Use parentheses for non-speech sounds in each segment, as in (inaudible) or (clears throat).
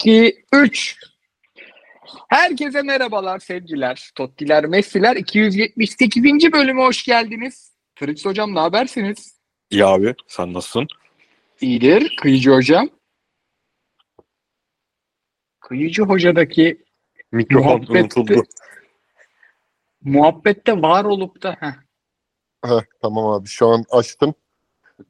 2, 3. Herkese merhabalar sevgiler, Tottiler, Messi'ler. 278. bölüme hoş geldiniz. Fritz Hocam ne habersiniz? İyi abi sen nasılsın? İyidir. Kıyıcı Hocam. Kıyıcı Hoca'daki Mikrofon Muhabbette- unutuldu. muhabbette var olup da heh, Heh, tamam abi şu an açtım.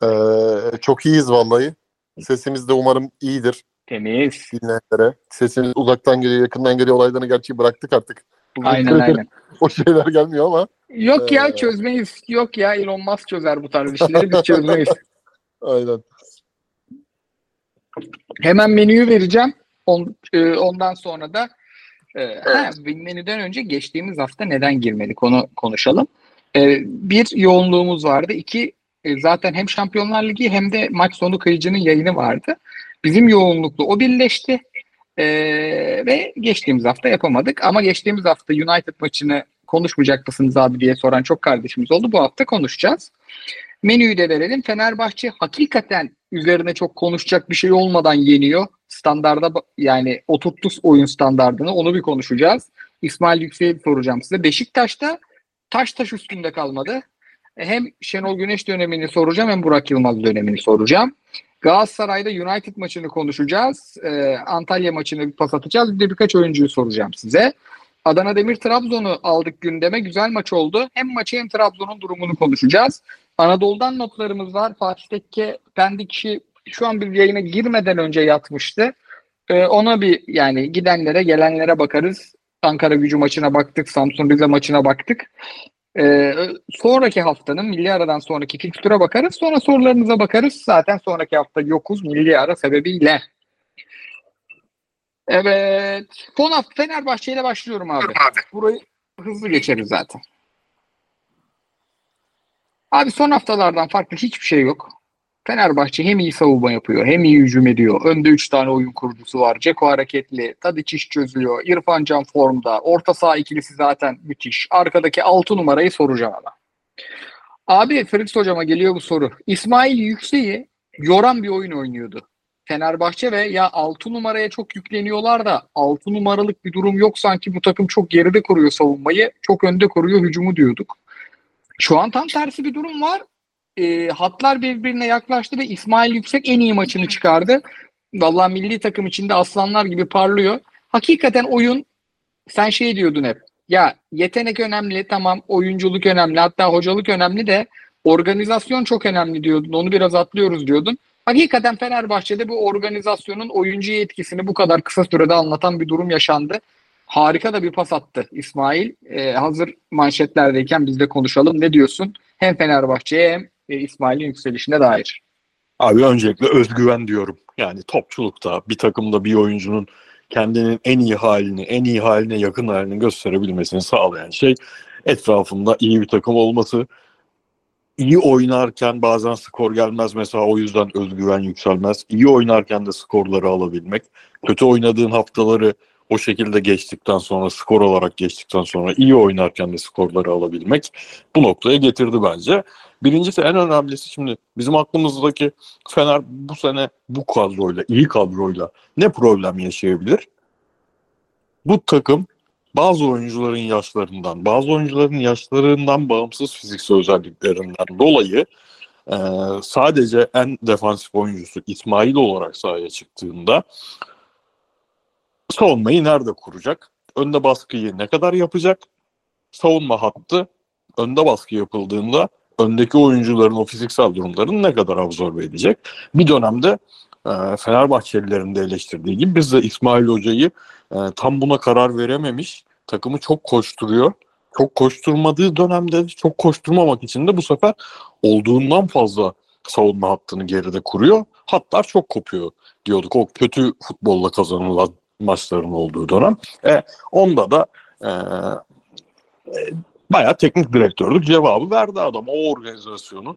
Ee, çok iyiyiz vallahi. Sesimiz de umarım iyidir temiz. dinleyenlere. Sesimiz uzaktan geliyor, yakından geliyor olaylarını gerçi bıraktık artık. Uzun Aynen (laughs) aynen. O şeyler gelmiyor ama Yok ya Ee, çözmeyiz. Yok ya Elon Musk çözer bu tarz işleri biz çözmeyiz. (laughs) aynen. Hemen menüyü vereceğim. On- e, ondan sonra da e, ha, menüden önce geçtiğimiz hafta neden girmedik onu konuşalım. E, bir yoğunluğumuz vardı. İki e, zaten hem Şampiyonlar Ligi hem de maç sonu kıyıcının yayını vardı. Bizim yoğunlukla o birleşti. E, ve geçtiğimiz hafta yapamadık. Ama geçtiğimiz hafta United maçını konuşmayacak mısınız abi diye soran çok kardeşimiz oldu. Bu hafta konuşacağız. Menüyü de verelim. Fenerbahçe hakikaten üzerine çok konuşacak bir şey olmadan yeniyor. Standarda yani oturttu oyun standardını onu bir konuşacağız. İsmail Yüksek'i soracağım size. Beşiktaş'ta taş taş üstünde kalmadı. Hem Şenol Güneş dönemini soracağım hem Burak Yılmaz dönemini soracağım. Galatasaray'da United maçını konuşacağız. Ee, Antalya maçını bir pas atacağız. Bir de birkaç oyuncuyu soracağım size. Adana Demir Trabzon'u aldık gündeme. Güzel maç oldu. Hem maçı hem Trabzon'un durumunu konuşacağız. Anadolu'dan notlarımız var. Fatih Tekke Pendikşi şu an bir yayına girmeden önce yatmıştı. Ee, ona bir yani gidenlere gelenlere bakarız. Ankara gücü maçına baktık. Samsun Rize maçına baktık. Ee, sonraki haftanın milli aradan sonraki fikstüre bakarız. Sonra sorularınıza bakarız. Zaten sonraki hafta yokuz milli ara sebebiyle. Evet. Son hafta Fenerbahçe ile başlıyorum abi. Burayı hızlı geçeriz zaten. Abi son haftalardan farklı hiçbir şey yok. Fenerbahçe hem iyi savunma yapıyor hem iyi hücum ediyor. Önde 3 tane oyun kurucusu var. Ceko hareketli. Tadiç iş çözüyor. İrfan Can formda. Orta saha ikilisi zaten müthiş. Arkadaki 6 numarayı soracağım ama. Abi Fritz hocama geliyor bu soru. İsmail Yüksek'i yoran bir oyun oynuyordu. Fenerbahçe ve ya 6 numaraya çok yükleniyorlar da 6 numaralık bir durum yok sanki bu takım çok geride kuruyor savunmayı. Çok önde kuruyor hücumu diyorduk. Şu an tam tersi bir durum var. E, hatlar birbirine yaklaştı ve İsmail Yüksek en iyi maçını çıkardı. Vallahi milli takım içinde aslanlar gibi parlıyor. Hakikaten oyun sen şey diyordun hep. Ya yetenek önemli tamam oyunculuk önemli hatta hocalık önemli de organizasyon çok önemli diyordun. Onu biraz atlıyoruz diyordun. Hakikaten Fenerbahçe'de bu organizasyonun oyuncuya etkisini bu kadar kısa sürede anlatan bir durum yaşandı. Harika da bir pas attı İsmail. Ee, hazır manşetlerdeyken biz de konuşalım. Ne diyorsun? Hem Fenerbahçe'ye hem e, İsmail'in yükselişine dair. Abi öncelikle özgüven diyorum. Yani topçulukta bir takımda bir oyuncunun kendinin en iyi halini, en iyi haline yakın halini gösterebilmesini sağlayan şey etrafında iyi bir takım olması. İyi oynarken bazen skor gelmez mesela o yüzden özgüven yükselmez. İyi oynarken de skorları alabilmek. Kötü oynadığın haftaları o şekilde geçtikten sonra skor olarak geçtikten sonra iyi oynarken de skorları alabilmek bu noktaya getirdi bence. Birincisi en önemlisi şimdi bizim aklımızdaki Fener bu sene bu kadroyla, iyi kadroyla ne problem yaşayabilir? Bu takım bazı oyuncuların yaşlarından, bazı oyuncuların yaşlarından bağımsız fiziksel özelliklerinden dolayı e, sadece en defansif oyuncusu İsmail olarak sahaya çıktığında savunmayı nerede kuracak? Önde baskıyı ne kadar yapacak? Savunma hattı önde baskı yapıldığında öndeki oyuncuların o fiziksel durumlarını ne kadar absorbe edecek? Bir dönemde e, Fenerbahçelilerin de eleştirdiği gibi biz de İsmail Hoca'yı e, tam buna karar verememiş. Takımı çok koşturuyor. Çok koşturmadığı dönemde çok koşturmamak için de bu sefer olduğundan fazla savunma hattını geride kuruyor. Hatlar çok kopuyor diyorduk. O kötü futbolla kazanılan maçların olduğu dönem. E, onda da e, bayağı teknik direktördük cevabı verdi adam. O organizasyonu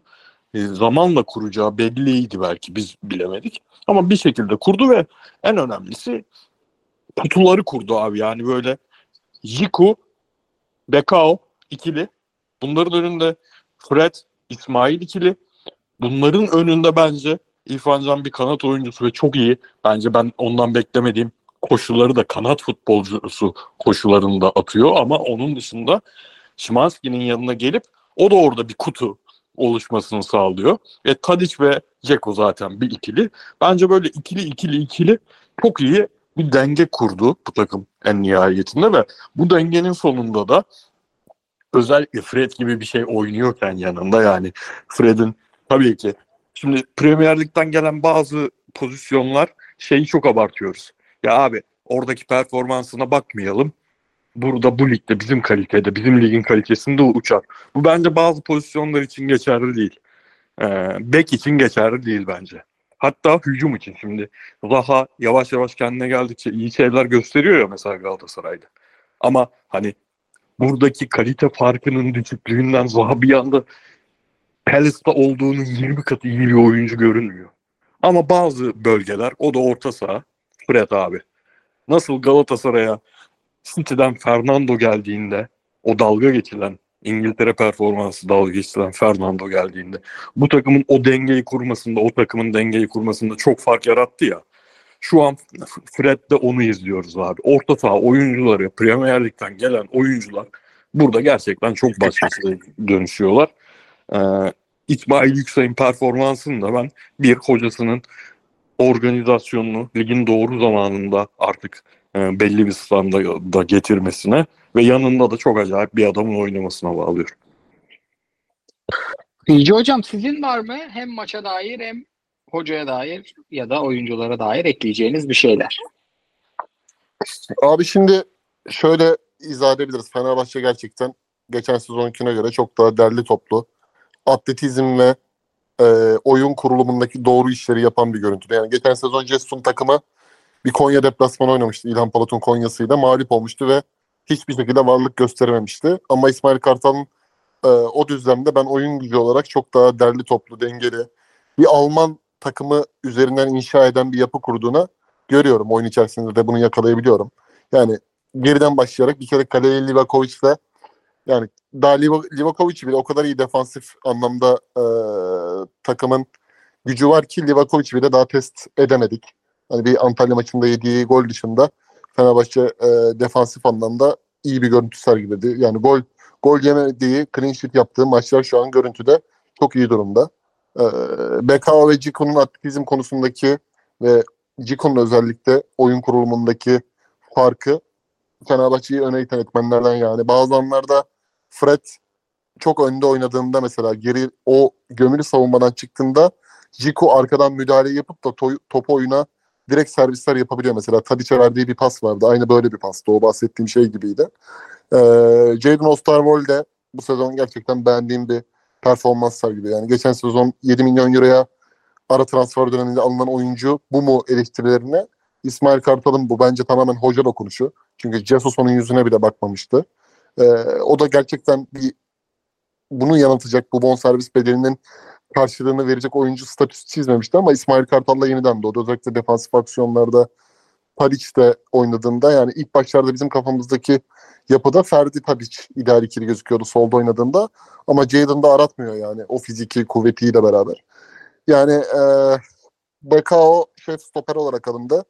e, zamanla kuracağı belliydi belki biz bilemedik. Ama bir şekilde kurdu ve en önemlisi kutuları kurdu abi. Yani böyle Jiku, Bekao ikili. Bunların önünde Fred, İsmail ikili. Bunların önünde bence İrfan Can bir kanat oyuncusu ve çok iyi. Bence ben ondan beklemediğim koşuları da kanat futbolcusu koşularında atıyor ama onun dışında Şimanski'nin yanına gelip o da orada bir kutu oluşmasını sağlıyor. E, Tadic ve Ceko zaten bir ikili. Bence böyle ikili ikili ikili çok iyi bir denge kurdu bu takım en nihayetinde ve bu dengenin sonunda da özellikle Fred gibi bir şey oynuyorken yanında yani Fred'in tabii ki şimdi Premier Lig'den gelen bazı pozisyonlar şeyi çok abartıyoruz. Ya abi oradaki performansına bakmayalım. Burada bu ligde bizim kalitede, bizim ligin kalitesinde uçar. Bu bence bazı pozisyonlar için geçerli değil. Ee, bek için geçerli değil bence. Hatta hücum için şimdi Zaha yavaş yavaş kendine geldikçe iyi şeyler gösteriyor ya mesela Galatasaray'da. Ama hani buradaki kalite farkının düşüklüğünden Zaha bir anda Palace'da olduğunun 20 katı iyi bir oyuncu görünmüyor. Ama bazı bölgeler o da orta saha Fred abi. Nasıl Galatasaray'a City'den Fernando geldiğinde o dalga geçilen İngiltere performansı dalga geçilen Fernando geldiğinde bu takımın o dengeyi kurmasında o takımın dengeyi kurmasında çok fark yarattı ya. Şu an Fred'de onu izliyoruz abi. Orta saha oyuncuları, Premier Lig'den gelen oyuncular burada gerçekten çok başkasına (laughs) dönüşüyorlar. Ee, İsmail Yüksek'in performansını da ben bir hocasının organizasyonunu ligin doğru zamanında artık e, belli bir standarda getirmesine ve yanında da çok acayip bir adamın oynamasına bağlıyorum. Bilgi hocam sizin var mı hem maça dair hem hocaya dair ya da oyunculara dair ekleyeceğiniz bir şeyler? Abi şimdi şöyle izah edebiliriz. Fenerbahçe gerçekten geçen sezonkine göre çok daha derli toplu. Atletizm ve e, oyun kurulumundaki doğru işleri yapan bir görüntü. Yani geçen sezon Cessun takımı bir Konya deplasmanı oynamıştı. İlhan Palat'ın Konya'sıyla mağlup olmuştu ve hiçbir şekilde varlık gösterememişti. Ama İsmail Kartal'ın e, o düzlemde ben oyun gücü olarak çok daha derli toplu, dengeli bir Alman takımı üzerinden inşa eden bir yapı kurduğuna görüyorum. Oyun içerisinde de bunu yakalayabiliyorum. Yani geriden başlayarak bir kere kaleye Livakovic'le yani daha Livakovic bile o kadar iyi defansif anlamda e, takımın gücü var ki Livakovic bile daha test edemedik. Hani bir Antalya maçında yediği gol dışında Fenerbahçe e, defansif anlamda iyi bir görüntü sergiledi. Yani gol gol yemediği, clean sheet yaptığı maçlar şu an görüntüde çok iyi durumda. E, BK ve Ciko'nun atletizm konusundaki ve Ciko'nun özellikle oyun kurulumundaki farkı Fenerbahçe'yi öne iten etmenlerden yani. Bazı anlarda Fred çok önde oynadığında mesela geri o gömülü savunmadan çıktığında Ciku arkadan müdahale yapıp da to- topu oyuna direkt servisler yapabiliyor. Mesela Tadic'e verdiği bir pas vardı. Aynı böyle bir pastı. O bahsettiğim şey gibiydi. Ee, Jadon Osterwold bu sezon gerçekten beğendiğim bir performans sergiliyor. Yani geçen sezon 7 milyon euroya ara transfer döneminde alınan oyuncu bu mu eleştirilerine İsmail Kartal'ın bu bence tamamen hoca dokunuşu. Çünkü Jesus onun yüzüne bile bakmamıştı. Ee, o da gerçekten bir bunu yanıltacak bu bonservis bedelinin karşılığını verecek oyuncu statüsü çizmemişti ama İsmail Kartal'la yeniden doğdu. Özellikle defansif aksiyonlarda Tadic'te oynadığında yani ilk başlarda bizim kafamızdaki yapıda Ferdi Tadic ideal ikili gözüküyordu solda oynadığında ama Jadon da aratmıyor yani o fiziki kuvvetiyle beraber. Yani e, Bekao şef stoper olarak alındı.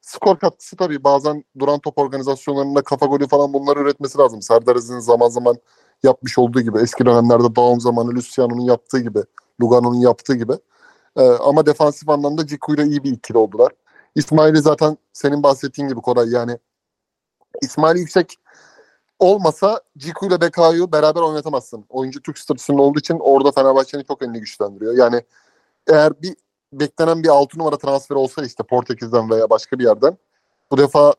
Skor katkısı tabii bazen duran top organizasyonlarında kafa golü falan bunları üretmesi lazım. Serdar Aziz'in zaman zaman yapmış olduğu gibi eski dönemlerde Daum zamanı Luciano'nun yaptığı gibi Lugano'nun yaptığı gibi. E, ama defansif anlamda Ciku ile iyi bir ikili oldular. İsmail'i zaten senin bahsettiğin gibi Koray yani İsmail Yüksek olmasa Ciku ile Bekayo'yu beraber oynatamazsın. Oyuncu Türk statüsünde olduğu için orada Fenerbahçe'nin çok elini güçlendiriyor. Yani eğer bir beklenen bir 6 numara transferi olsa işte Portekiz'den veya başka bir yerden bu defa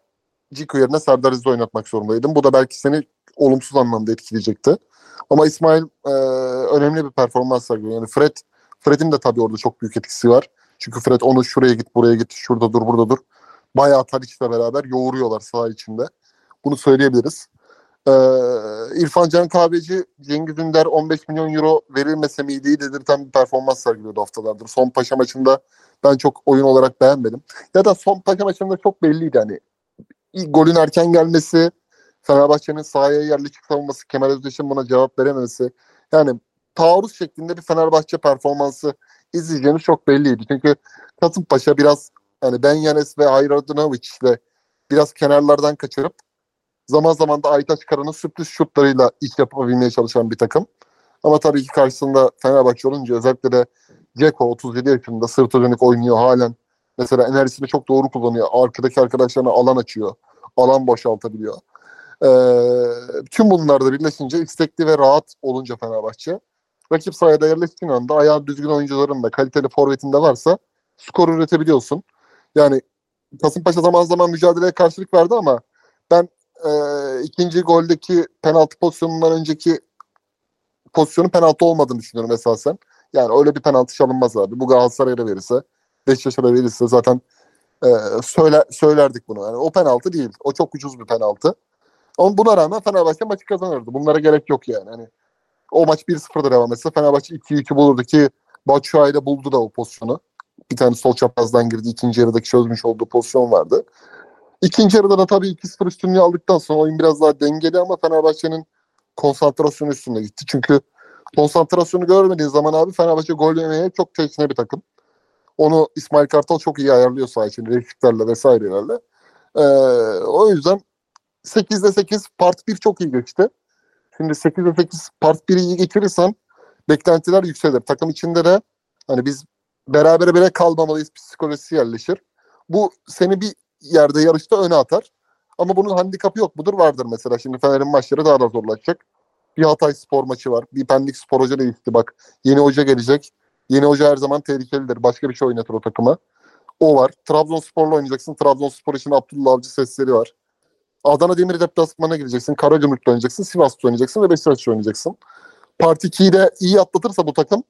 Ciku yerine Serdar oynatmak zorundaydım. Bu da belki seni olumsuz anlamda etkileyecekti. Ama İsmail e, önemli bir performans sergiliyor. Yani Fred, Fred'in de tabii orada çok büyük etkisi var. Çünkü Fred onu şuraya git, buraya git, şurada dur, burada dur. Bayağı Tadic'le beraber yoğuruyorlar saha içinde. Bunu söyleyebiliriz. Ee, İrfan Can Kahveci, Cengiz Ünder 15 milyon euro verilmese miydi dedirten bir performans sergiliyordu haftalardır. Son Paşa maçında ben çok oyun olarak beğenmedim. Ya da son Paşa maçında çok belliydi hani. Golün erken gelmesi, Fenerbahçe'nin sahaya yerleşik savunması, Kemal Özdeş'in buna cevap verememesi. Yani taarruz şeklinde bir Fenerbahçe performansı izleyeceğimiz çok belliydi. Çünkü Kasımpaşa biraz hani Ben Yanes ve Hayradinovic ile biraz kenarlardan kaçırıp zaman zaman da Aytaç Kara'nın sürpriz şutlarıyla iş yapabilmeye çalışan bir takım. Ama tabii ki karşısında Fenerbahçe olunca özellikle de Ceko 37 yaşında sırtı dönük oynuyor halen. Mesela enerjisini çok doğru kullanıyor. Arkadaki arkadaşlarına alan açıyor. Alan boşaltabiliyor. Ee, tüm bunlar da birleşince istekli ve rahat olunca Fenerbahçe rakip sahaya yerleştiğin anda ayağı düzgün oyuncuların da kaliteli forvetinde varsa skor üretebiliyorsun. Yani Kasımpaşa zaman zaman mücadeleye karşılık verdi ama ben e, ikinci goldeki penaltı pozisyonundan önceki pozisyonun penaltı olmadığını düşünüyorum esasen. Yani öyle bir penaltı çalınmaz abi. Bu Galatasaray'a verirse, Beşiktaş'a verirse zaten e, söyle, söylerdik bunu. Yani o penaltı değil. O çok ucuz bir penaltı. Ama buna rağmen Fenerbahçe maçı kazanırdı. Bunlara gerek yok yani. Hani o maç 1-0'da devam etse Fenerbahçe 2-2 bulurdu ki Batshuayi buldu da o pozisyonu. Bir tane sol çaprazdan girdi. ikinci yarıdaki çözmüş olduğu pozisyon vardı. İkinci yarıda da tabii 2-0 üstünlüğü aldıktan sonra oyun biraz daha dengeli ama Fenerbahçe'nin konsantrasyonu üstünde gitti. Çünkü konsantrasyonu görmediği zaman abi Fenerbahçe gol yemeye çok teşne bir takım. Onu İsmail Kartal çok iyi ayarlıyor sağ için. Repliklerle vesairelerle. Ee, o yüzden 8'de 8 part 1 çok iyi geçti. Şimdi 8'de 8 part 1'i iyi geçirirsen beklentiler yükselir. Takım içinde de hani biz berabere bile kalmamalıyız psikolojisi yerleşir. Bu seni bir yerde yarışta öne atar. Ama bunun handikapı yok mudur? Vardır mesela. Şimdi Fener'in maçları daha da zorlaşacak. Bir Hatay spor maçı var. Bir Pendik spor hoca değişti bak. Yeni hoca gelecek. Yeni hoca her zaman tehlikelidir. Başka bir şey oynatır o takıma. O var. Trabzonspor'la oynayacaksın. Trabzonspor için Abdullah Avcı sesleri var. Adana Demir deplasmana gireceksin. Karagümrük'te oynayacaksın. Sivas'ta oynayacaksın ve Beşiktaş'ta oynayacaksın. Part 2'yi de iyi atlatırsa bu takım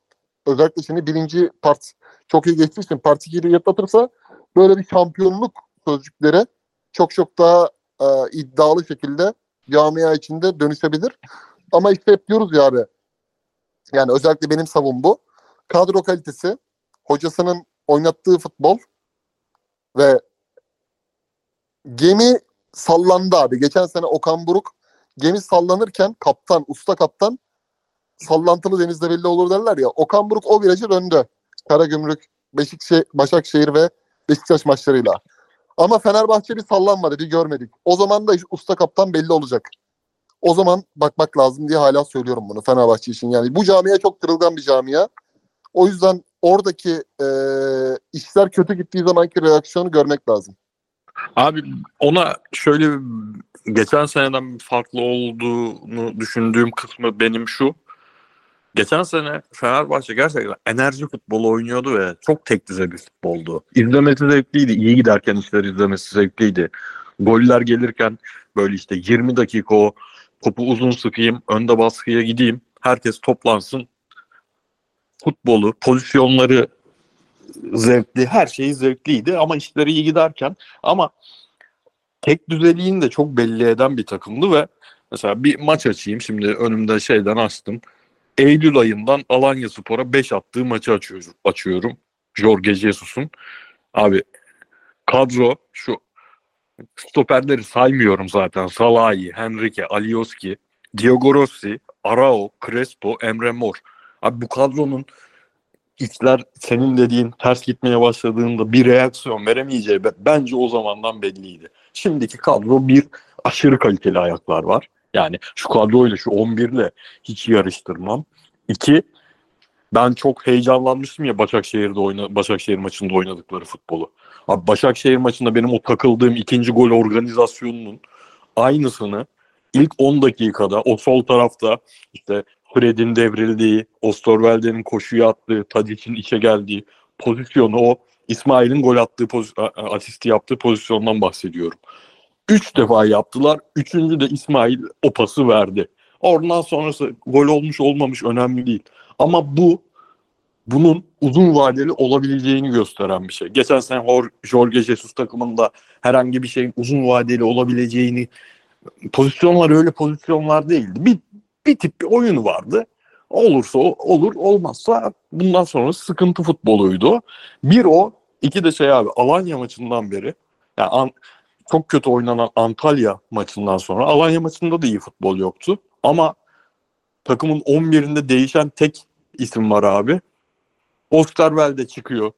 özellikle şimdi birinci part çok iyi geçtiği için part 2'yi de iyi atlatırsa böyle bir şampiyonluk sözcükleri çok çok daha e, iddialı şekilde camia içinde dönüşebilir. Ama işte hep diyoruz ya abi. Yani özellikle benim savun bu. Kadro kalitesi, hocasının oynattığı futbol ve gemi sallandı abi. Geçen sene Okan Buruk gemi sallanırken kaptan, usta kaptan sallantılı denizde belli olur derler ya. Okan Buruk o virajı döndü. Karagümrük, Beşikşehir, Başakşehir ve Beşiktaş maçlarıyla. Ama Fenerbahçe bir sallanmadı, bir görmedik. O zaman da usta kaptan belli olacak. O zaman bakmak lazım diye hala söylüyorum bunu Fenerbahçe için. Yani bu camia çok kırılgan bir camia. O yüzden oradaki e, işler kötü gittiği zamanki reaksiyonu görmek lazım. Abi ona şöyle geçen seneden farklı olduğunu düşündüğüm kısmı benim şu. Geçen sene Fenerbahçe gerçekten enerji futbolu oynuyordu ve çok tek düze bir futboldu. İzlemesi zevkliydi. İyi giderken işler izlemesi zevkliydi. Goller gelirken böyle işte 20 dakika o topu uzun sıkayım, önde baskıya gideyim. Herkes toplansın. Futbolu, pozisyonları zevkli, her şeyi zevkliydi ama işleri iyi giderken ama tek düzeliğini de çok belli eden bir takımdı ve mesela bir maç açayım şimdi önümde şeyden açtım. Eylül ayından Alanya Spor'a 5 attığı maçı açıyorum. açıyorum. Jorge Jesus'un. Abi kadro şu stoperleri saymıyorum zaten. Salahi, Henrique, Alioski, Diego Rossi, Arao, Crespo, Emre Mor. Abi bu kadronun işler senin dediğin ters gitmeye başladığında bir reaksiyon veremeyeceği bence o zamandan belliydi. Şimdiki kadro bir aşırı kaliteli ayaklar var. Yani şu kadroyla şu 11 ile hiç yarıştırmam. İki, ben çok heyecanlanmıştım ya Başakşehir'de oyna Başakşehir maçında oynadıkları futbolu. Abi Başakşehir maçında benim o takıldığım ikinci gol organizasyonunun aynısını ilk 10 dakikada o sol tarafta işte Fred'in devrildiği, Osterwelde'nin koşuya attığı, Tadic'in içe geldiği pozisyonu o İsmail'in gol attığı asisti yaptığı pozisyondan bahsediyorum. Üç defa yaptılar. Üçüncü de İsmail o pası verdi. Oradan sonrası gol olmuş olmamış önemli değil. Ama bu bunun uzun vadeli olabileceğini gösteren bir şey. Geçen sene Jorge Jesus takımında herhangi bir şeyin uzun vadeli olabileceğini pozisyonlar öyle pozisyonlar değildi. Bir, bir tip bir oyun vardı. Olursa olur, olmazsa bundan sonra sıkıntı futboluydu. Bir o, iki de şey abi Alanya maçından beri yani an, çok kötü oynanan Antalya maçından sonra Alanya maçında da iyi futbol yoktu. Ama takımın 11'inde değişen tek isim var abi. Osterwelde çıkıyor.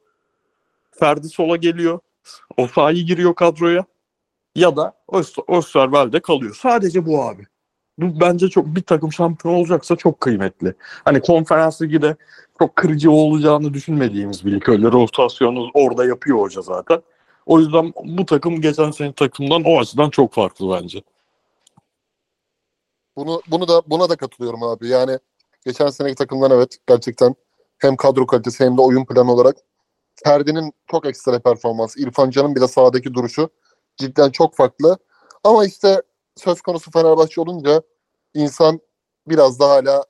Ferdi sola geliyor. O sahi giriyor kadroya. ya da Österwelde kalıyor. Sadece bu abi. Bu bence çok bir takım şampiyon olacaksa çok kıymetli. Hani konferans liginde çok kırıcı olacağını düşünmediğimiz bir lig. Öyle rotasyonu orada yapıyor hoca zaten. O yüzden bu takım geçen sene takımdan o açıdan çok farklı bence. Bunu bunu da buna da katılıyorum abi. Yani geçen seneki takımdan evet gerçekten hem kadro kalitesi hem de oyun planı olarak Ferdi'nin çok ekstra performans, İrfan Can'ın bile sahadaki duruşu cidden çok farklı. Ama işte söz konusu Fenerbahçe olunca insan biraz daha hala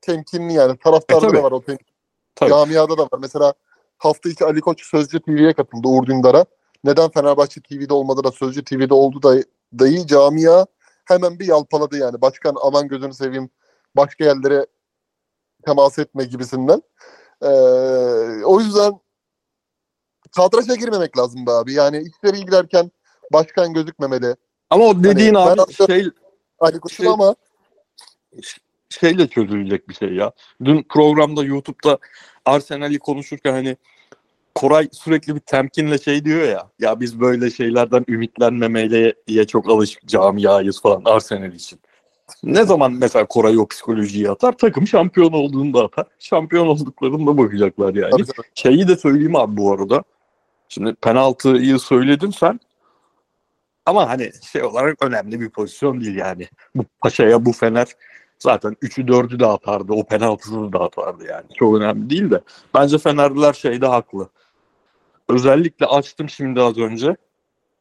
temkinli yani. Taraftarda E, da var o temkin. Tabii. Camiada da var. Mesela hafta içi Ali Koç Sözcü TV'ye katıldı Uğur Dündar'a. Neden Fenerbahçe TV'de olmadı da Sözcü TV'de oldu da dayı camia hemen bir yalpaladı yani. Başkan aman gözünü seveyim başka yerlere temas etme gibisinden. Ee, o yüzden kadraja girmemek lazım be abi. Yani içeri girerken başkan gözükmemeli. Ama o dediğin Hani abi ben- şey Ali Koç'un Şey- ama şeyle çözülecek bir şey ya. Dün programda YouTube'da Arsenal'i konuşurken hani Koray sürekli bir temkinle şey diyor ya. Ya biz böyle şeylerden ümitlenmemeye çok alışık camiayız falan Arsenal için. Ne zaman mesela Koray o psikolojiyi atar? Takım şampiyon olduğunda atar. Şampiyon olduklarında bakacaklar yani. tabii tabii. Şeyi de söyleyeyim abi bu arada. Şimdi penaltıyı söyledin sen. Ama hani şey olarak önemli bir pozisyon değil yani. Bu Paşa'ya bu Fener zaten 3'ü 4'ü de atardı. O penaltısını da atardı yani. Çok önemli değil de. Bence Fenerliler şeyde haklı. Özellikle açtım şimdi az önce.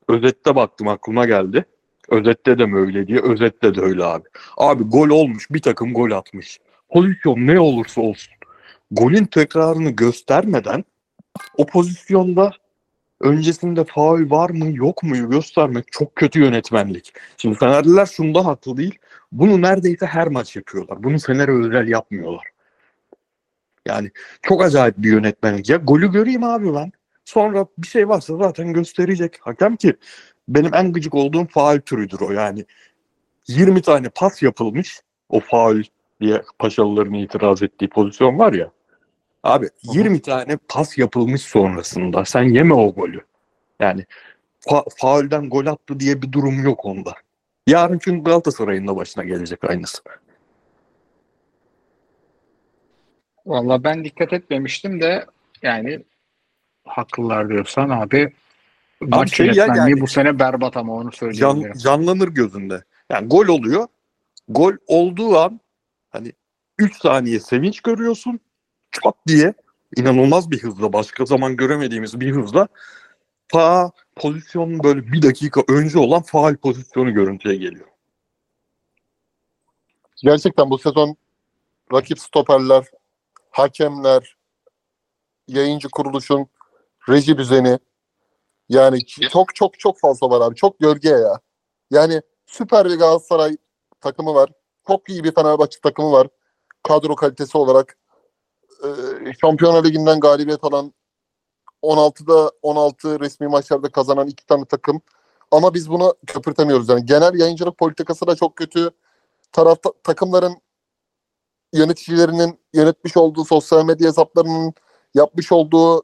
Özette baktım aklıma geldi. Özette de mi öyle diye. Özette de öyle abi. Abi gol olmuş. Bir takım gol atmış. Pozisyon ne olursa olsun. Golün tekrarını göstermeden o pozisyonda öncesinde faul var mı yok mu göstermek çok kötü yönetmenlik. Şimdi Fenerliler şunda haklı değil. Bunu neredeyse her maç yapıyorlar. Bunu Fener'e özel yapmıyorlar. Yani çok acayip bir yönetmenlik. Ya golü göreyim abi ben. Sonra bir şey varsa zaten gösterecek. Hakem ki benim en gıcık olduğum faul türüdür o. Yani 20 tane pas yapılmış. O faul diye Paşalıların itiraz ettiği pozisyon var ya. Abi 20 tane pas yapılmış sonrasında. Sen yeme o golü. Yani fa- faulden gol attı diye bir durum yok onda. Yarın çünkü Galatasaray'ın da başına gelecek aynısı. Valla ben dikkat etmemiştim de yani haklılar diyorsan abi maç şey ya yani- bu sene berbat ama onu Can, söyleyebilirim. canlanır gözünde. Yani gol oluyor. Gol olduğu an hani 3 saniye sevinç görüyorsun. Çat diye inanılmaz bir hızla başka zaman göremediğimiz bir hızla ta pozisyonun böyle bir dakika önce olan faal pozisyonu görüntüye geliyor. gerçekten bu sezon rakip stoperler, hakemler, yayıncı kuruluşun reji düzeni yani çok çok çok fazla var abi. Çok gölge ya. Yani süper bir Galatasaray takımı var. Çok iyi bir Fenerbahçe takımı var. Kadro kalitesi olarak e, Şampiyonlar Ligi'nden galibiyet alan 16'da 16 resmi maçlarda kazanan iki tane takım. Ama biz bunu köpürtemiyoruz. Yani genel yayıncılık politikası da çok kötü. Tarafta takımların yöneticilerinin yönetmiş olduğu sosyal medya hesaplarının yapmış olduğu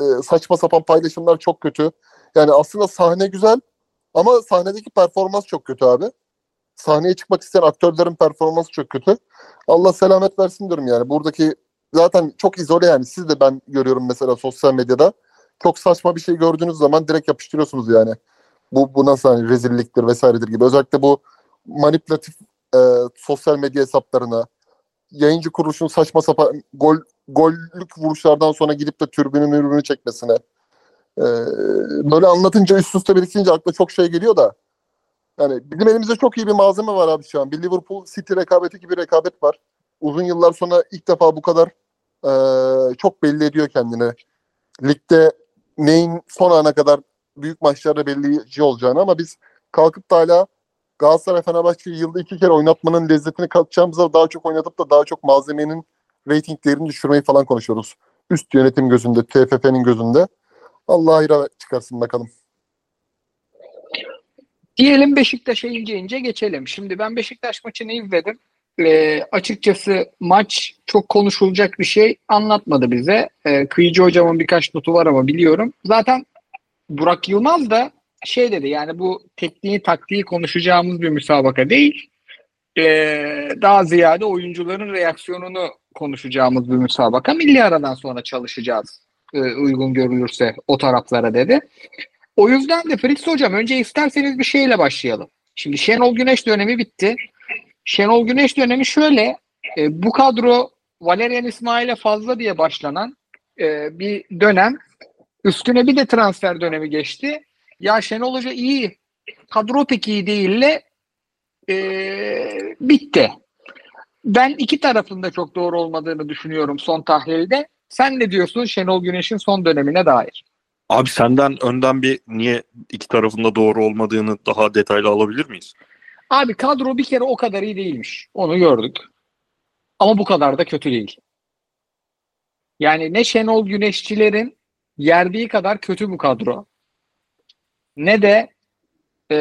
e, saçma sapan paylaşımlar çok kötü. Yani aslında sahne güzel ama sahnedeki performans çok kötü abi. Sahneye çıkmak isteyen aktörlerin performansı çok kötü. Allah selamet versin diyorum yani. Buradaki zaten çok izole yani. Siz de ben görüyorum mesela sosyal medyada. Çok saçma bir şey gördüğünüz zaman direkt yapıştırıyorsunuz yani. Bu, bu nasıl hani rezilliktir vesairedir gibi. Özellikle bu manipülatif e, sosyal medya hesaplarına, yayıncı kuruluşun saçma sapan gol gollük vuruşlardan sonra gidip de türbünü mürbünü çekmesine. E, böyle anlatınca üst üste birikince akla çok şey geliyor da. Yani bizim elimizde çok iyi bir malzeme var abi şu an. Bir Liverpool City rekabeti gibi rekabet var. Uzun yıllar sonra ilk defa bu kadar e, çok belli ediyor kendini. Ligde neyin son ana kadar büyük maçlarda belirleyici olacağını ama biz kalkıp da hala Galatasaray Fenerbahçe'yi yılda iki kere oynatmanın lezzetini katacağımıza daha çok oynatıp da daha çok malzemenin reytinglerini düşürmeyi falan konuşuyoruz. Üst yönetim gözünde, TFF'nin gözünde. Allah hayra çıkarsın bakalım. Diyelim Beşiktaş'a ince ince geçelim. Şimdi ben Beşiktaş maçını izledim. Ee, açıkçası maç çok konuşulacak bir şey anlatmadı bize. Ee, Kıyıcı hocamın birkaç notu var ama biliyorum. Zaten Burak Yılmaz da şey dedi yani bu tekniği taktiği konuşacağımız bir müsabaka değil. Ee, daha ziyade oyuncuların reaksiyonunu konuşacağımız bir müsabaka. Milli aradan sonra çalışacağız e, uygun görülürse o taraflara dedi. O yüzden de Fritz Hocam önce isterseniz bir şeyle başlayalım. Şimdi Şenol Güneş dönemi bitti. Şenol Güneş dönemi şöyle e, bu kadro Valerian İsmail'e fazla diye başlanan e, bir dönem. Üstüne bir de transfer dönemi geçti. Ya Şenol Hoca iyi, kadro pek iyi değille e, bitti. Ben iki tarafında çok doğru olmadığını düşünüyorum son tahlilde. Sen ne diyorsun Şenol Güneş'in son dönemine dair? Abi senden önden bir niye iki tarafında doğru olmadığını daha detaylı alabilir miyiz? Abi kadro bir kere o kadar iyi değilmiş. Onu gördük. Ama bu kadar da kötü değil. Yani ne Şenol Güneşçilerin yerdiği kadar kötü bu kadro. Ne de e,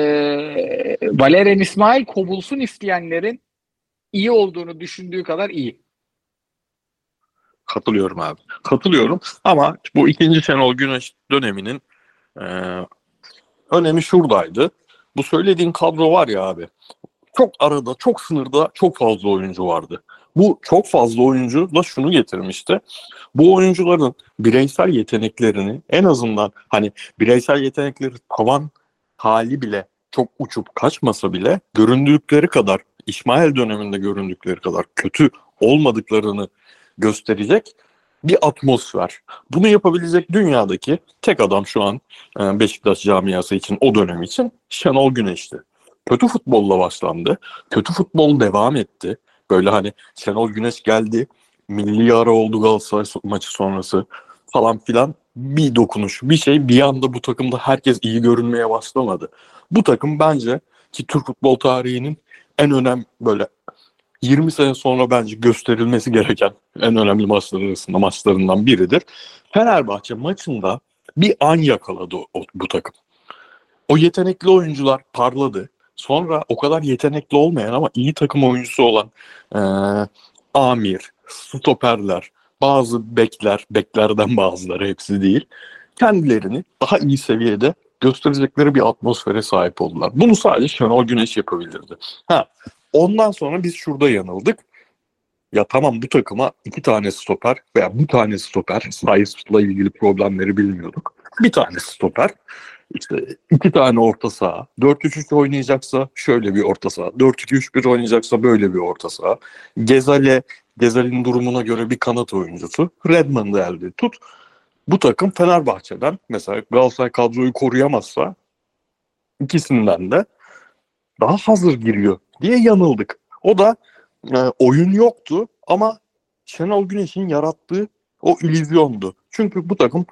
Valerian İsmail kovulsun isteyenlerin iyi olduğunu düşündüğü kadar iyi. Katılıyorum abi. Katılıyorum ama bu ikinci Şenol Güneş döneminin e, önemi şuradaydı. Bu söylediğin kadro var ya abi. Çok arada, çok sınırda çok fazla oyuncu vardı. Bu çok fazla oyuncu da şunu getirmişti. Bu oyuncuların bireysel yeteneklerini en azından hani bireysel yetenekleri tavan hali bile çok uçup kaçmasa bile göründükleri kadar İsmail döneminde göründükleri kadar kötü olmadıklarını gösterecek bir atmosfer. Bunu yapabilecek dünyadaki tek adam şu an e, Beşiktaş camiası için o dönem için Şenol Güneş'ti. Kötü futbolla başlandı. Kötü futbol devam etti. Böyle hani Şenol Güneş geldi. Milli ara oldu Galatasaray maçı sonrası falan filan bir dokunuş, bir şey bir anda bu takımda herkes iyi görünmeye başlamadı. Bu takım bence ki Türk futbol tarihinin en önemli böyle 20 sene sonra bence gösterilmesi gereken en önemli maçlar maçlarından biridir. Fenerbahçe maçında bir an yakaladı o, bu takım. O yetenekli oyuncular parladı. Sonra o kadar yetenekli olmayan ama iyi takım oyuncusu olan e, Amir, stoperler, bazı bekler, beklerden bazıları hepsi değil, kendilerini daha iyi seviyede gösterecekleri bir atmosfere sahip oldular. Bunu sadece Şenol Güneş yapabilirdi. Ha, ondan sonra biz şurada yanıldık. Ya tamam bu takıma iki tane stoper veya bir tane stoper sayısıyla ilgili problemleri bilmiyorduk. Bir tane stoper işte iki tane orta saha. 4-3-3 oynayacaksa şöyle bir orta saha. 4-2-3-1 oynayacaksa böyle bir orta saha. Gezale, Gezal'in durumuna göre bir kanat oyuncusu. Redmond'ı elde tut. Bu takım Fenerbahçe'den mesela Galatasaray kadroyu koruyamazsa ikisinden de daha hazır giriyor diye yanıldık. O da e, oyun yoktu ama Şenol Güneş'in yarattığı o illüzyondu. Çünkü bu takım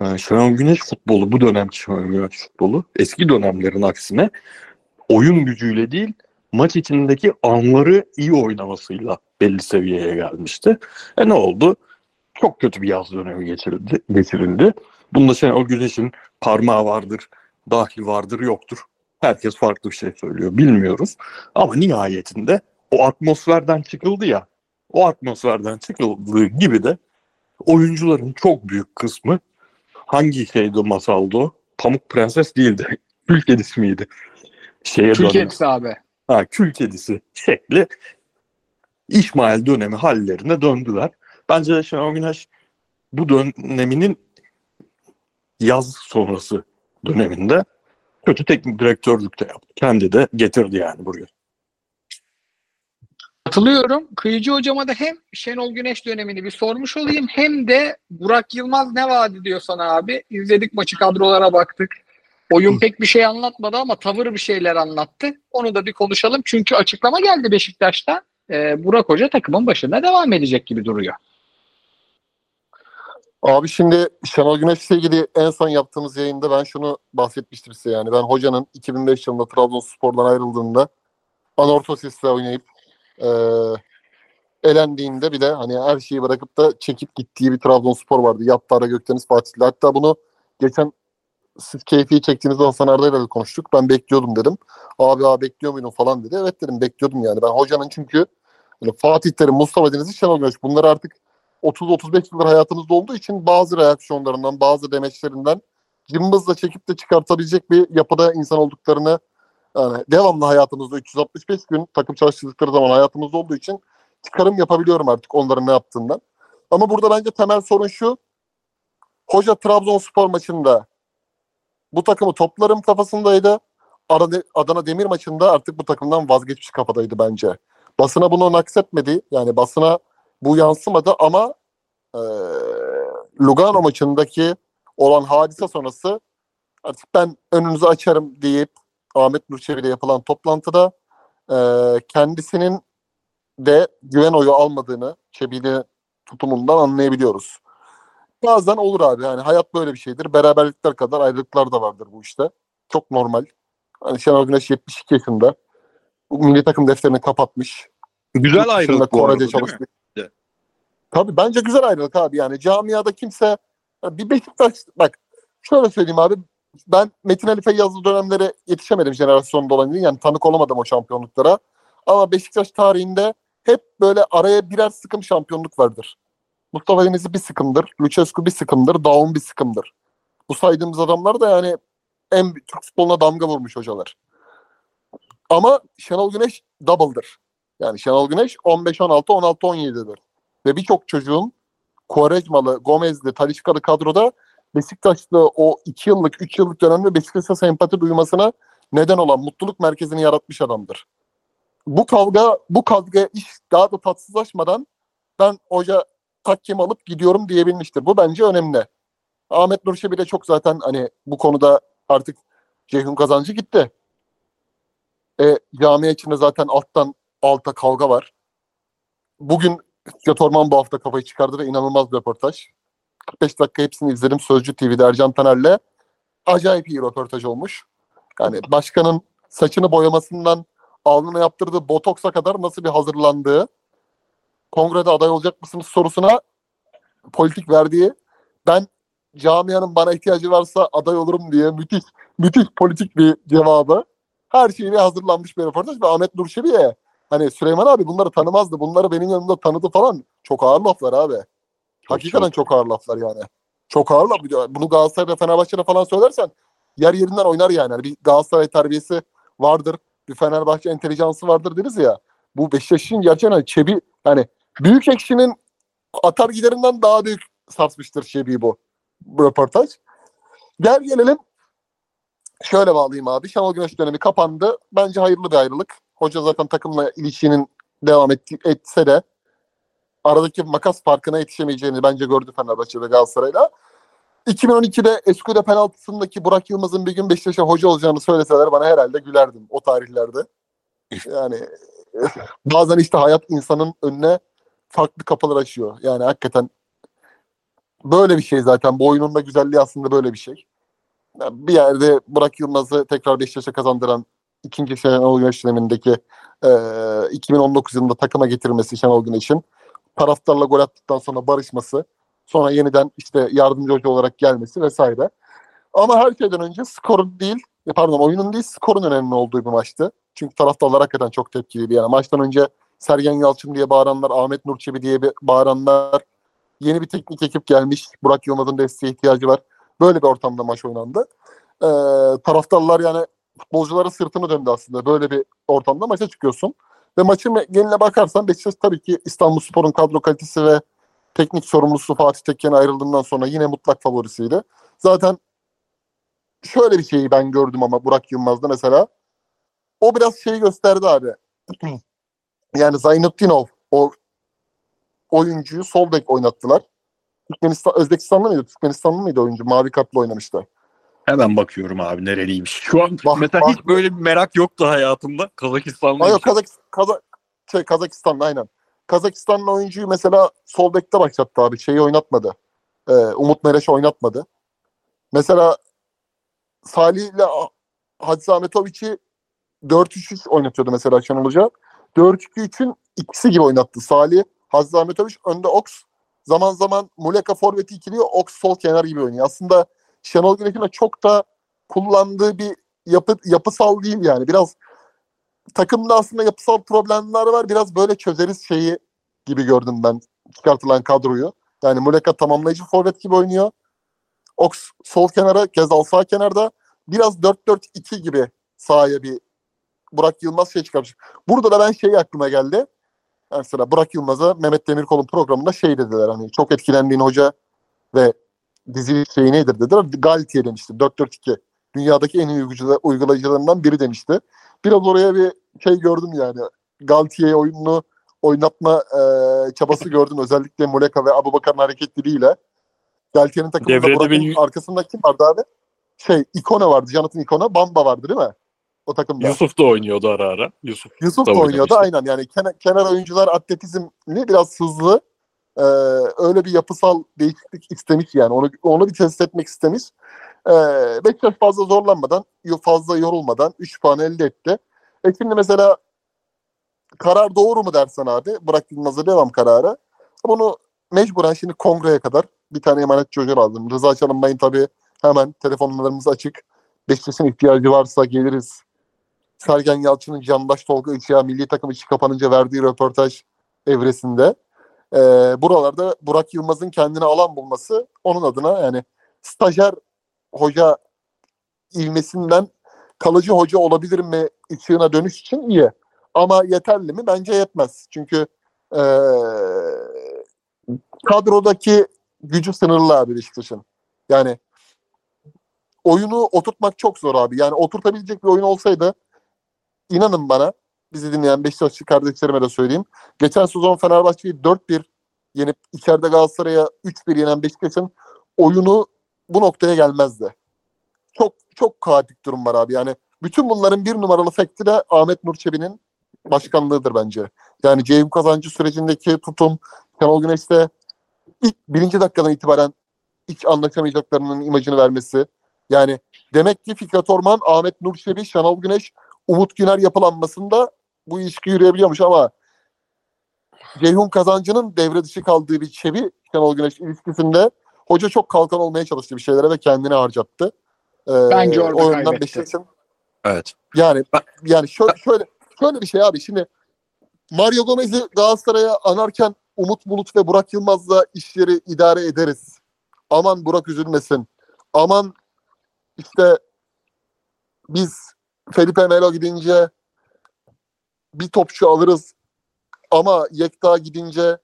e, Şenol Güneş futbolu, bu dönemki Şenol Güneş futbolu eski dönemlerin aksine oyun gücüyle değil maç içindeki anları iyi oynamasıyla belli seviyeye gelmişti. E ne oldu? Çok kötü bir yaz dönemi geçirildi. geçirildi. Bunda Şenol Güneş'in parmağı vardır, dahil vardır, yoktur. Herkes farklı bir şey söylüyor. Bilmiyoruz. Ama nihayetinde o atmosferden çıkıldı ya. O atmosferden çıkıldığı gibi de oyuncuların çok büyük kısmı hangi şeydi masaldı o? Pamuk Prenses değildi. (laughs) Kül kedisi miydi? Şeye Kül kedisi abi. Ha, kül kedisi şekli İsmail dönemi hallerine döndüler. Bence de Şenol Güneş bu döneminin yaz sonrası döneminde kötü teknik direktörlük de yaptı. Kendi de getirdi yani buraya. Katılıyorum. Kıyıcı hocama da hem Şenol Güneş dönemini bir sormuş olayım hem de Burak Yılmaz ne vaat ediyor sana abi? İzledik maçı kadrolara baktık. Oyun pek bir şey anlatmadı ama tavır bir şeyler anlattı. Onu da bir konuşalım. Çünkü açıklama geldi Beşiktaş'ta. Ee, Burak Hoca takımın başında devam edecek gibi duruyor. Abi şimdi Şenol Güneş'le ilgili en son yaptığımız yayında ben şunu bahsetmiştim size yani. Ben hocanın 2005 yılında Trabzonspor'dan ayrıldığında Anortosis'le oynayıp e, elendiğinde bile hani her şeyi bırakıp da çekip gittiği bir Trabzonspor vardı. Yattı Ara Gökdeniz Fatih'le. Hatta bunu geçen siz keyfi çektiğinizde Hasan Arda'yla da konuştuk. Ben bekliyordum dedim. Abi abi bekliyor muydun falan dedi. Evet dedim bekliyordum yani. Ben hocanın çünkü hani Fatih Terim, Mustafa Denizli, Şenol Güneş bunlar artık 30-35 yıldır hayatımızda olduğu için bazı reaksiyonlarından, bazı demeçlerinden cımbızla çekip de çıkartabilecek bir yapıda insan olduklarını yani devamlı hayatımızda 365 gün takım çalıştırdıkları zaman hayatımızda olduğu için çıkarım yapabiliyorum artık onların ne yaptığından. Ama burada bence temel sorun şu. Hoca Trabzonspor maçında bu takımı toplarım kafasındaydı. Adana Demir maçında artık bu takımdan vazgeçmiş kafadaydı bence. Basına bunu naksetmedi. Yani basına bu yansımadı ama e, Lugano maçındaki olan hadise sonrası artık ben önünüzü açarım deyip Ahmet Nurçevi ile yapılan toplantıda e, kendisinin de güven oyu almadığını Çebi'nin tutumundan anlayabiliyoruz. Bazen olur abi yani hayat böyle bir şeydir. Beraberlikler kadar ayrılıklar da vardır bu işte. Çok normal. Hani Şenol Güneş 72 yaşında. Milli takım defterini kapatmış. Güzel ayrılık bu arada Kore'de çalıştı. Tabii bence güzel ayrılık abi. Yani camiada kimse bir Beşiktaş bak şöyle söyleyeyim abi ben Metin Ali Feyyazlı dönemlere yetişemedim jenerasyonda olan. Yani tanık olamadım o şampiyonluklara. Ama Beşiktaş tarihinde hep böyle araya birer sıkım şampiyonluk vardır. Mustafa Denizli bir sıkımdır. Lucescu bir sıkımdır. Daum bir sıkımdır. Bu saydığımız adamlar da yani en Türk futboluna damga vurmuş hocalar. Ama Şenol Güneş double'dır. Yani Şenol Güneş 15-16, 16-17'dir. Ve birçok çocuğun Quaresmalı, Gomez'li, Talişkalı kadroda Beşiktaş'ta o 2 yıllık, 3 yıllık dönemde Beşiktaş'a sempati duymasına neden olan mutluluk merkezini yaratmış adamdır. Bu kavga, bu kavga iş daha da tatsızlaşmadan ben hoca takkim alıp gidiyorum diyebilmiştir. Bu bence önemli. Ahmet Nurşebi de çok zaten hani bu konuda artık Ceyhun Kazancı gitti. E, camia içinde zaten alttan alta kavga var. Bugün Fikret Orman bu hafta kafayı çıkardı ve inanılmaz bir röportaj. 45 dakika hepsini izledim Sözcü TV'de Ercan Taner'le. Acayip iyi röportaj olmuş. Yani başkanın saçını boyamasından alnına yaptırdığı botoksa kadar nasıl bir hazırlandığı, kongrede aday olacak mısınız sorusuna politik verdiği, ben camianın bana ihtiyacı varsa aday olurum diye müthiş müthiş politik bir cevabı. Her şeyine hazırlanmış bir röportaj ve Ahmet Nurşevi'ye hani Süleyman abi bunları tanımazdı. Bunları benim yanımda tanıdı falan. Çok ağır laflar abi. Hakikaten çok ağır laflar yani. Çok ağır laf. Bunu Galatasaray'da Fenerbahçe'de falan söylersen yer yerinden oynar yani. Hani bir Galatasaray terbiyesi vardır. Bir Fenerbahçe entelijansı vardır deriz ya. Bu Beşiktaş'ın gerçekten hani Çebi yani büyük ekşinin atar giderinden daha büyük sarsmıştır Çebi bu, bu röportaj. Gel gelelim şöyle bağlayayım abi. Şenol Güneş dönemi kapandı. Bence hayırlı bir ayrılık. Hoca zaten takımla ilişkinin devam etti, etse de aradaki makas farkına yetişemeyeceğini bence gördü Fenerbahçe ve Galatasaray'la. 2012'de Eskude penaltısındaki Burak Yılmaz'ın bir gün Beşiktaş'a hoca olacağını söyleseler bana herhalde gülerdim o tarihlerde. Yani (laughs) bazen işte hayat insanın önüne farklı kapılar açıyor. Yani hakikaten böyle bir şey zaten. Bu oyunun da güzelliği aslında böyle bir şey. Yani bir yerde Burak Yılmaz'ı tekrar Beşiktaş'a kazandıran ikinci Şenol Güneş dönemindeki e, 2019 yılında takıma getirmesi Şenol Güneş'in taraftarla gol attıktan sonra barışması sonra yeniden işte yardımcı hoca olarak gelmesi vesaire. Ama her şeyden önce skorun değil, pardon oyunun değil skorun önemli olduğu bir maçtı. Çünkü taraftarlar hakikaten çok tepkiliydi. Yani maçtan önce Sergen Yalçın diye bağıranlar, Ahmet Nurçebi diye bağıranlar, yeni bir teknik ekip gelmiş, Burak Yılmaz'ın desteğe ihtiyacı var. Böyle bir ortamda maç oynandı. Ee, taraftarlar yani futbolculara sırtını döndü aslında. Böyle bir ortamda maça çıkıyorsun. Ve maçın geneline bakarsan Beşiktaş tabii ki İstanbulspor'un kadro kalitesi ve teknik sorumlusu Fatih Tekken ayrıldığından sonra yine mutlak favorisiydi. Zaten şöyle bir şeyi ben gördüm ama Burak Yılmaz'da mesela. O biraz şeyi gösterdi abi. (clears throat) yani Zaynettinov o oyuncuyu sol bek oynattılar. Türkmenistan, Özbekistanlı mıydı? Türkmenistanlı mıydı oyuncu? Mavi kartlı oynamıştı. Hemen bakıyorum abi nereliymiş. Şu an Bak- mesela bak- hiç böyle bir merak yoktu hayatımda. Kazakistanlı. Hayır Kazak, Kazak, şey, Kazakistanlı aynen. Kazakistanlı oyuncuyu mesela sol bekte başlattı abi. Şeyi oynatmadı. Ee, Umut Mereş oynatmadı. Mesela Salih ile Hadzi Ahmetoviç'i 4-3-3 oynatıyordu mesela Şenol Hoca. 4-2-3'ün ikisi gibi oynattı. Salih, Hadzi Ahmetoviç önde Ox. Zaman zaman Muleka forveti ikiliyor. Ox sol kenar gibi oynuyor. Aslında Şenol Güneş'in de çok da kullandığı bir yapı, yapısal değil yani. Biraz takımda aslında yapısal problemler var. Biraz böyle çözeriz şeyi gibi gördüm ben çıkartılan kadroyu. Yani Muleka tamamlayıcı forvet gibi oynuyor. Ox sol kenara, Gezal sağ kenarda. Biraz 4-4-2 gibi sahaya bir Burak Yılmaz şey çıkarmış. Burada da ben şey aklıma geldi. Mesela Burak Yılmaz'a Mehmet Demirkol'un programında şey dediler hani çok etkilendiğin hoca ve dizi şeyi nedir dediler. Galtier demişti 4-4-2. Dünyadaki en iyi uygula- uygulayıcılarından biri demişti. Biraz oraya bir şey gördüm yani. Galtier oyununu oynatma e, çabası gördüm. Özellikle Muleka ve Abubakar'ın hareketliliğiyle. Galtier'in takımında bir- arkasında kim vardı abi? Şey Ikona vardı. Jonathan Ikona. Bamba vardı değil mi? O takımda. Yusuf da oynuyordu ara ara. Yusuf. Yusuf da Tabii oynuyordu aynen yani kenar, kenar oyuncular atletizmli biraz hızlı Ee, öyle bir yapısal değişiklik istemiş yani onu onu bir test etmek istemiş. Ee, Beşiktaş fazla zorlanmadan fazla yorulmadan 3 puan elde etti. E şimdi mesela karar doğru mu dersen abi Burak Yılmaz'a devam kararı. Bunu mecburen şimdi kongreye kadar bir tane emanetçi hoca lazım. Rıza Çalınbay'ın tabii hemen telefonlarımız açık. Beşiktaş'ın ihtiyacı varsa geliriz Sergen Yalçın'ın Candaş Tolga Işık'a milli takım içi kapanınca verdiği röportaj evresinde e, buralarda Burak Yılmaz'ın kendine alan bulması onun adına yani stajyer hoca ilmesinden kalıcı hoca olabilir mi ışığına dönüş için iyi. Ama yeterli mi? Bence yetmez. Çünkü e, kadrodaki gücü sınırlı abi Beşiktaş'ın. Yani oyunu oturtmak çok zor abi. Yani oturtabilecek bir oyun olsaydı inanın bana bizi dinleyen Beşiktaşlı kardeşlerime de söyleyeyim. Geçen sezon Fenerbahçe'yi 4-1 yenip içeride Galatasaray'a 3-1 yenen Beşiktaş'ın oyunu bu noktaya gelmezdi. Çok çok kaotik durum var abi. Yani bütün bunların bir numaralı fakti de Ahmet Nur Çebi'nin başkanlığıdır bence. Yani Ceyhun Kazancı sürecindeki tutum, Şenol Güneş'te ilk birinci dakikadan itibaren hiç anlaşamayacaklarının imajını vermesi. Yani demek ki Fikret Orman, Ahmet Nur Çebi, Şenol Güneş Umut Güner yapılanmasında bu ilişki yürüyebiliyormuş ama Ceyhun Kazancı'nın devre dışı kaldığı bir Çebi Şenol Güneş ilişkisinde hoca çok kalkan olmaya çalıştı bir şeylere ve kendini harcattı. Ee, Bence orada o kaybetti. Beşiktaş'ın Evet. yani yani şöyle, şöyle şöyle bir şey abi şimdi Mario Gomez'i Galatasaray'a anarken Umut Bulut ve Burak Yılmaz'la işleri idare ederiz. Aman Burak üzülmesin. Aman işte biz Felipe Melo gidince bir topçu alırız ama Yekta gidince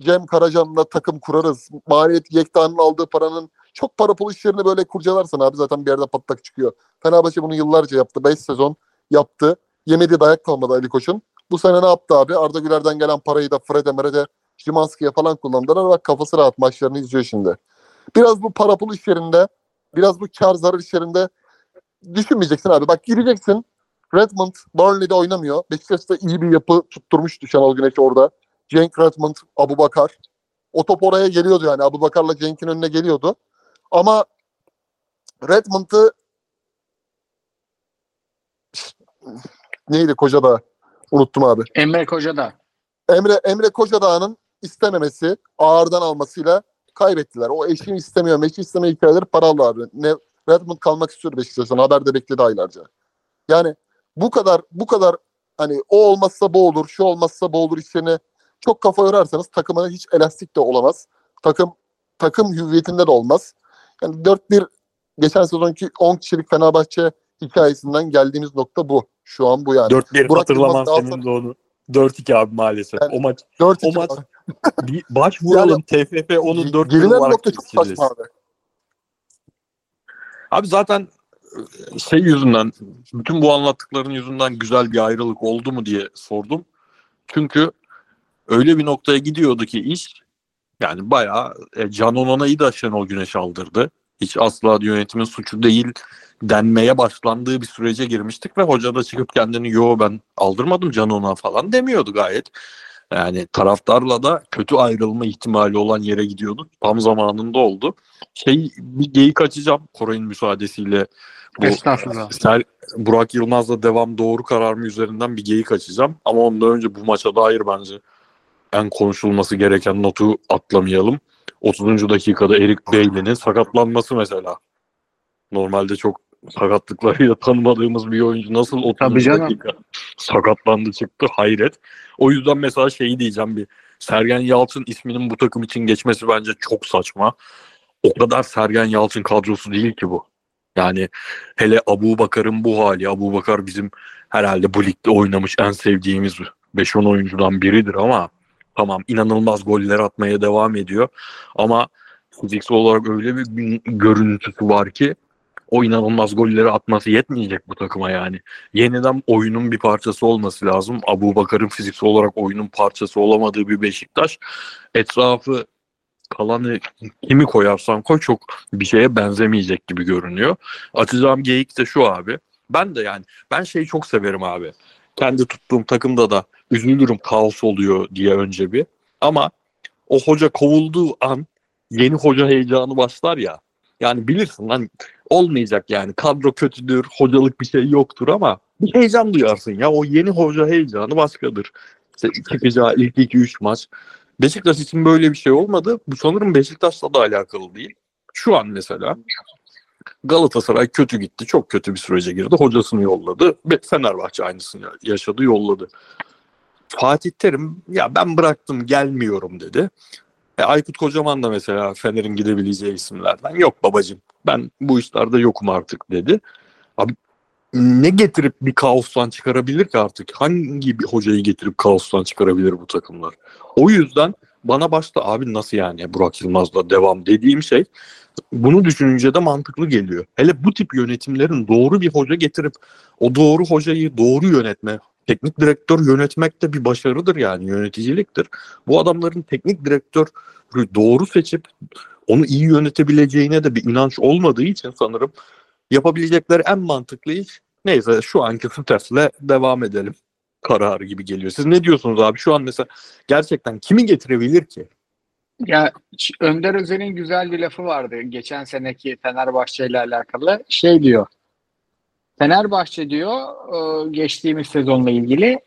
Cem Karacan'la takım kurarız. Maliyet Yekta'nın aldığı paranın çok para pul işlerini böyle kurcalarsan abi zaten bir yerde patlak çıkıyor. Fenerbahçe bunu yıllarca yaptı. 5 sezon yaptı. Yemediği dayak kalmadı Ali Koç'un. Bu sene ne yaptı abi? Arda Güler'den gelen parayı da Fred'e Mered'e Şimanski'ye falan kullandılar. Bak kafası rahat maçlarını izliyor şimdi. Biraz bu para pul işlerinde biraz bu kar zarar işlerinde düşünmeyeceksin abi. Bak gireceksin. Redmond Burnley'de oynamıyor. Beşiktaş'ta iyi bir yapı tutturmuştu Şenol Güneş orada. Cenk Redmond, Abu Bakar. O top oraya geliyordu yani. Abu Bakar'la Cenk'in önüne geliyordu. Ama Redmond'ı neydi koca da unuttum abi. Emre Koca da. Emre Emre Kocadağ'ın istememesi, ağırdan almasıyla kaybettiler. O eşini istemiyor, meşi istemiyor hikayeleri paralı abi. Ne Redmond kalmak istiyor Beşiktaş'tan. Haber de bekledi aylarca. Yani bu kadar bu kadar hani o olmazsa bu olur, şu olmazsa bu olur işlerini çok kafa yorarsanız takımına hiç elastik de olamaz. Takım takım hüviyetinde de olmaz. Yani 4-1 geçen sezonki 10 kişilik Fenerbahçe hikayesinden geldiğimiz nokta bu. Şu an bu yani. 4-1 Burak hatırlaman senin de onu. 4-2 abi maalesef. Yani- o maç 4 o maç bir başvuralım (laughs) TFF onun 4 Gelinen olarak nokta çok saçma abi. Abi zaten e, şey yüzünden bütün bu anlattıkların yüzünden güzel bir ayrılık oldu mu diye sordum. Çünkü öyle bir noktaya gidiyordu ki iş yani bayağı e, Can Onana'yı da Şenol Güneş aldırdı. Hiç asla yönetimin suçu değil denmeye başlandığı bir sürece girmiştik ve hoca da çıkıp kendini yo ben aldırmadım Can Onan falan demiyordu gayet. Yani taraftarla da kötü ayrılma ihtimali olan yere gidiyordu. Tam zamanında oldu. Şey bir geyik açacağım Koray'ın müsaadesiyle. Bu. Ser, Burak Yılmaz'la devam doğru karar mı üzerinden bir geyik açacağım. Ama ondan önce bu maça dair bence en konuşulması gereken notu atlamayalım. 30. dakikada Erik Bailey'nin sakatlanması mesela. Normalde çok sakatlıklarıyla tanımadığımız bir oyuncu nasıl 30. Tabii canım. dakika (laughs) sakatlandı çıktı hayret. O yüzden mesela şeyi diyeceğim bir Sergen Yalçın isminin bu takım için geçmesi bence çok saçma. o kadar Sergen Yalçın kadrosu değil ki bu. Yani hele Abu Bakar'ın bu hali. Abu Bakar bizim herhalde bu ligde oynamış en sevdiğimiz 5-10 oyuncudan biridir ama tamam inanılmaz goller atmaya devam ediyor. Ama fiziksel olarak öyle bir görüntüsü var ki o inanılmaz golleri atması yetmeyecek bu takıma yani. Yeniden oyunun bir parçası olması lazım. Abu Bakar'ın fiziksel olarak oyunun parçası olamadığı bir Beşiktaş etrafı kalanı kimi koyarsan koy çok bir şeye benzemeyecek gibi görünüyor. Atacağım geyik de şu abi. Ben de yani ben şeyi çok severim abi. Kendi tuttuğum takımda da üzülürüm kaos oluyor diye önce bir. Ama o hoca kovulduğu an yeni hoca heyecanı başlar ya. Yani bilirsin lan olmayacak yani. Kadro kötüdür, hocalık bir şey yoktur ama bir heyecan duyarsın ya. O yeni hoca heyecanı başkadır. İşte çıkacağı ilk 2-3 maç. Beşiktaş için böyle bir şey olmadı. Bu sanırım Beşiktaş'la da alakalı değil. Şu an mesela Galatasaray kötü gitti. Çok kötü bir sürece girdi. Hocasını yolladı. Ve Fenerbahçe aynısını yaşadı, yolladı. Fatih Terim ya ben bıraktım gelmiyorum dedi. E, Aykut Kocaman da mesela Fener'in gidebileceği isimlerden. Yok babacım ben bu işlerde yokum artık dedi. Abi ne getirip bir kaostan çıkarabilir ki artık? Hangi bir hocayı getirip kaostan çıkarabilir bu takımlar? O yüzden bana başta abi nasıl yani Burak Yılmaz'la devam dediğim şey bunu düşününce de mantıklı geliyor. Hele bu tip yönetimlerin doğru bir hoca getirip o doğru hocayı doğru yönetme, teknik direktör yönetmek de bir başarıdır yani yöneticiliktir. Bu adamların teknik direktörü doğru seçip onu iyi yönetebileceğine de bir inanç olmadığı için sanırım yapabilecekleri en mantıklı iş neyse şu anki (laughs) stresle devam edelim kararı gibi geliyor. Siz ne diyorsunuz abi? Şu an mesela gerçekten kimi getirebilir ki? Ya Önder Özel'in güzel bir lafı vardı geçen seneki Fenerbahçe ile alakalı. Şey diyor. Fenerbahçe diyor e, geçtiğimiz sezonla ilgili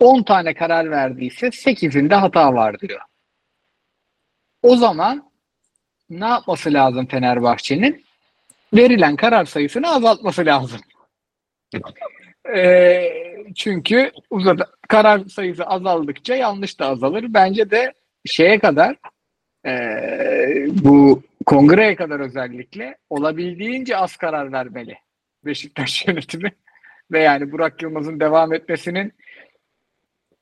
10 tane karar verdiyse 8'inde hata var diyor. O zaman ne yapması lazım Fenerbahçe'nin? Verilen karar sayısını azaltması lazım. e, çünkü uzadı, karar sayısı azaldıkça yanlış da azalır. Bence de şeye kadar e, bu kongreye kadar özellikle olabildiğince az karar vermeli Beşiktaş (laughs) yönetimi ve yani Burak Yılmaz'ın devam etmesinin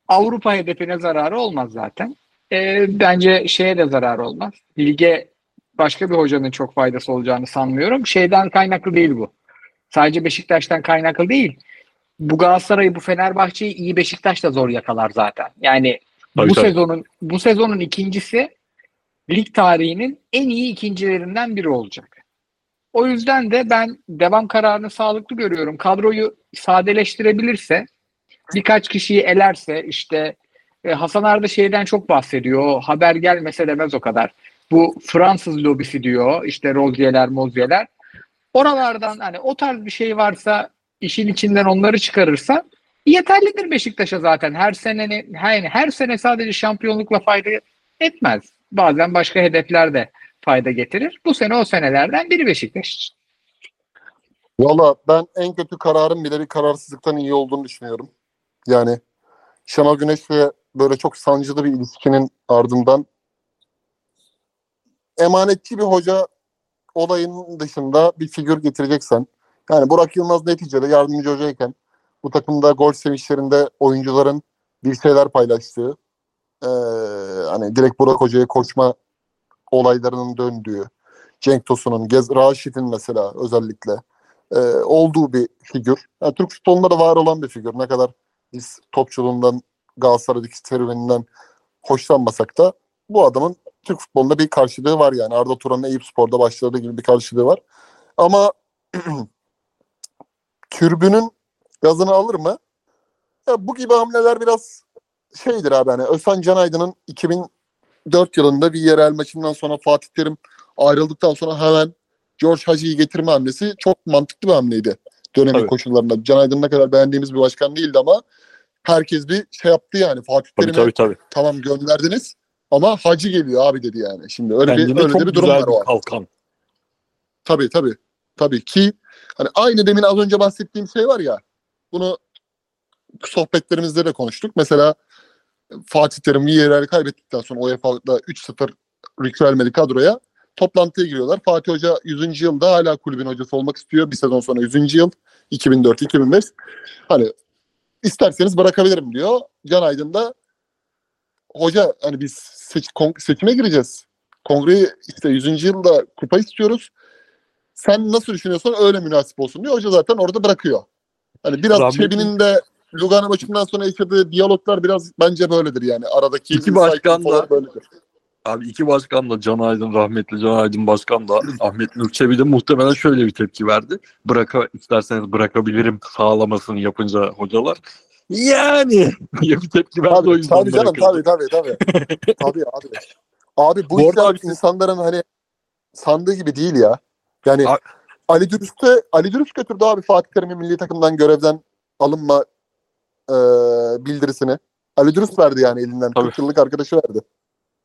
Avrupa hedefine zararı olmaz zaten. E, bence şeye de zarar olmaz. Bilge başka bir hocanın çok faydası olacağını sanmıyorum. Şeyden kaynaklı değil bu. Sadece Beşiktaş'tan kaynaklı değil. Bu Galatasaray'ı, bu Fenerbahçe'yi iyi Beşiktaş da zor yakalar zaten. Yani Tabii, bu tabii. sezonun bu sezonun ikincisi lig tarihinin en iyi ikincilerinden biri olacak. O yüzden de ben devam kararını sağlıklı görüyorum. Kadroyu sadeleştirebilirse, birkaç kişiyi elerse işte e, Hasan Arda şeyden çok bahsediyor. Haber gelmese demez o kadar. Bu Fransız lobisi diyor. İşte rozyeler, mozyeler. Oralardan hani o tarz bir şey varsa işin içinden onları çıkarırsa yeterlidir Beşiktaş'a zaten. Her sene her, her sene sadece şampiyonlukla fayda etmez. Bazen başka hedefler de fayda getirir. Bu sene o senelerden biri Beşiktaş için. Valla ben en kötü kararın bile bir kararsızlıktan iyi olduğunu düşünüyorum. Yani Şenol Güneş'le böyle çok sancılı bir ilişkinin ardından emanetçi bir hoca olayın dışında bir figür getireceksen yani Burak Yılmaz neticede yardımcı hocayken bu takımda gol sevinçlerinde oyuncuların bir şeyler paylaştığı eee, hani direkt Burak Hoca'ya koşma olaylarının döndüğü Cenk Tosun'un, Gez Raşit'in mesela özellikle eee, olduğu bir figür. Yani Türk futbolunda da var olan bir figür. Ne kadar biz topçuluğundan Galatasaray'daki serüveninden hoşlanmasak da bu adamın Türk futbolunda bir karşılığı var yani. Arda Turan'ın Eyüp Spor'da başladığı gibi bir karşılığı var. Ama (clears throat) türbünün gazını alır mı? Ya bu gibi hamleler biraz şeydir abi hani Özhan Canaydın'ın 2004 yılında bir yerel maçından sonra Fatih Terim ayrıldıktan sonra hemen George Hacı'yı getirme hamlesi çok mantıklı bir hamleydi dönemin Tabii. koşullarında. Canaydın ne kadar beğendiğimiz bir başkan değildi ama herkes bir şey yaptı yani. Fatih Tabii Terim'e tabii tabii. tamam gönderdiniz ama Hacı geliyor abi dedi yani. Şimdi öyle Bence bir öyle bir durum var o an. kalkan. Tabii tabii. Tabii ki hani aynı demin az önce bahsettiğim şey var ya. Bunu sohbetlerimizde de konuştuk. Mesela Fatih Terim Villarreal'i kaybettikten sonra UEFA'da 3-0 yükselmedi kadroya. toplantıya giriyorlar. Fatih Hoca 100. yılda hala kulübün hocası olmak istiyor. Bir sezon sonra 100. yıl 2004-2005. Hani isterseniz bırakabilirim diyor. Can Aydın da hoca hani biz seç, kon- seçime gireceğiz. Kongreyi işte 100. yılda kupa istiyoruz. Sen nasıl düşünüyorsan öyle münasip olsun diyor. Hoca zaten orada bırakıyor. Hani biraz Rahmetli- Çebi'nin de Lugano maçından sonra yaşadığı diyaloglar biraz bence böyledir yani. Aradaki İki başkan da- böyledir. Abi iki başkan da Can Aydın rahmetli Can Aydın başkan da Ahmet Nur Çebi de muhtemelen şöyle bir tepki verdi. Bıraka isterseniz bırakabilirim sağlamasını yapınca hocalar. Yani (laughs) diye bir tepki verdi o Tabii, yüzden tabii canım tabii tabii tabii. (laughs) tabii abi. Abi bu Bu işler abi insanların hani sandığı gibi değil ya. Yani Abi- Ali Dürüst'e Ali Dürüst götürdü abi Fatih Terim'in milli takımdan görevden alınma e, bildirisini. Ali Dürüst verdi yani elinden. Tabii. 40 yıllık arkadaşı verdi.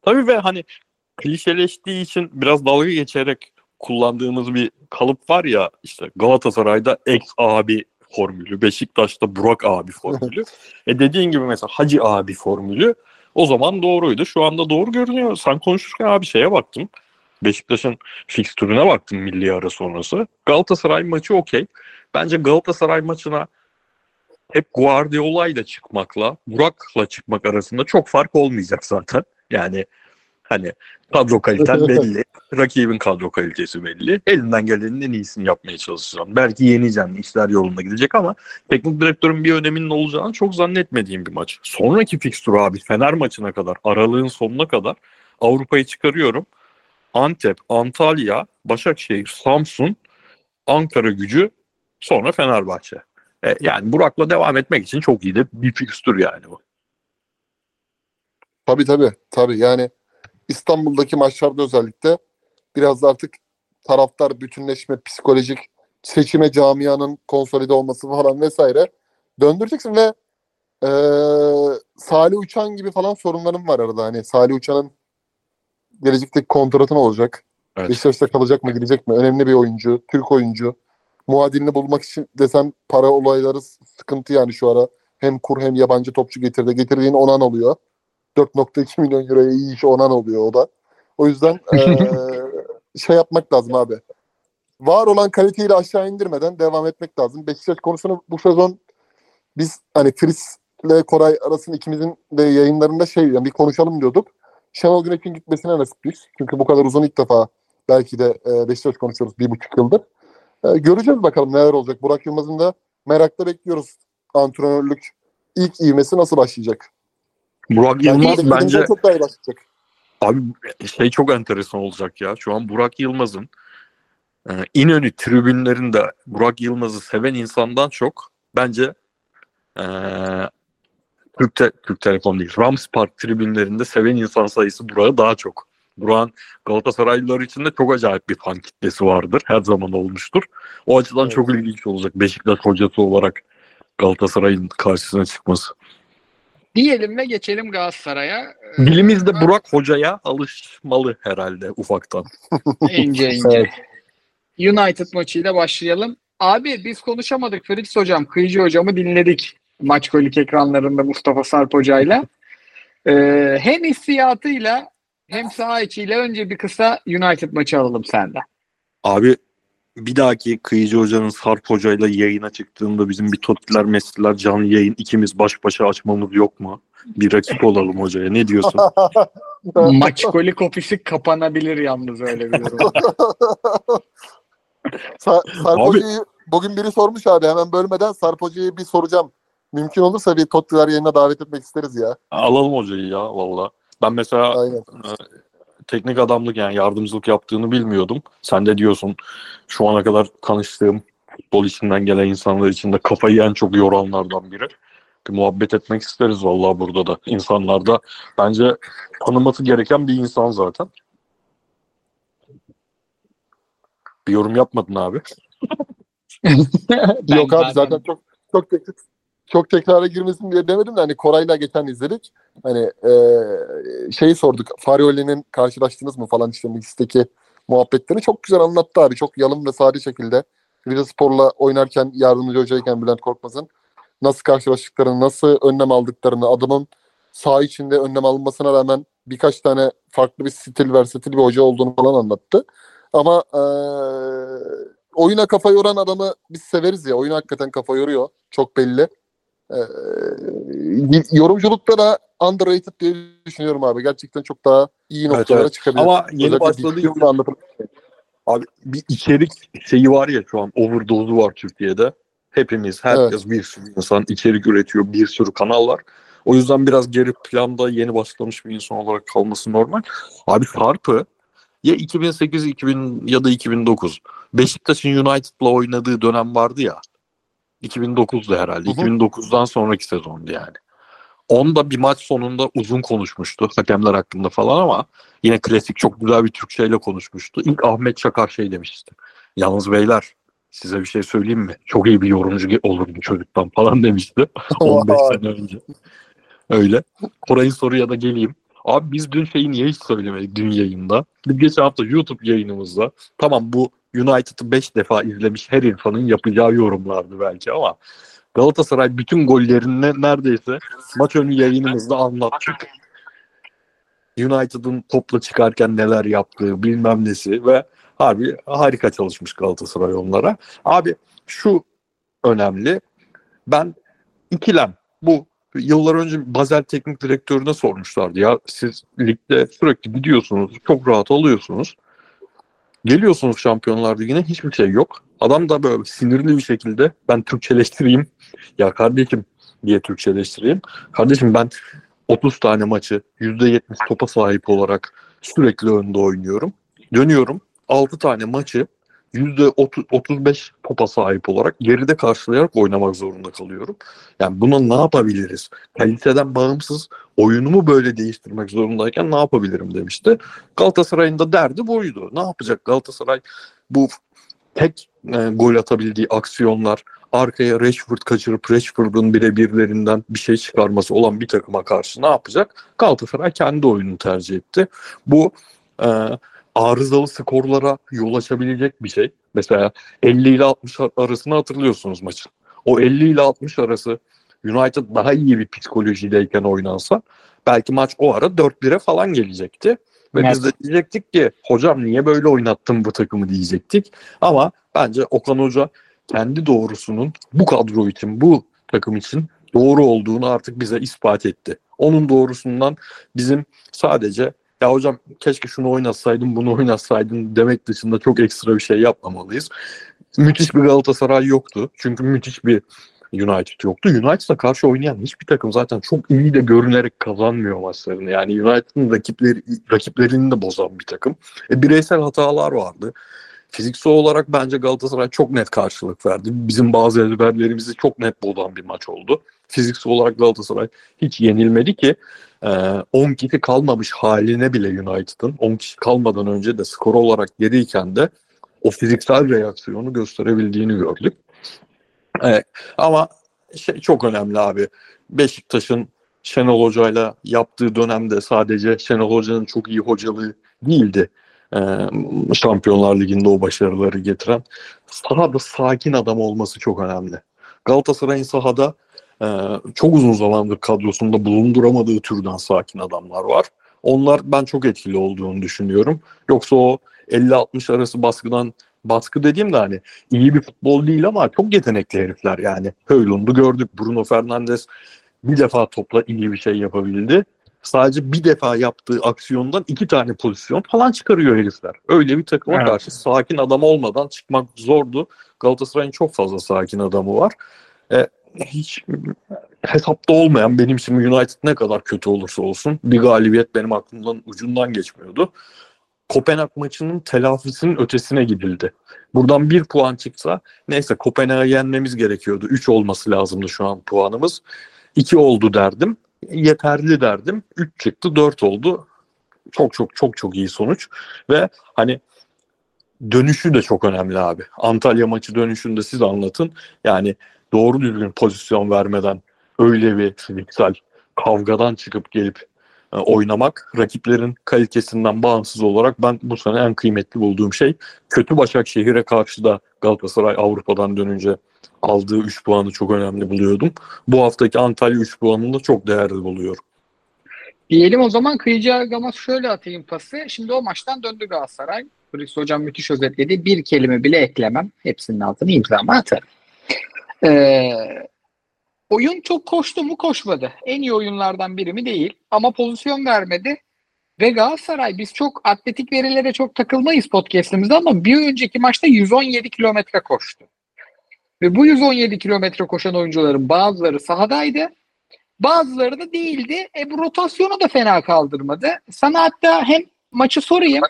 Tabii ve hani klişeleştiği için biraz dalga geçerek kullandığımız bir kalıp var ya işte Galatasaray'da ex abi formülü, Beşiktaş'ta Burak abi formülü. (laughs) e dediğin gibi mesela Hacı abi formülü o zaman doğruydu. Şu anda doğru görünüyor. Sen konuşurken abi şeye baktım. Beşiktaş'ın fikstürüne baktım milli ara sonrası. Galatasaray maçı okey. Bence Galatasaray maçına hep Guardiola'yla çıkmakla Burak'la çıkmak arasında çok fark olmayacak zaten. Yani hani kadro kaliten belli. Rakibin kadro kalitesi belli. Elinden gelenin en iyisini yapmaya çalışacağım. Belki yeneceğim. işler yolunda gidecek ama teknik direktörün bir öneminin olacağını çok zannetmediğim bir maç. Sonraki fikstür abi Fener maçına kadar, aralığın sonuna kadar Avrupa'yı çıkarıyorum. Antep, Antalya, Başakşehir, Samsun, Ankara gücü, sonra Fenerbahçe. E, yani Burak'la devam etmek için çok iyi de bir fikstür yani bu. Tabii tabii. Tabii yani İstanbul'daki maçlarda özellikle biraz da artık taraftar bütünleşme, psikolojik seçime camianın konsolide olması falan vesaire döndüreceksin ve eee Salih Uçan gibi falan sorunlarım var arada. Hani Salih Uçan'ın gelecekteki kontratı ne olacak? Evet. Beşiktaş'ta kalacak mı gidecek mi? Önemli bir oyuncu. Türk oyuncu. Muadilini bulmak için desen para olayları sıkıntı yani şu ara. Hem kur hem yabancı topçu getirdi. Getirdiğin Onan oluyor. 4.2 milyon euroya iyi iş Onan oluyor o da. O yüzden (laughs) eee, şey yapmak lazım abi. Var olan kaliteyi de aşağı indirmeden devam etmek lazım. Beşiktaş konusunu bu sezon biz hani Chris ile Koray arasında ikimizin de yayınlarında şey yani bir konuşalım diyorduk. Şenol Güneş'in gitmesine nasipliyiz. Çünkü bu kadar uzun ilk defa belki de e, Beşiktaş konuşuyoruz bir buçuk yıldır. E, göreceğiz bakalım neler olacak. Burak Yılmaz'ın da merakla bekliyoruz. Antrenörlük ilk ivmesi nasıl başlayacak? Burak Yılmaz beklediğimizden bence çok daha iyi başlayacak. Abi şey çok enteresan olacak ya. Şu an Burak Yılmaz'ın e, İnönü tribünlerinde Burak Yılmaz'ı seven insandan çok bence e, Türk, Te- Türk Telekom değil Rams Park tribünlerinde seven insan sayısı Burak'ı daha çok. Burak'ın Galatasaraylılar için de çok acayip bir fan kitlesi vardır. Her zaman olmuştur. O açıdan Evet. çok ilginç olacak Beşiktaş hocası olarak Galatasaray'ın karşısına çıkması. Diyelim ve geçelim Galatasaray'a. Ee, Dilimiz de Burak Hoca'ya alışmalı herhalde ufaktan. (laughs) ince (laughs) ince. United maçıyla başlayalım. Abi biz konuşamadık Fritz hocam, Kıyıcı hocamı dinledik. Maç kolik ekranlarında Mustafa Sarp hocayla. Ee, hem hissiyatıyla hem saha içiyle önce bir kısa United maçı alalım senden. Abi bir dahaki Kıyıcı Hoca'nın Sarp Hoca'yla yayına çıktığında bizim bir Tottiler Messi'ler canlı yayın ikimiz baş başa açmamız yok mu? Bir rakip olalım hocaya. Ne diyorsun? (laughs) Maç kolik ofisi kapanabilir yalnız öyle bir durum. Sa- Sarp Abi- Hoca'yı bugün biri sormuş abi hemen bölmeden Sarp Hoca'yı bir soracağım. Mümkün olursa bir Tottiler yayına davet etmek isteriz ya. Alalım hocayı ya valla. Ben mesela Aynen. teknik adamlık yani yardımcılık yaptığını bilmiyordum. Sen de diyorsun şu ana kadar tanıştığım futbol içinden gelen insanlar için de kafayı en çok yoranlardan biri. Bir muhabbet etmek isteriz vallahi burada da. İnsanlar da bence tanıması gereken bir insan zaten. Bir yorum yapmadın abi. (laughs) Yok abi zaten çok çok tek, çok tekrara girmesin diye demedim de hani Koray'la geçen izledik. Hani e, şeyi sorduk. Farioli'nin karşılaştınız mı falan işte Mix'teki muhabbetlerini çok güzel anlattı abi. Çok yalın ve sade şekilde. Rize Spor'la oynarken yardımcı hocayken Bülent Korkmaz'ın nasıl karşılaştıklarını, nasıl önlem aldıklarını, adamın saha içinde önlem alınmasına rağmen birkaç tane farklı bir stil, versatil bir hoca olduğunu falan anlattı. Ama e, oyuna kafa yoran adamı biz severiz ya. Oyuna hakikaten kafa yoruyor. Çok belli. E, yorumculukta da underrated diye düşünüyorum abi. Gerçekten çok daha iyi Evet, noktalara evet. çıkabilir. Ama yeni başladığı anlatım- Abi bir içerik şeyi var ya şu an overdose'u var Türkiye'de. Hepimiz, herkes bir sürü insan içerik üretiyor, bir sürü kanal var. O yüzden biraz geri planda yeni başlamış bir insan olarak kalması normal. Abi Sarp'ı ya 2008 2000 ya da 2009 Beşiktaş'ın United'la oynadığı dönem vardı ya. 2009'da herhalde. Hı hı. 2009'dan sonraki sezondu yani. Onda bir maç sonunda uzun konuşmuştu hakemler hakkında falan ama yine klasik çok güzel bir Türkçeyle konuşmuştu. İlk Ahmet Çakar şey demişti. Yalnız beyler size bir şey söyleyeyim mi? Çok iyi bir yorumcu olur bu çocuktan (laughs) falan demişti. 15 (laughs) Vay. sene önce. Öyle. Koray'ın soruya da geleyim. Abi biz dün şeyi niye hiç söylemedik dün yayında? Biz geçen hafta YouTube yayınımızda tamam bu United'ı 5 defa izlemiş her insanın yapacağı yorumlardı belki ama Galatasaray bütün gollerini neredeyse maç önü yayınımızda anlattık. United'ın topla çıkarken neler yaptığı bilmem nesi ve harbi harika çalışmış Galatasaray onlara. Abi şu önemli. Ben ikilem bu yıllar önce Basel teknik direktörüne sormuşlardı ya siz ligde sürekli gidiyorsunuz çok rahat alıyorsunuz. Geliyorsunuz Şampiyonlar Ligi'ne hiçbir şey yok. Adam da böyle sinirli bir şekilde ben Türkçeleştireyim. Ya kardeşim diye Türkçeleştireyim. Kardeşim ben 30 tane maçı %70 topa sahip olarak sürekli önde oynuyorum. Dönüyorum 6 tane maçı %35 topa sahip olarak geride karşılayarak oynamak zorunda kalıyorum. Yani buna ne yapabiliriz? Kaliteden bağımsız oyunumu böyle değiştirmek zorundayken ne yapabilirim demişti. Galatasaray'ın da derdi buydu. Ne yapacak Galatasaray? Bu tek e, gol atabildiği aksiyonlar, arkaya Rashford kaçırıp Rashford'un birebirlerinden bir şey çıkarması olan bir takıma karşı ne yapacak? Galatasaray kendi oyununu tercih etti. Bu e, arızalı skorlara yol açabilecek bir şey. Mesela 50 ile 60 arasını hatırlıyorsunuz maçın. O 50 ile 60 arası United daha iyi bir psikolojideyken oynansa belki maç o ara 4-1'e falan gelecekti. Ve Evet. biz de diyecektik ki hocam niye böyle oynattın bu takımı diyecektik. Ama bence Okan Hoca kendi doğrusunun bu kadro için, bu takım için doğru olduğunu artık bize ispat etti. Onun doğrusundan bizim sadece ya hocam keşke şunu oynatsaydın bunu oynatsaydın demek dışında çok ekstra bir şey yapmamalıyız. Müthiş bir Galatasaray yoktu. Çünkü müthiş bir United yoktu. United'a karşı oynayan hiçbir takım zaten çok iyi de görünerek kazanmıyor maçlarını. Yani United'ın rakipleri, rakiplerini de bozan bir takım. E, bireysel hatalar vardı. Fiziksel olarak bence Galatasaray çok net karşılık verdi. Bizim bazı ezberlerimizi çok net bozan bir maç oldu. Fiziksel olarak Galatasaray hiç yenilmedi ki 10 kişi kalmamış haline bile United'ın 10 kişi kalmadan önce de skor olarak geriyken de o fiziksel reaksiyonu gösterebildiğini gördük. Evet, ama şey çok önemli abi. Beşiktaş'ın Şenol Hoca'yla yaptığı dönemde sadece Şenol Hoca'nın çok iyi hocalığı değildi. Ee, Şampiyonlar Ligi'nde o başarıları getiren sahada sakin adam olması çok önemli. Galatasaray'ın sahada e, çok uzun zamandır kadrosunda bulunduramadığı türden sakin adamlar var. Onlar ben çok etkili olduğunu düşünüyorum. Yoksa o 50-60 arası baskıdan baskı dediğim de hani iyi bir futbol değil ama çok yetenekli herifler yani. Höylund'u gördük. Bruno Fernandes bir defa topla iyi bir şey yapabildi. Sadece bir defa yaptığı aksiyondan iki tane pozisyon falan çıkarıyor herifler. Öyle bir takıma Evet. karşı sakin adam olmadan çıkmak zordu. Galatasaray'ın çok fazla sakin adamı var. E, hiç hesapta olmayan benim için United ne kadar kötü olursa olsun bir galibiyet benim aklımdan ucundan geçmiyordu. Kopenhag maçının telafisinin ötesine gidildi. Buradan bir puan çıksa neyse Kopenhag'ı yenmemiz gerekiyordu. 3 olması lazımdı şu an puanımız. 2 oldu derdim. Yeterli derdim. 3 çıktı 4 oldu. Çok çok çok çok iyi sonuç. Ve hani dönüşü de çok önemli abi. Antalya maçı dönüşünde siz anlatın. Yani doğru düzgün pozisyon vermeden öyle bir fiziksel kavgadan çıkıp gelip e, oynamak rakiplerin kalitesinden bağımsız olarak ben bu sene en kıymetli bulduğum şey. Kötü Başakşehir'e karşı da Galatasaray Avrupa'dan dönünce aldığı 3 puanı çok önemli buluyordum. Bu haftaki Antalya 3 puanını da çok değerli buluyorum. Diyelim o zaman Kıyıcı Gamas şöyle atayım pası. Şimdi o maçtan döndü Galatasaray. Hulusi Hocam müthiş özetledi. Bir kelime bile eklemem. Hepsinin altını imzamı atarım. Ee, oyun çok koştu mu koşmadı. En iyi oyunlardan biri mi değil. Ama pozisyon vermedi. Ve Galatasaray biz çok atletik verilere çok takılmayız podcastimizde ama bir önceki maçta 117 kilometre koştu. Ve bu 117 kilometre koşan oyuncuların bazıları sahadaydı. Bazıları da değildi. E bu rotasyonu da fena kaldırmadı. Sana hatta hem maçı sorayım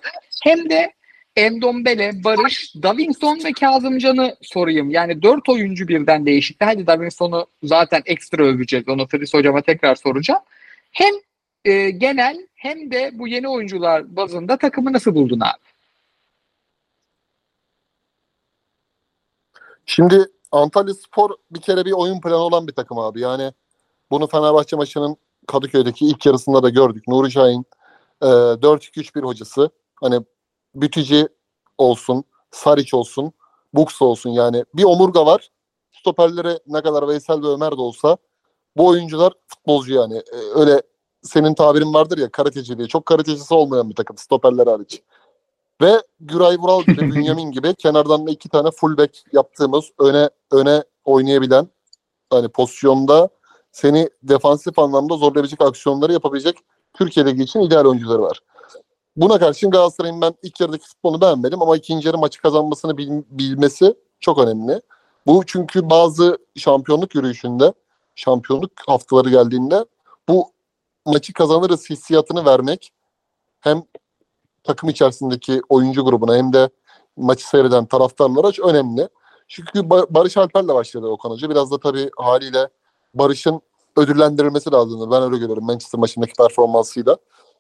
hem de Endombele, Barış, Davinson ve Kazımcan'ı sorayım. Yani dört oyuncu birden değişikti. Hadi Davinson'u zaten ekstra öveceğiz. Onu Filiz hocama tekrar soracağım. Hem e, genel hem de bu yeni oyuncular bazında takımı nasıl buldun abi? Şimdi Antalya Spor bir kere bir oyun planı olan bir takım abi. Yani bunu Fenerbahçe maçının Kadıköy'deki ilk yarısında da gördük. Nuri Şahin e, 4-2-3-1 hocası. Hani Bütücü olsun, Saric olsun, Buks olsun yani bir omurga var. Stoperlere ne kadar Veysel ve Ömer de olsa bu oyuncular futbolcu yani. E, öyle senin tabirin vardır ya karateci diye. Çok karatecisi olmayan bir takım stoperler hariç. Ve Güray Vural gibi, (laughs) Bünyamin gibi kenardan da iki tane fullback yaptığımız öne öne oynayabilen hani pozisyonda seni defansif anlamda zorlayabilecek aksiyonları yapabilecek Türkiye Ligi için ideal oyuncuları var. Buna karşın Galatasaray'ın ben ilk yarıdaki futbolunu beğenmedim ama ikinci yarı maçı kazanmasını bil, bilmesi çok önemli. Bu çünkü bazı şampiyonluk yürüyüşünde, şampiyonluk haftaları geldiğinde bu maçı kazanırız hissiyatını vermek hem takım içerisindeki oyuncu grubuna hem de maçı seyreden taraftarlara önemli. Çünkü Barış Alper'le başladı Okan Hoca. Biraz da tabii haliyle Barış'ın ödüllendirilmesi lazım. Ben öyle görüyorum Manchester maçındaki performansıyla.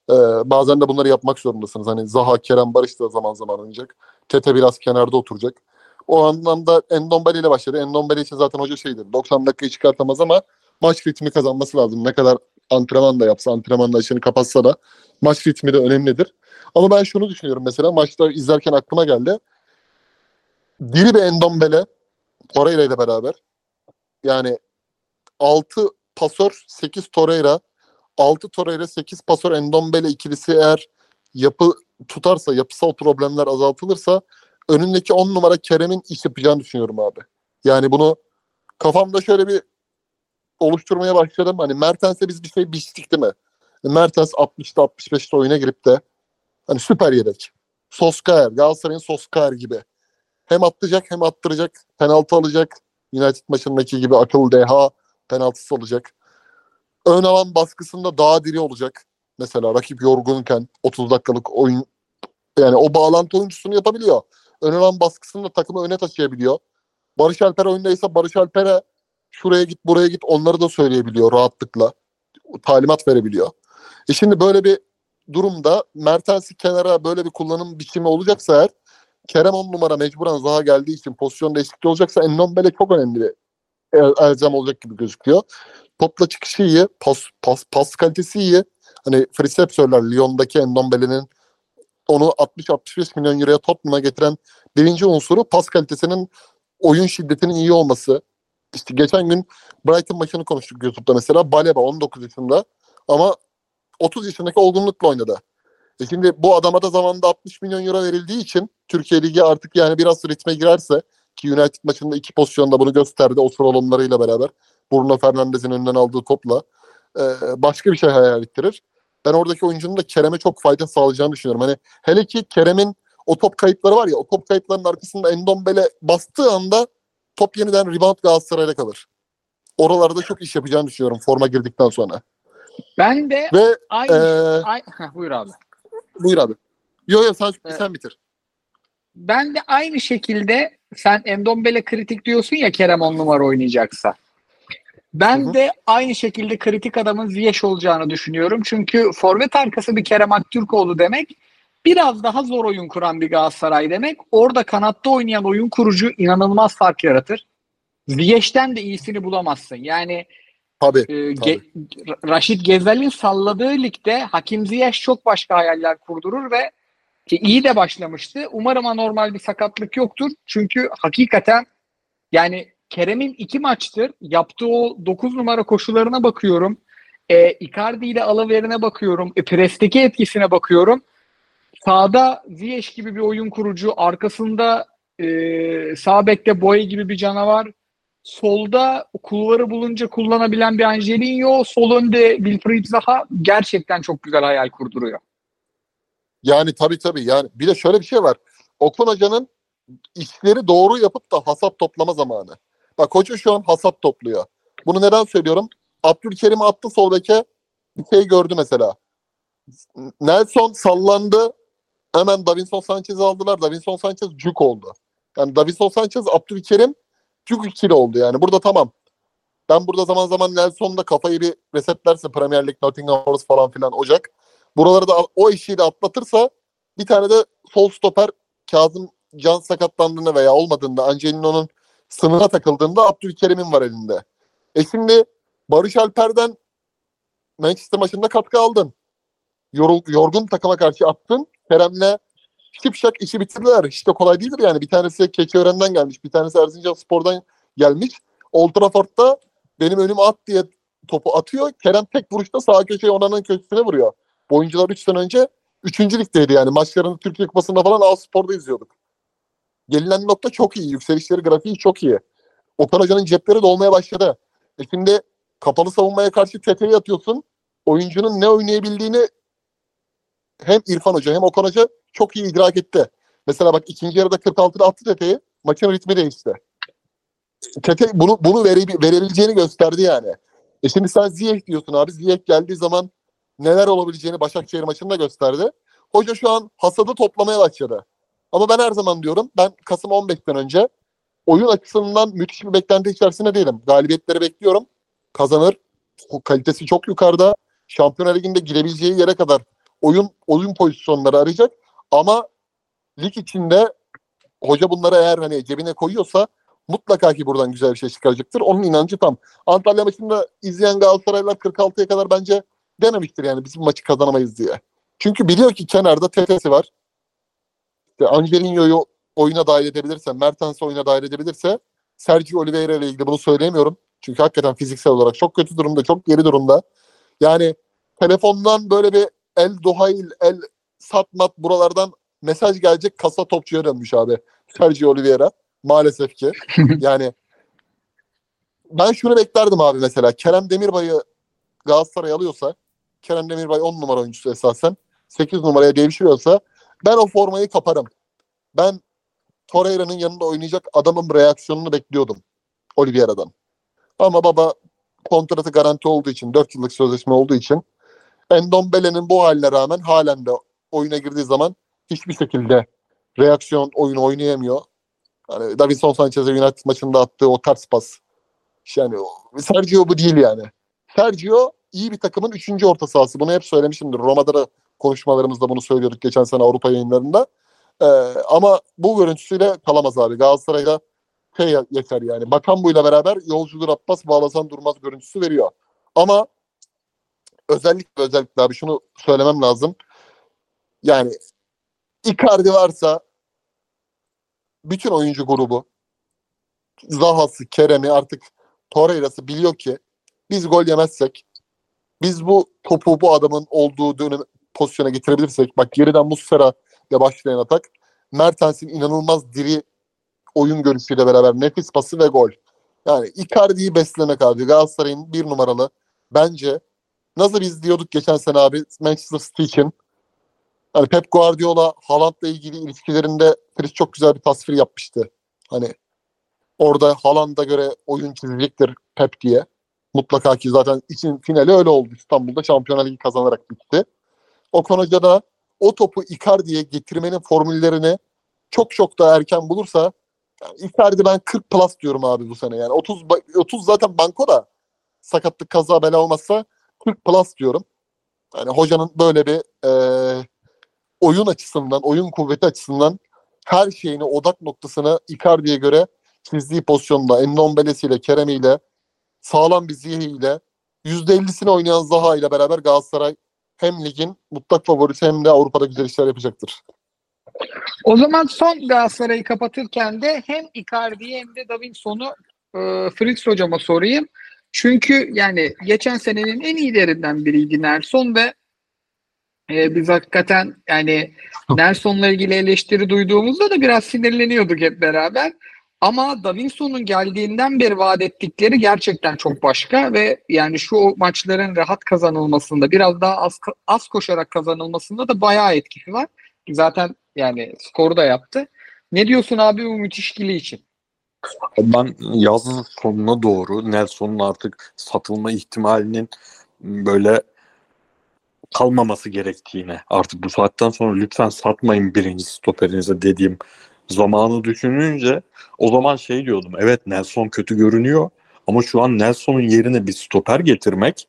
Ee, bazen de bunları yapmak zorundasınız. Hani Zaha, Kerem, Barış da zaman zaman oynayacak. Tete biraz kenarda oturacak. O anlamda Endombele ile başladı. Endombele için zaten hoca şeydir. 90 dakikayı çıkartamaz ama maç ritmi kazanması lazım. Ne kadar antrenman da yapsa, antrenmanla işini kapatsa da maç ritmi de önemlidir. Ama ben şunu düşünüyorum mesela maçta izlerken aklıma geldi. Diri bir Endombele Torreira ile beraber yani 6 pasör 8 Torreira 6 Torreira 8 pasör Endombele ikilisi eğer yapı tutarsa yapısal problemler azaltılırsa önündeki 10 numara Kerem'in iş yapacağını düşünüyorum abi. Yani bunu kafamda şöyle bir oluşturmaya başladım. Hani Mertens'e biz bir şey biçtik değil mi? Mertens 60'ta 65'te oyuna girip de hani süper yedek. Soskaer, Galatasaray'ın Soskaer gibi. Hem atlayacak hem attıracak. Penaltı alacak. United maçındaki gibi akıl deha penaltısı alacak. Ön alan baskısında daha diri olacak. Mesela rakip yorgunken 30 dakikalık oyun yani o bağlantı oyuncusunu yapabiliyor. Ön alan baskısında takımı öne taşıyabiliyor. Barış Alper oyundaysa Barış Alper'e şuraya git buraya git onları da söyleyebiliyor rahatlıkla. Talimat verebiliyor. E şimdi böyle bir durumda Mertens'i kenara böyle bir kullanım biçimi olacaksa eğer Kerem on numara mecburen Zaha geldiği için pozisyon değişikliği olacaksa Endombele çok önemli bir elzem olacak gibi gözüküyor. Topla çıkışı iyi, pas, pas, pas kalitesi iyi. Hani Fritz söyler Lyon'daki Endombele'nin onu 60-65 milyon euroya Tottenham'a getiren birinci unsuru pas kalitesinin oyun şiddetinin iyi olması. İşte geçen gün Brighton maçını konuştuk YouTube'da mesela. Baleba 19 yaşında ama 30 yaşındaki olgunlukla oynadı. E şimdi bu adama da zamanında 60 milyon euro verildiği için Türkiye Ligi artık yani biraz ritme girerse ki United maçında iki pozisyonda bunu gösterdi o slalomlarıyla beraber. Bruno Fernandes'in önünden aldığı topla e, başka bir şey hayal ettirir. Ben oradaki oyuncunun da Kerem'e çok fayda sağlayacağını düşünüyorum. Hani hele ki Kerem'in o top kayıpları var ya o top kayıplarının arkasında Endombele bastığı anda top yeniden rebound Galatasaray'la kalır. Oralarda çok iş yapacağını düşünüyorum forma girdikten sonra. Ben de Ve aynı, ee, ay- Heh, buyur abi. buyur abi. Yo yo sen, Evet. sen bitir. Ben de aynı şekilde sen Endombele kritik diyorsun ya Kerem on numara oynayacaksa. Ben Hı hı. de aynı şekilde kritik adamın Ziyech olacağını düşünüyorum. Çünkü forvet arkası bir Kerem Aktürkoğlu demek biraz daha zor oyun kuran bir Galatasaray demek. Orada kanatta oynayan oyun kurucu inanılmaz fark yaratır. Ziyech'ten de iyisini bulamazsın. Yani Tabii. e, Ge- Raşit Gezel'in salladığı ligde Hakim Ziyech çok başka hayaller kurdurur ve ki iyi de başlamıştı. Umarım anormal bir sakatlık yoktur. Çünkü hakikaten yani Kerem'in iki maçtır yaptığı o 9 numara koşularına bakıyorum. E, Icardi ile alıverine bakıyorum. E, presteki etkisine bakıyorum. Sağda Ziyech gibi bir oyun kurucu. Arkasında e, sağ bekte Boye gibi bir canavar. Solda kulvarı bulunca kullanabilen bir Angelino. Sol önde Wilfried Zaha gerçekten çok güzel hayal kurduruyor. Yani tabii tabii. Yani bir de şöyle bir şey var. Okan Hoca'nın işleri doğru yapıp da hasap toplama zamanı. Bak hoca şu an hasap topluyor. Bunu neden söylüyorum? Abdülkerim attı sol beke bir şey gördü mesela. Nelson sallandı. Hemen Davinson Sanchez'i aldılar. Davinson Sanchez cuk oldu. Yani Davinson Sanchez Abdülkerim cuk ikili oldu yani. Burada tamam. Ben burada zaman zaman Nelson'da kafayı bir resetlerse Premier Lig, Nottingham Forest falan filan Ocak. Buraları da o eşiğiyle atlatırsa bir tane de sol stoper Kazım Can sakatlandığında veya olmadığında Angelino'nun sınıra takıldığında Abdülkerim'in var elinde. E şimdi Barış Alper'den Manchester maçında katkı aldın. Yorul, yorgun takıma karşı attın. Kerem'le şıpşak işi bitirdiler. Hiç de kolay değildir yani. Bir tanesi Keçiören'den gelmiş. Bir tanesi Erzincan Spor'dan gelmiş. Old Trafford'da benim önüme at diye topu atıyor. Kerem tek vuruşta sağ köşeye Onan'ın köşesine vuruyor. Bu oyuncular 3 sene önce 3. ligdeydi yani. Maçlarını Türkiye Kupası'nda falan A Spor'da izliyorduk. Gelinen nokta çok iyi. Yükselişleri grafiği çok iyi. Okan Hoca'nın cepleri dolmaya başladı. E şimdi kapalı savunmaya karşı TT'ye atıyorsun. Oyuncunun ne oynayabildiğini hem İrfan Hoca hem Okan Hoca çok iyi idrak etti. Mesela bak ikinci yarıda 46'da attı TT'yi. Maçın ritmi değişti. Tete bunu bunu vere, verebileceğini gösterdi yani. E şimdi sen Ziyech diyorsun abi. Ziyech geldiği zaman neler olabileceğini Başakşehir maçında gösterdi. Hoca şu an hasadı toplamaya başladı. Ama ben her zaman diyorum ben Kasım 15'ten önce oyun açısından müthiş bir beklenti içerisinde değilim. Galibiyetleri bekliyorum. Kazanır. Kalitesi çok yukarıda. Şampiyonlar Ligi'nde girebileceği yere kadar oyun oyun pozisyonları arayacak. Ama lig içinde hoca bunları eğer hani cebine koyuyorsa mutlaka ki buradan güzel bir şey çıkaracaktır. Onun inancı tam. Antalya maçında izleyen Galatasaraylılar 46'ya kadar bence dememiştir yani biz bu maçı kazanamayız diye. Çünkü biliyor ki kenarda TT'si var. İşte Angelino'yu oyuna dahil edebilirse, Mertens'i oyuna dahil edebilirse Sergio Oliveira ile ilgili bunu söyleyemiyorum. Çünkü hakikaten fiziksel olarak çok kötü durumda, çok geri durumda. Yani telefondan böyle bir el Dohail, el Satmat buralardan mesaj gelecek kasa topçuya dönmüş abi. Sergio Oliveira. Maalesef ki. (laughs) yani ben şunu beklerdim abi mesela. Kerem Demirbay'ı Galatasaray alıyorsa Kerem Demirbay 10 numara oyuncusu esasen 8 numaraya devşiriyorsa ben o formayı kaparım. Ben Torreira'nın yanında oynayacak adamın reaksiyonunu bekliyordum Oliveira'dan. Ama baba kontratı garanti olduğu için 4 yıllık sözleşme olduğu için Endombele'nin bu haline rağmen halen de oyuna girdiği zaman hiçbir şekilde reaksiyon oyunu oynayamıyor. Yani Davinson Sanchez'e United maçında attığı o ters pas. Yani Sergio bu değil yani. Sergio iyi bir takımın üçüncü orta sahası. Bunu hep söylemişimdir. Roma'da da konuşmalarımızda bunu söylüyorduk geçen sene Avrupa yayınlarında. Ee, ama bu görüntüsüyle kalamaz abi. Galatasaray'da şey yeter yani. Bakan buyla beraber yolcudur Abbas bağlasan durmaz görüntüsü veriyor. Ama özellikle özellikle abi şunu söylemem lazım. Yani Icardi varsa bütün oyuncu grubu Zaha'sı, Kerem'i artık Torreira'sı biliyor ki biz gol yemezsek biz bu topu bu adamın olduğu dönem pozisyona getirebilirsek bak geriden Muslera ile başlayan atak Mertens'in inanılmaz diri oyun görüşüyle beraber nefis pası ve gol. Yani Icardi'yi beslemek abi Galatasaray'ın bir numaralı bence nasıl biz diyorduk geçen sene abi Manchester City için hani Pep Guardiola Haaland'la ilgili ilişkilerinde Chris çok güzel bir tasvir yapmıştı. Hani orada Haaland'a göre oyun çizecektir Pep diye. Mutlaka ki zaten için finali öyle oldu. İstanbul'da Şampiyonlar Ligi kazanarak bitti. O konuda da o topu Icardi'ye getirmenin formüllerini çok çok da erken bulursa yani Icardi ben 40 plus diyorum abi bu sene. Yani 30 30 zaten banko da sakatlık kaza bela olmazsa 40 plus diyorum. Yani hocanın böyle bir e, oyun açısından, oyun kuvveti açısından her şeyini, odak noktasını Icardi'ye göre çizdiği pozisyonda Endombele'siyle, Kerem'iyle, sağlam bir zihiyle %50'sini oynayan Zaha ile beraber Galatasaray hem ligin mutlak favorisi hem de Avrupa'da güzel işler yapacaktır. O zaman son Galatasaray'ı kapatırken de hem Icardi'yi hem de Davinson'u e, Fritz hocama sorayım. Çünkü yani geçen senenin en iyilerinden biriydi Nelson ve e, biz hakikaten yani (laughs) Nelson'la ilgili eleştiri duyduğumuzda da biraz sinirleniyorduk hep beraber. Ama Davinson'un geldiğinden beri vaat ettikleri gerçekten çok başka ve yani şu maçların rahat kazanılmasında biraz daha az, az koşarak kazanılmasında da bayağı etkisi var. Zaten yani skoru da yaptı. Ne diyorsun abi bu müthiş ikili için? Ben yaz sonuna doğru Nelson'un artık satılma ihtimalinin böyle kalmaması gerektiğine artık bu saatten sonra lütfen satmayın birinci stoperinize dediğim zamanı düşününce o zaman şey diyordum evet Nelson kötü görünüyor ama şu an Nelson'un yerine bir stoper getirmek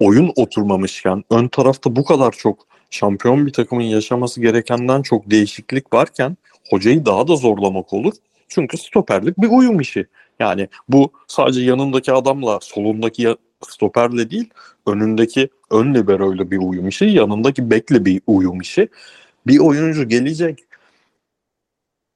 oyun oturmamışken ön tarafta bu kadar çok şampiyon bir takımın yaşaması gerekenden çok değişiklik varken hocayı daha da zorlamak olur. Çünkü stoperlik bir uyum işi. Yani bu sadece yanındaki adamla solundaki stoperle değil önündeki ön liberoyla bir uyum işi, yanındaki bekle bir uyum işi. Bir oyuncu gelecek.